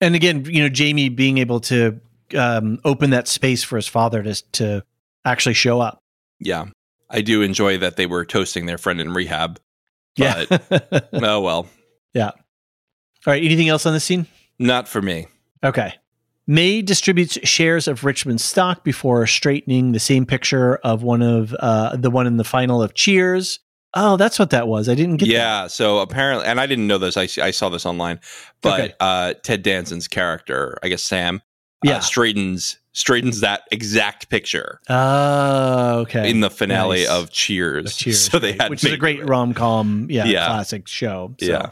And again, you know, Jamie being able to um, open that space for his father to to actually show up. Yeah. I do enjoy that they were toasting their friend in rehab. Yeah. Oh well, Yeah. All right. Anything else on this scene? not for me. Okay. Mae distributes shares of Richmond stock before straightening the same picture of one of uh, the one in the final of Cheers. Oh, that's what that was. I didn't get. that. Yeah. So apparently, and I didn't know this. I, I saw this online, but Okay. uh, Ted Danson's character, I guess Sam, Yeah. uh, straightens straightens that exact picture Oh, okay. in the finale Nice. of Cheers. Of Cheers, so they had which is a great rom com, yeah, Yeah. classic show. So. Yeah.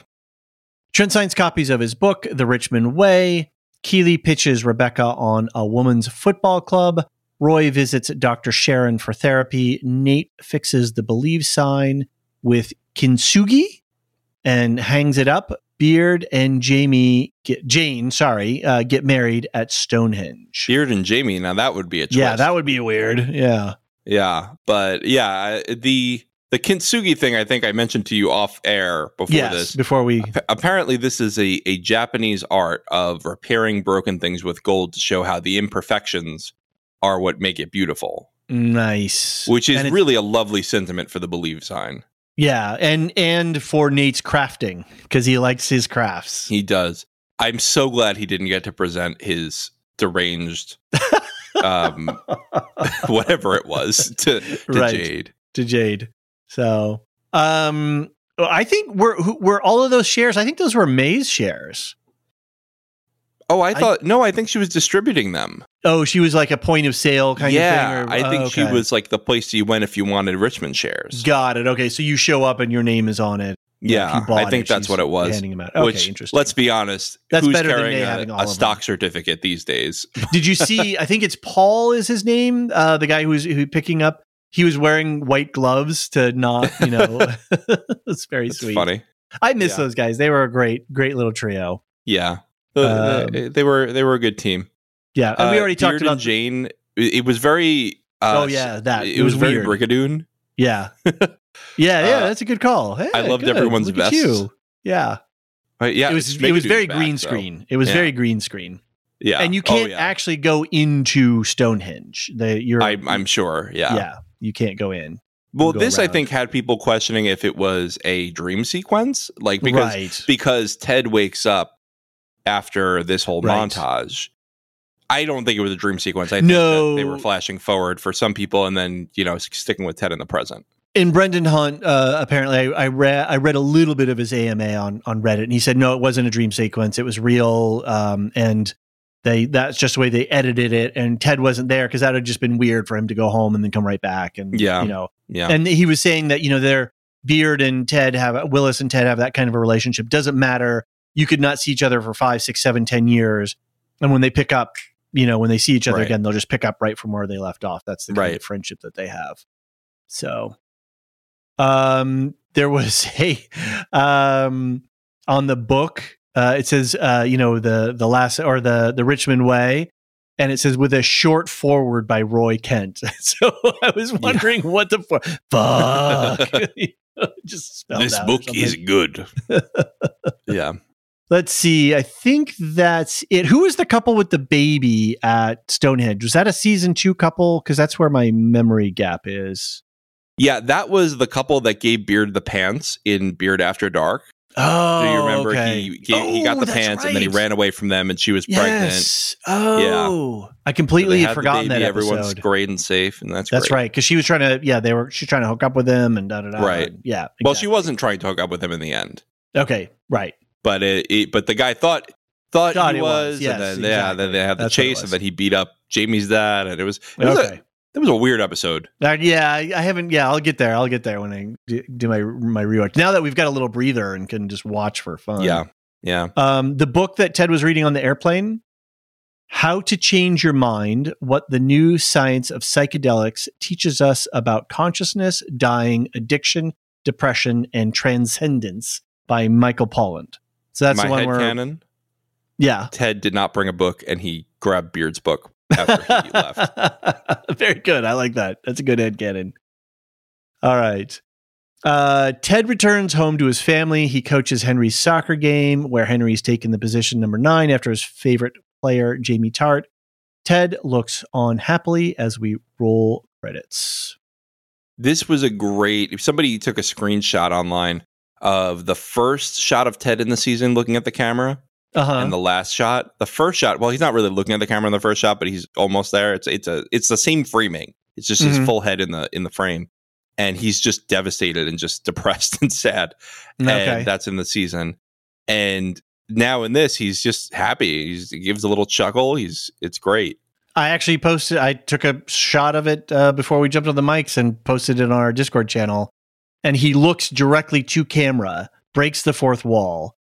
Trent signs copies of his book, The Richmond Way. Keeley pitches Rebecca on a woman's football club. Roy visits Dr. Sharon for therapy. Nate fixes the believe sign with kintsugi and hangs it up. Beard and Jamie get Jane, sorry, uh, get married at Stonehenge. Beard and Jamie. Now that would be a twist. yeah, that would be weird. Yeah. Yeah, but yeah, the the kintsugi thing. I think I mentioned to you off air before yes. this. Before we Apparently, this is a, a Japanese art of repairing broken things with gold to show how the imperfections are what make it beautiful, nice. which is really a lovely sentiment for the believe sign. Yeah, and and for Nate's crafting because he likes his crafts. He does. I'm so glad he didn't get to present his deranged, um, whatever it was, to, to Right. Jade. to Jade. So, um, I think were were all of those shares. I think those were Mae's shares. Oh, I I- thought no. I think she was distributing them. Oh, she was like a point of sale kind yeah, of thing. or- I think oh, she was like the place you went if you wanted Richmond shares. Got it. Okay, so you show up and your name is on it. yeah, I think it, that's what it was. Handing them out. Okay, Which, interesting. let's be honest, That's who's better than carrying Mae a, having all a stock certificate these days? Did you see? I think it's Paul is his name. Uh, the guy who's who picking up. He was wearing white gloves to not, you know. it's very It's sweet. funny. I miss Yeah. those guys. They were a great, great little trio. Yeah, Uh, Um, they, they were they were a good team. Yeah, and we Uh, already talked Beard about and Jane. It it was very. Uh, Oh, yeah, that. It, It was, was very. Brigadoon. Yeah. Yeah, yeah, Uh, that's a good call. Hey, I loved good. everyone's Look vests. you. Yeah. Right, yeah, it was it was very back, green screen. It was Yeah. very green screen. Yeah, And you Oh, can't yeah. actually go into Stonehenge. The you're I, I'm sure. Yeah. yeah, you can't go in. Well, go this I think had people questioning if it was a dream sequence, like because right. because Ted wakes up after this whole Right. montage. I don't think it was a dream sequence. I think No. that they were flashing forward for some people and then, you know, sticking with Ted in the present. And Brendan Hunt, uh, apparently, I, I read I read a little bit of his AMA on on Reddit, and he said no, it wasn't a dream sequence; it was real, um, and they that's just the way they edited it. And Ted wasn't there because that would just been weird for him to go home and then come right back, and Yeah. you know. Yeah. And he was saying that you know their Beard and Ted have Willis and Ted have that kind of a relationship. Doesn't matter. You could not see each other for five, six, seven, ten years, and when they pick up, you know, when they see each other Right. again, they'll just pick up right from where they left off. That's the kind Right. of friendship that they have. So, um, there was a um on the book. Uh, it says, uh, you know, the the last or the the Richmond Way, and it says with a short forward by Roy Kent. so I was wondering what the fu- fuck. Just spelled this book is good. yeah. Let's see. I think that's it. Who was the couple with the baby at Stonehenge? Was that a season two couple? Because that's where my memory gap is. Yeah, that was the couple that gave Beard the pants in Beard After Dark. Oh, Do you oh, remember okay. he he, he got Oh, the pants and then he ran away from them and she was pregnant. Yes. Oh, I completely They had forgotten that Everyone's episode. great and safe, and that's That's great. right. Because she was trying to, yeah, they were. She's trying to hook up with him and da da da. Right. Yeah. Well, she wasn't trying to hook up with him in the end, Okay. Right. But it, it but the guy thought thought, Thought he was, was, yes, and then yeah, then they had the That's chase, and then he beat up Jamie's dad, and it was it was, Okay. a, it was a weird episode. Uh, yeah, I, I haven't. Yeah, I'll get there. I'll get there when I do, do my my rewatch. Now that we've got a little breather and can just watch for fun. Yeah, yeah, Um, the book that Ted was reading on the airplane, How to Change Your Mind: What the New Science of Psychedelics Teaches Us About Consciousness, Dying, Addiction, Depression, and Transcendence by Michael Pollan. So that's My the one where, canon. yeah. Ted did not bring a book, and he grabbed Beard's book after he left. Very good. I like that. That's a good head canon. All right. Uh, Ted returns home to his family. He coaches Henry's soccer game, where Henry's taken the position number nine after his favorite player, Jamie Tartt. Ted looks on happily as we roll credits. This was a great. If somebody took a screenshot online of the first shot of Ted in the season, looking at the camera, Uh huh. and the last shot, the first shot. Well, he's not really looking at the camera in the first shot, but he's almost there. It's it's a it's the same framing. It's just his Mhm. full head in the in the frame, and he's just devastated and just depressed and sad. Okay. And that's in the season. And now in this, he's just happy. He's, he gives a little chuckle. He's it's great. I actually posted. I took a shot of it uh, before we jumped on the mics and posted it on our Discord channel. And he looks directly to camera, breaks the fourth wall,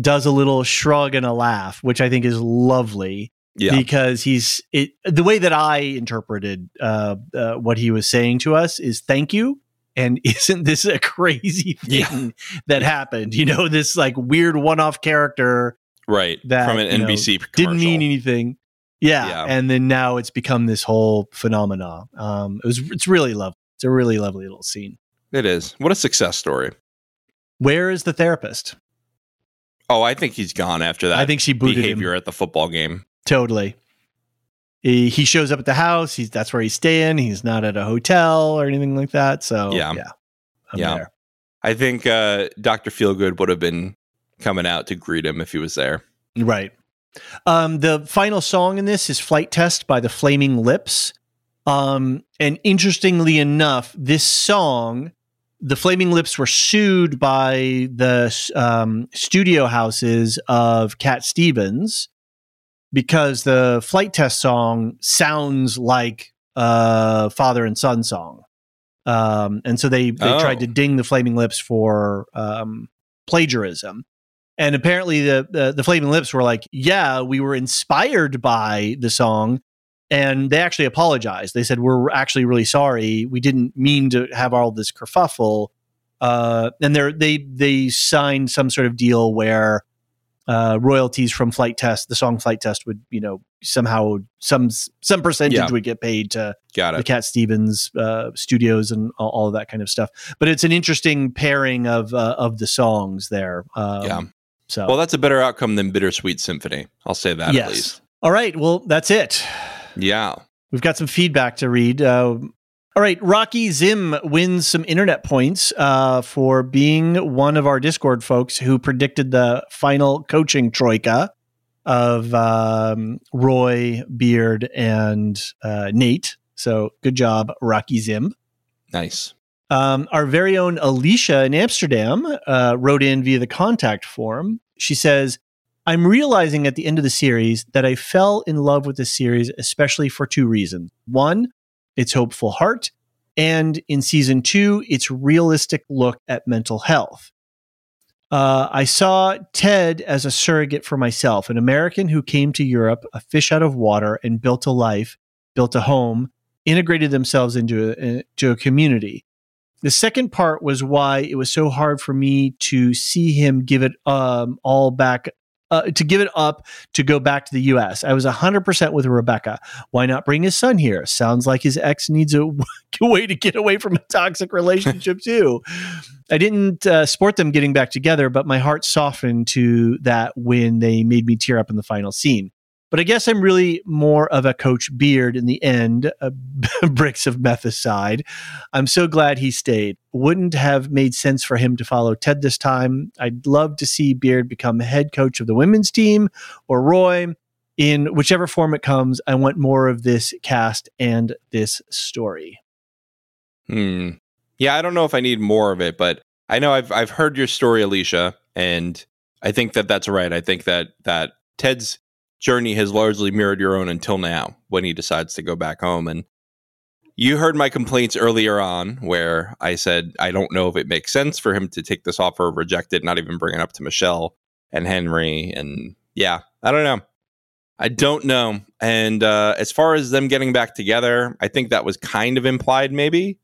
does a little shrug and a laugh, which I think is lovely Yeah, because he's it. The way that I interpreted uh, uh, what he was saying to us is "thank you." And isn't this a crazy Yeah. thing that happened? You know, this like weird one-off character right. that, From an know, NBC commercial. didn't mean anything. Yeah. Yeah. And then now it's become this whole phenomena. Um, it was it's really lovely. It's a really lovely little scene. It is. What a success story. Where is the therapist? Oh, I think he's gone after that I think she booted behavior him at the football game. totally. He, he shows up at the house. He's that's where he's staying. He's not at a hotel or anything like that. So Yeah. yeah, I'm Yeah. there. I think uh, Dr. Feelgood would have been coming out to greet him if he was there. Right. Um, the final song in this is Flight Test by the Flaming Lips. Um, and interestingly enough, this song, the Flaming Lips were sued by the um, studio houses of Cat Stevens because the Flight Test song sounds like a father and son song. Um, and so they, they Oh. tried to ding the Flaming Lips for um, plagiarism. And apparently, the, the the Flaming Lips were like, "Yeah, we were inspired by the song," and they actually apologized. They said, "We're actually really sorry. We didn't mean to have all this kerfuffle." Uh, and they they they signed some sort of deal where uh, royalties from Flight Test, the song Flight Test, would you know somehow some some percentage Yeah. would get paid to the. Cat Stevens uh, studios and all, all of that kind of stuff. But it's an interesting pairing of uh, of the songs there. Um, Yeah. So Well, that's a better outcome than Bittersweet Symphony. I'll say that yes. at least. All right. Well, that's it. Yeah. We've got some feedback to read. Uh, All right, Rocky Zim wins some internet points uh, for being one of our Discord folks who predicted the final coaching troika of um, Roy, Beard, and uh, Nate. So good job, Rocky Zim. Nice. Um, our very own Elysia in Amsterdam uh, wrote in via the contact form. She says, I'm realizing at the end of the series that I fell in love with the series, especially for two reasons. One, its hopeful heart, and in season two, its realistic look at mental health. Uh, I saw Ted as a surrogate for myself, an American who came to Europe, a fish out of water, and built a life, built a home, integrated themselves into a, into a community. The second part was why it was so hard for me to see him give it um, all back uh, to give it up to go back to the US. I was 100% with Rebecca. Why not bring his son here? Sounds like his ex needs a way to get away from a toxic relationship, too. I didn't uh, support them getting back together, but my heart softened to that when they made me tear up in the final scene. But I guess I'm really more of a Coach Beard in the end, uh, bricks of meth aside. I'm so glad he stayed. Wouldn't have made sense for him to follow Ted this time. I'd love to see Beard become head coach of the women's team or Roy. In whichever form it comes, I want more of this cast and this story. Hmm. Yeah, I don't know if I need more of it, but I know I've I've heard your story, Elysia, and I think that that's right. I think that that Ted's journey has largely mirrored your own until now when he decides to go back home. And you heard my complaints earlier on where I said, I don't know if it makes sense for him to take this offer, reject it, not even bring it up to Michelle and Henry. And yeah, I don't know. I don't know. And uh, as far as them getting back together, I think that was kind of implied, maybe.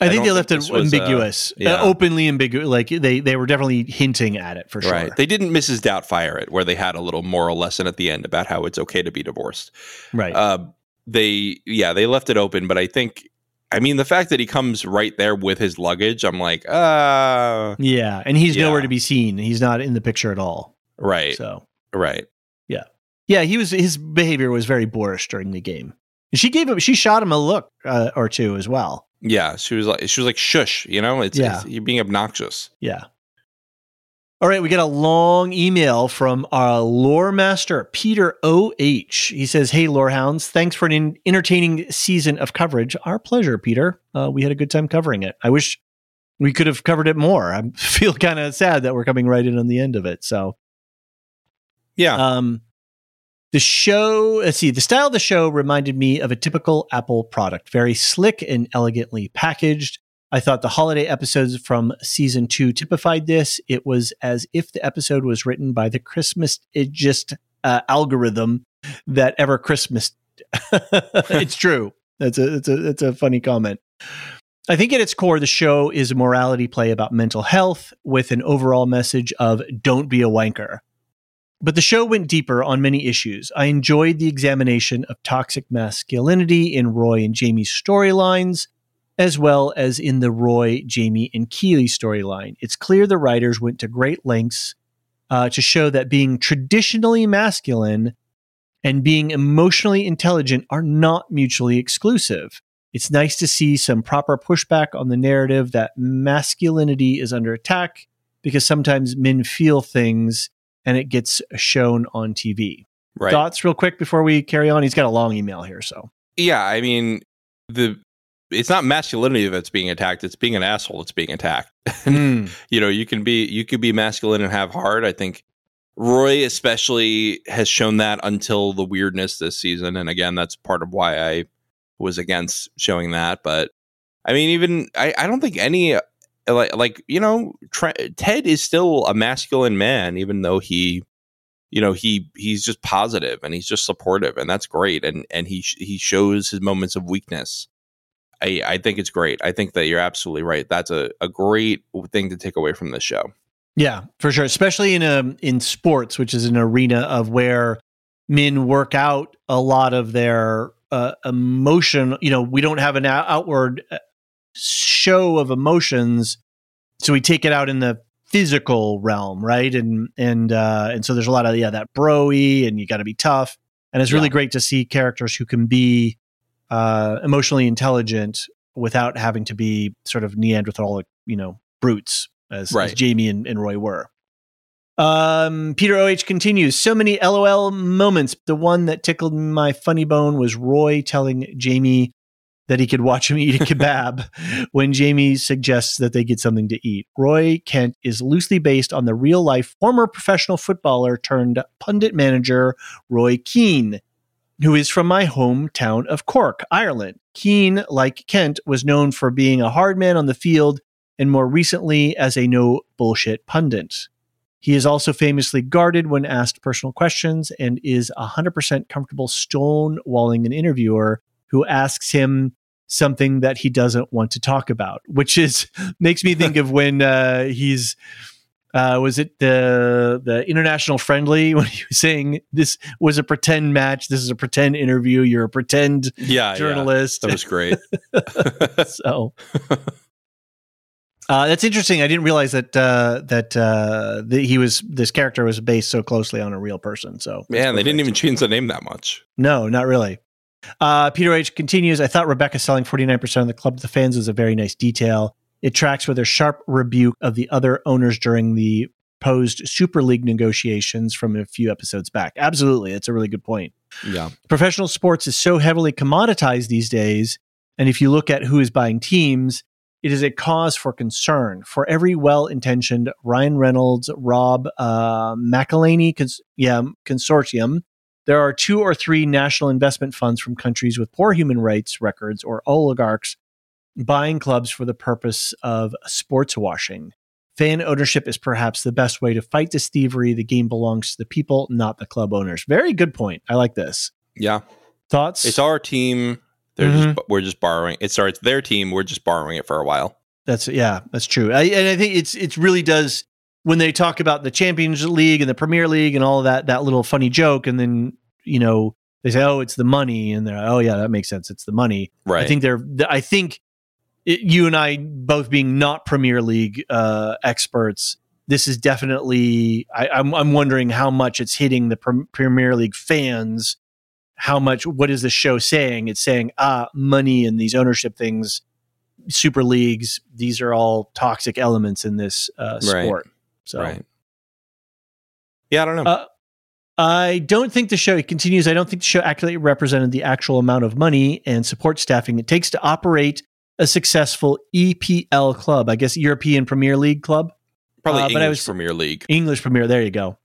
I, think they left it ambiguous, uh, yeah. uh, openly ambiguous. Like they they were definitely hinting at it for sure. Right. They didn't Mrs. Doubtfire it, where they had a little moral lesson at the end about how it's okay to be divorced. Right. Uh, they yeah they left it open, but I think I mean the fact that he comes right there with his luggage, I'm like, uh yeah, and he's yeah. nowhere to be seen. He's not in the picture at all. Right. So right. Yeah. Yeah. He was his behavior was very boorish during the game. She gave him she shot him a look uh, or two as well. Yeah, she was like she was like shush, you know, it's, yeah. It's, you're being obnoxious. Yeah. All right, we get a long email from our lore master, Peter O.H. He says, Hey, Lorehounds, thanks for an entertaining season of coverage. Our pleasure, Peter. Uh, we had a good time covering it. I wish we could have covered it more. I feel kind of sad that we're coming right in on the end of it. So, yeah. Um, the show, let's see, the style of the show reminded me of a typical Apple product, very slick and elegantly packaged. I thought the holiday episodes from season two typified this. It was as if the episode was written by the Christmas it just uh, algorithm that ever Christmas. it's true. That's a it's a it's a funny comment. I think at its core, the show is a morality play about mental health with an overall message of don't be a wanker. But the show went deeper on many issues. I enjoyed the examination of toxic masculinity in Roy and Jamie's storylines, as well as in the Roy, Jamie, and Keeley storyline. It's clear the writers went to great lengths uh, to show that being traditionally masculine and being emotionally intelligent are not mutually exclusive. It's nice to see some proper pushback on the narrative that masculinity is under attack because sometimes men feel things and it gets shown on TV. Right. Thoughts real quick before we carry on? He's got a long email here, so. Yeah, I mean, the it's not masculinity that's being attacked, it's being an asshole that's being attacked. Mm. you know, you can be you could be masculine and have heart. I think Roy especially has shown that until the weirdness this season and again, that's part of why I was against showing that, but I mean, even I, I don't think any like like you know Ted is still a masculine man even though he you know he he's just positive and he's just supportive and that's great and and he he shows his moments of weakness I, I think it's great. I think that you're absolutely right. That's a, a great thing to take away from this show. Yeah, for sure. Especially in a um, in sports, which is an arena of where men work out a lot of their uh, emotion. You know, we don't have an outward uh, show of emotions so we take it out in the physical realm right and and uh and so there's a lot of yeah that broy and you got to be tough and it's really yeah. great to see characters who can be uh emotionally intelligent without having to be sort of Neanderthal, you know, brutes as, Right. as Jamie and, and Roy were. Um, Peter OH continues. So many LOL moments. The one that tickled my funny bone was Roy telling Jamie that he could watch him eat a kebab when Jamie suggests that they get something to eat. Roy Kent is loosely based on the real life former professional footballer turned pundit manager Roy Keane, who is from my hometown of Cork, Ireland. Keane, like Kent, was known for being a hard man on the field and more recently as a no bullshit pundit. He is also famously guarded when asked personal questions and is 100% comfortable stonewalling an interviewer who asks him something that he doesn't want to talk about, which is makes me think of when uh, he's uh, was it the the international friendly when he was saying this was a pretend match, this is a pretend interview, you're a pretend Yeah, journalist. yeah. That was great. so uh, that's interesting. I didn't realize that uh, that uh, that he was this character was based so closely on a real person. So Man, they didn't even change the name that much. No, not really. Uh, Peter H continues. I thought Rebecca selling 49% of the club to the fans was a very nice detail. It tracks with her sharp rebuke of the other owners during the posed Super League negotiations from a few episodes back. Absolutely. It's a really good point. Yeah. Professional sports is so heavily commoditized these days. And if you look at who is buying teams, it is a cause for concern. For every well intentioned Ryan Reynolds, Rob uh, McElhenney cons- yeah, consortium, there are two or three national investment funds from countries with poor human rights records or oligarchs buying clubs for the purpose of sports washing. Fan ownership is perhaps the best way to fight this thievery. The game belongs to the people, not the club owners. Very good point. I like this. Yeah. Thoughts? It's our team. They're Mm-hmm. just we're just borrowing. It it's their team. We're just borrowing it for a while. That's yeah, that's true. I, and I think it's it really does when they talk about the Champions League and the Premier League and all that that little funny joke, and then you know they say, "Oh, it's the money," and they're, "Oh yeah, that makes sense. It's the money." Right. I think they're. I think it, you and I both being not Premier League uh, experts. This is definitely. I, I'm I'm wondering how much it's hitting the Prem- Premier League fans. How much? What is the show saying? It's saying ah, money and these ownership things, super leagues. These are all toxic elements in this uh, Right. So Right. Yeah, I don't know. uh, I don't think the show it continues. I don't think the show accurately represented the actual amount of money and support staffing it takes to operate a successful EPL club. I guess European Premier League club, Probably uh, English but I was- Premier League. English Premier. There you go.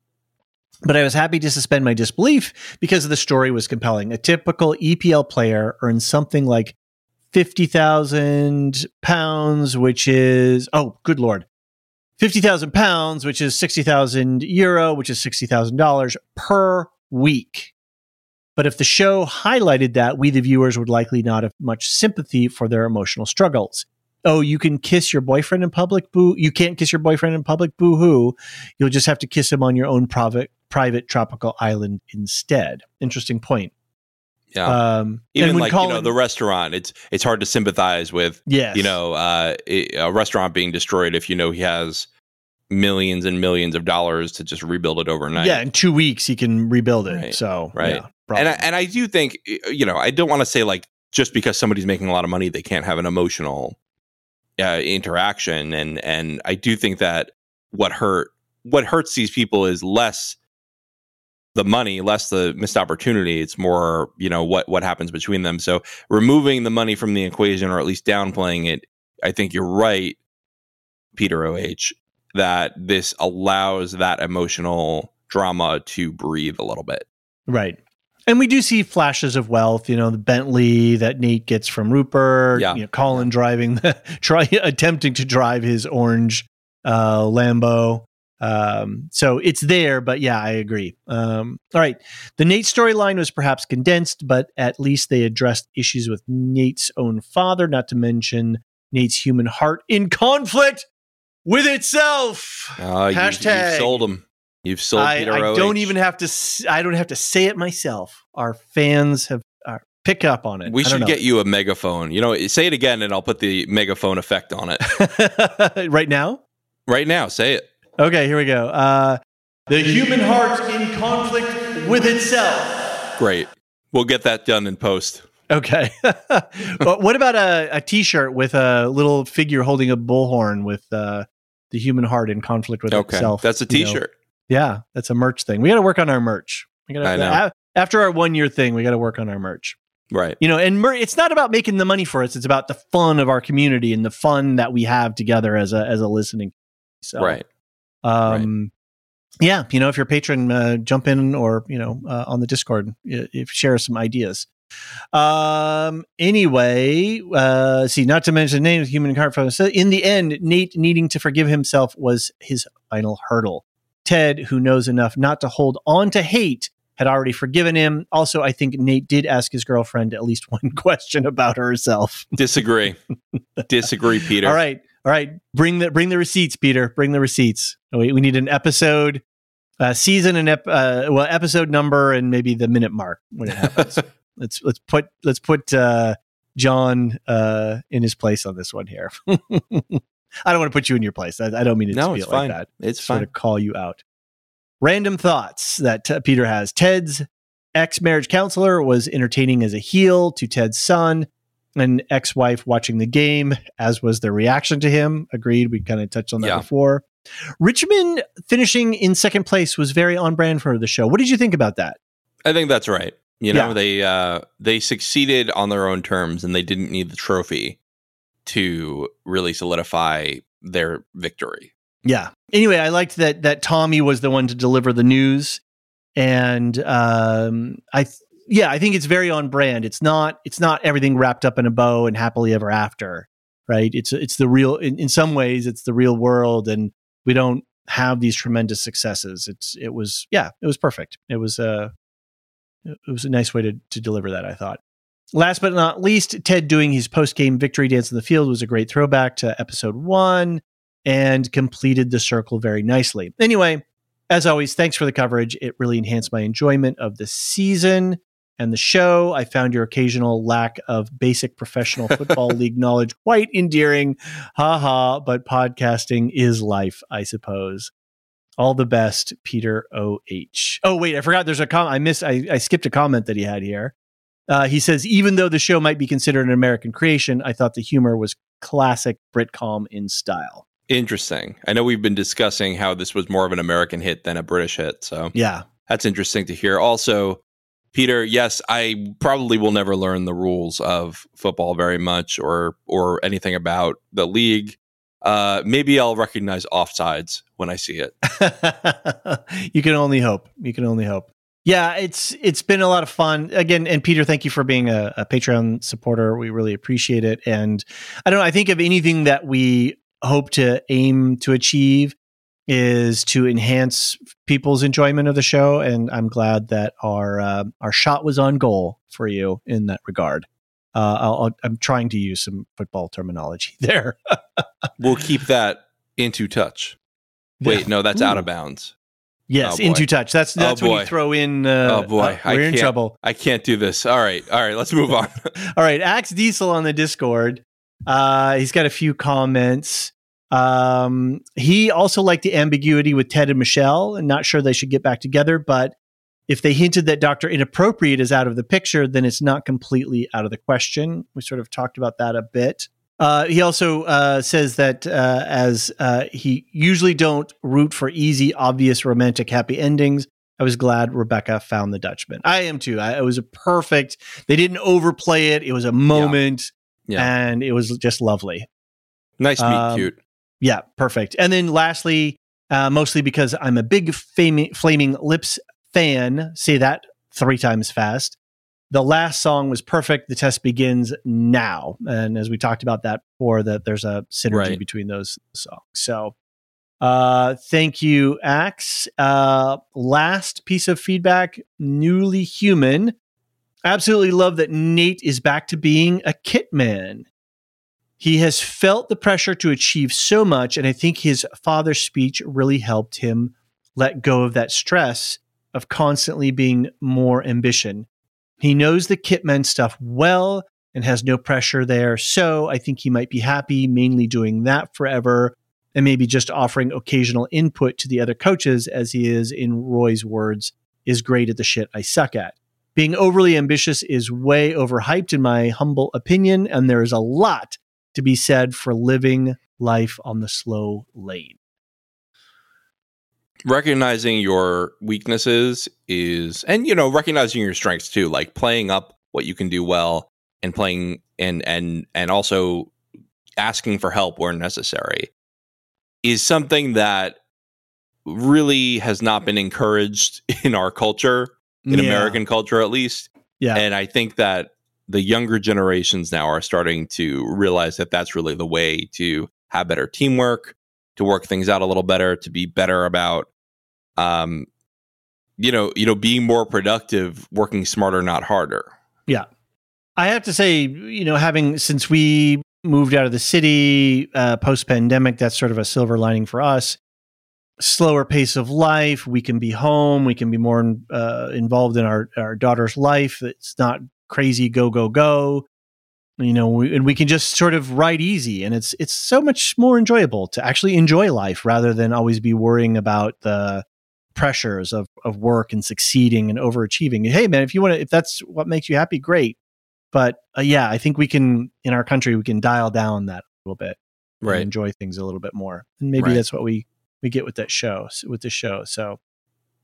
But I was happy to suspend my disbelief because the story was compelling. A typical EPL player earns something like fifty thousand pounds, which is oh, good lord, fifty thousand pounds, which is sixty thousand euro, which is sixty thousand dollars per week. But if the show highlighted that, we the viewers would likely not have much sympathy for their emotional struggles. Oh, you can kiss your boyfriend in public, boo. You can't kiss your boyfriend in public, boo hoo. You'll just have to kiss him on your own private private tropical island instead. Interesting point. Yeah. Um, Even like you know the restaurant, it's it's hard to sympathize with yes, you know uh, a a restaurant being destroyed if you know he has millions and millions of dollars to just rebuild it overnight. yeah, in two weeks he can rebuild it. Right, So right. yeah, and. I, and I do think you know I don't want to say like just because somebody's making a lot of money they can't have an emotional uh, interaction and and I do think that what hurt what hurts these people is less the money less the missed opportunity it's more you know what what happens between them so removing the money from the equation or at least downplaying it I think you're right Peter OH that this allows that emotional drama to breathe a little bit Right. And we do see flashes of wealth, you know, the Bentley that Nate gets from Rupert, Yeah. you know, Colin driving the try attempting to drive his orange uh Lambo. Um so it's there, but yeah, I agree. Um all right. The Nate storyline was perhaps condensed, but at least they addressed issues with Nate's own father, not to mention Nate's human heart in conflict with itself. Uh, you, Hashtag. have sold them. You've sold I, Peter I don't even have to. I don't have to say it myself. Our fans have uh, pick up on it. We I should know. get you a megaphone. You know, say it again, and I'll put the megaphone effect on it right now. right now. Say it. Okay, here we go. Uh, the human heart in conflict with itself. Great. We'll get that done in post. Okay. but what about a, a T-shirt with a little figure holding a bullhorn with uh, the human heart in conflict with Okay, itself? that's a you know? T-shirt. Yeah, that's a merch thing. We got to work on our merch. We gotta, I know. a- after our one year thing, we got to work on our merch. Right. You know, and mer- it's not about making the money for us. It's about the fun of our community and the fun that we have together as a as a listening. So, Right. Um, yeah, you know, if you're a patron, uh, jump in or you know uh, on the Discord, i- if share some ideas. Um. Anyway, uh, see, not to mention the name of human heart. So in the end, Nate needing to forgive himself was his final hurdle. Ted, who knows enough not to hold on to hate, had already forgiven him. Also, I think Nate did ask his girlfriend at least one question about herself. Disagree. Disagree, Peter. All right, all right. Bring the bring the receipts, Peter. Bring the receipts. Wait, we need an episode, uh, season, and ep- uh, well, episode number, and maybe the minute mark when it happens. let's let's put let's put uh, John uh, in his place on this one here. I don't want to put you in your place. I, I don't mean it No, to it's like fine. that. It's Sort fine. of call you out. Random thoughts that uh, Peter has. Ted's ex marriage counselor was entertaining as a heel to Ted's son. An ex wife watching the game, as was their reaction to him. Agreed. We kind of touched on that Yeah. before. Richmond finishing in second place was very on brand for the show. What did you think about that? I think that's right. You know, Yeah. they uh they succeeded on their own terms and they didn't need the trophy to really solidify their victory. Yeah. Anyway, I liked that that Tommy was the one to deliver the news, and um, I th- yeah, I think it's very on brand. It's not it's not everything wrapped up in a bow and happily ever after, right? It's it's the real in, in some ways it's the real world, and we don't have these tremendous successes. It's it was yeah, it was perfect. It was uh it was a nice way to to deliver that. I thought. Last but not least, Ted doing his post game victory dance in the field was a great throwback to episode one and completed the circle very nicely. Anyway, as always, thanks for the coverage. It really enhanced my enjoyment of the season and the show. I found your occasional lack of basic professional football league knowledge quite endearing. Ha ha, but podcasting is life, I suppose. All the best, Peter O.H. Oh, wait, I forgot there's a comment. I missed, I, I skipped a comment that he had here. Uh, he says, even though the show might be considered an American creation, I thought the humor was classic Britcom in style. Interesting. I know we've been discussing how this was more of an American hit than a British hit, so Yeah. that's interesting to hear. Also, Peter, yes, I probably will never learn the rules of football very much or or anything about the league. Uh, maybe I'll recognize offsides when I see it. you can only hope. You can only hope. Yeah, it's it's been a lot of fun. Again, and Peter, thank you for being a, a Patreon supporter. We really appreciate it. And I don't know, I think of anything that we hope to aim to achieve is to enhance people's enjoyment of the show. And I'm glad that our uh, our shot was on goal for you in that regard. Uh, I'll, I'll, I'm trying to use some football terminology there. We'll keep that into touch. Wait, no, that's out of bounds. Yes, Oh, into touch. That's that's when boy. you throw in. Uh, Oh, boy. uh, we're in trouble. I can't do this. All right, all right, let's move on. All right, Axe Diesel on the Discord. Uh, he's got a few comments. Um, he also liked the ambiguity with Ted and Michelle, and not sure they should get back together. But if they hinted that Doctor Inappropriate is out of the picture, then it's not completely out of the question. We sort of talked about that a bit. Uh, he also uh, says that uh, as uh, he usually don't root for easy, obvious, romantic, happy endings. I was glad Rebecca found the Dutchman. I am too. I, it was a perfect. They didn't overplay it. It was a moment, Yeah, and it was just lovely. nice meet um, cute. Yeah, perfect. And then lastly, uh, mostly because I'm a big flaming, flaming lips fan. Say that three times fast. The last song was perfect. The test begins now, and as we talked about that before, that there's a synergy Right. between those songs. So, uh, thank you, Axe. Uh, last piece of feedback: newly human. Absolutely love that Nate is back to being a kit man. He has felt the pressure to achieve so much, and I think his father's speech really helped him let go of that stress of constantly being more ambition. He knows the Kitmen stuff well and has no pressure there, so I think he might be happy mainly doing that forever and maybe just offering occasional input to the other coaches as he is, in Roy's words, is great at the shit I suck at. Being overly ambitious is way overhyped, in my humble opinion, and there is a lot to be said for living life on the slow lane. Recognizing your weaknesses is, and you know, recognizing your strengths too, like playing up what you can do well and playing and and and also asking for help where necessary is something that really has not been encouraged in our culture, in Yeah. American culture at least. Yeah. And I think that the younger generations now are starting to realize that that's really the way to have better teamwork, to work things out a little better, to be better about um you know, you know being more productive, working smarter not harder. Yeah. I have to say, you know, having since we moved out of the city uh, post pandemic, that's sort of a silver lining for us. Slower pace of life. We can be home. We can be more uh, involved in our, our daughter's life. It's not crazy go, go, go. You know, we, and we can just sort of ride easy. And it's, it's so much more enjoyable to actually enjoy life rather than always be worrying about the pressures of, of work and succeeding and overachieving. Hey, man, if you want to, if that's what makes you happy, great but uh, yeah, I think we can in our country we can dial down that a little bit, and enjoy things a little bit more, and maybe Right. that's what we we get with that show with the show. So,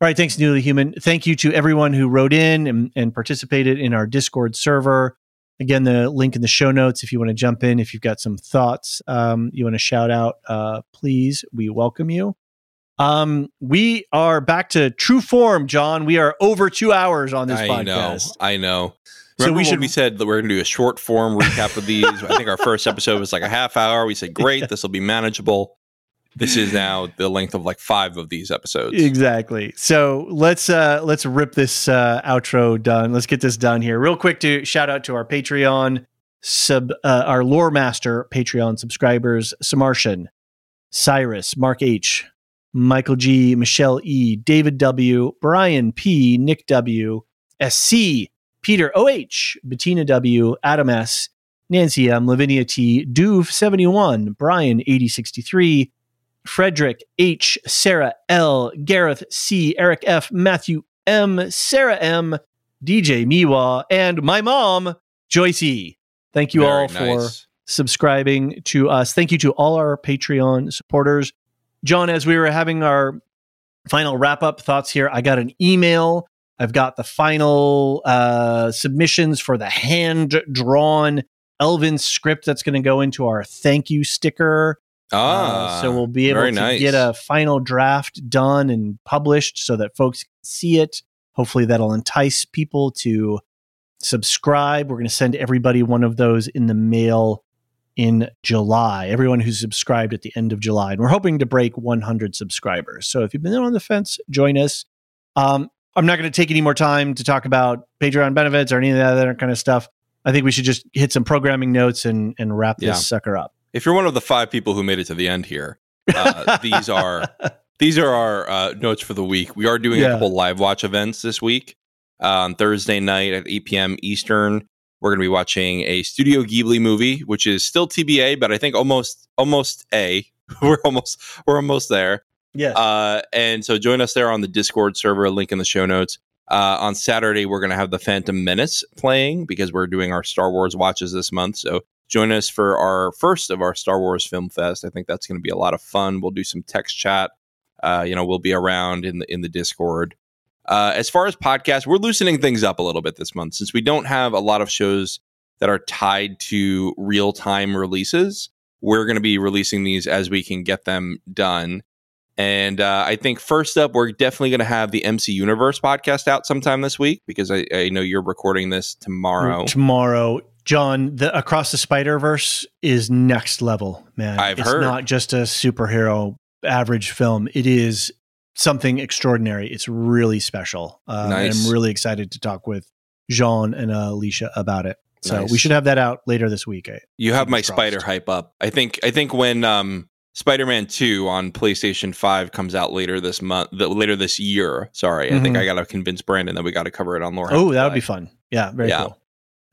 all right, thanks, newly human. Thank you to everyone who wrote in and, and participated in our Discord server. Again, the link in the show notes if you want to jump in, if you've got some thoughts, um, you want to shout out, uh, please, we welcome you. Um, we are back to true form, John. We are over two hours on this I podcast. know. I know. So we should- we said that we're going to do a short form recap of these? I think our first episode was like a half hour. We said, great, this will be manageable. This is now the length of like five of these episodes. Exactly. So let's uh let's rip this uh outro done. Let's get this done here. Real quick to shout out to our Patreon sub uh, our lore master Patreon subscribers, Samartian, Cyrus, Mark H, Michael G, Michelle E, David W, Brian P, Nick W, SC, Peter OH, Bettina W, Adam S, Nancy M, Lavinia T, Duve71, Brian 8063, Frederick H, Sarah L, Gareth C, Eric F, Matthew M, Sarah M, DJ Miwa, and my mom, Joyce E. Thank you Very all for nice. subscribing to us. Thank you to all our Patreon supporters. John, as we were having our final wrap up thoughts here, I got an email. I've got the final uh, submissions for the hand drawn Elven script that's going to go into our thank you sticker. Ah, Uh, so we'll be able to nice. get a final draft done and published so that folks can see it. Hopefully, that'll entice people to subscribe. We're going to send everybody one of those in the mail in July. Everyone who's subscribed at the end of July, and we're hoping to break 100 subscribers. So if you've been on the fence, join us. Um, I'm not going to take any more time to talk about Patreon benefits or any of that other kind of stuff. I think we should just hit some programming notes and and wrap this Yeah. sucker up. If you're one of the five people who made it to the end here, uh, these are these are our uh, notes for the week. We are doing Yeah. a couple live watch events this week. Uh, on Thursday night at 8 p.m. Eastern, we're going to be watching a Studio Ghibli movie, which is still TBA, but I think almost almost a. we're almost we're almost there. Yes. Uh, and so join us there on the Discord server, link in the show notes. Uh, on Saturday, we're going to have the Phantom Menace playing because we're doing our Star Wars watches this month. So join us for our first of our Star Wars Film Fest. I think that's going to be a lot of fun. We'll do some text chat. Uh, you know, we'll be around in the in the Discord. Uh, as far as podcasts, we're loosening things up a little bit this month since we don't have a lot of shows that are tied to real time releases. We're going to be releasing these as we can get them done. And uh, I think first up, we're definitely going to have the MC Universe podcast out sometime this week because I, I know you're recording this tomorrow. tomorrow. John, the Across the Spider Verse is next level, man. I've it's heard. not just a superhero average film. It is something extraordinary. It's really special. And Nice. I'm really excited to talk with Jean and uh, Elysia about it. So Nice. we should have that out later this week. I- You have my Fingers spider hype up. I think I think when um, Spider-Man 2 on PlayStation 5 comes out later this month, the, later this year. Sorry, I think. I got to convince Brandon that we got to cover it on Lore. Oh, that would be fun. Yeah, very Yeah. cool.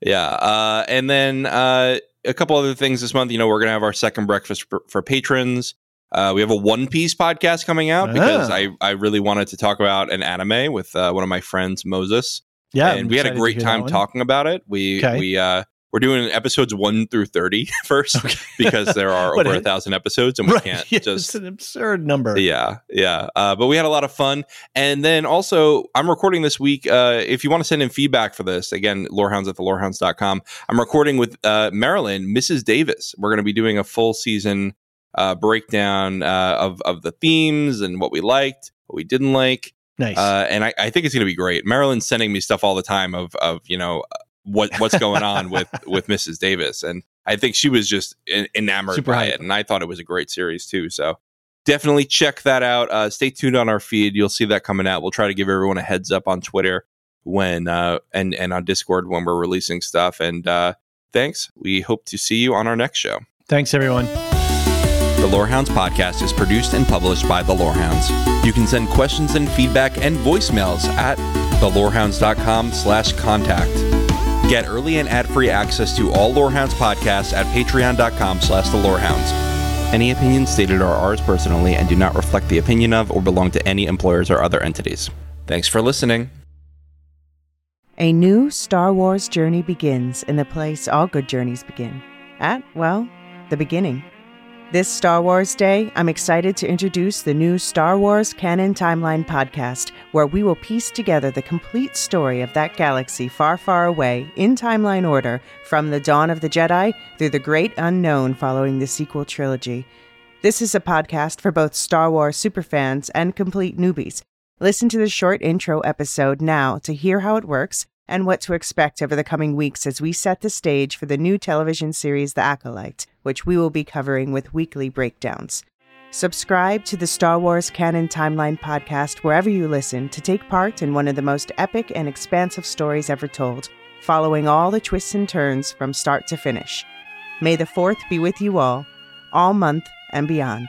Yeah. Uh, and then uh, a couple other things this month. You know, we're going to have our second breakfast for, for patrons. Uh, we have a One Piece podcast coming out because Ah. I, I really wanted to talk about an anime with uh, one of my friends, Moses. Yeah, and I'm we had a great time talking about it. We Okay. we uh we're doing episodes one through 30 first because there are over a a- thousand episodes and we Right, can't yeah, just it's an absurd number. yeah yeah. Uh, but we had a lot of fun. And then also i'm recording this week uh, if you want to send in feedback for this again lorehounds at the lorehounds.com i'm recording with uh, marilyn mrs davis. We're going to be doing a full season uh, breakdown uh, of, of the themes and what we liked what we didn't like. Nice. uh, and I, I think it's going to be great. Marilyn's sending me stuff all the time of of you know what what's going on with with Mrs. Davis, and I think she was just enamored Super by hype. it, and I thought it was a great series too. So definitely check that out. Uh, stay tuned on our feed; you'll see that coming out. We'll try to give everyone a heads up on Twitter when uh, and and on Discord when we're releasing stuff. And uh, thanks. We hope to see you on our next show. Thanks, everyone. The Lorehounds podcast is produced and published by The Lorehounds. You can send questions and feedback and voicemails at thelorehounds.com slash contact. Get early and ad-free access to all Lorehounds podcasts at patreon.com slash the Lorehounds. Any opinions stated are ours personally and do not reflect the opinion of or belong to any employers or other entities. Thanks for listening. A new Star Wars journey begins in the place all good journeys begin. At, well, the beginning. This Star Wars Day, I'm excited to introduce the new Star Wars Canon Timeline podcast, where we will piece together the complete story of that galaxy far, far away in timeline order from the dawn of the Jedi through the great unknown following the sequel trilogy. This is a podcast for both Star Wars superfans and complete newbies. Listen to the short intro episode now to hear how it works and what to expect over the coming weeks as we set the stage for the new television series The Acolyte, which we will be covering with weekly breakdowns. Subscribe to the Star Wars Canon Timeline podcast wherever you listen to take part in one of the most epic and expansive stories ever told, following all the twists and turns from start to finish. May the 4th be with you all, all month and beyond.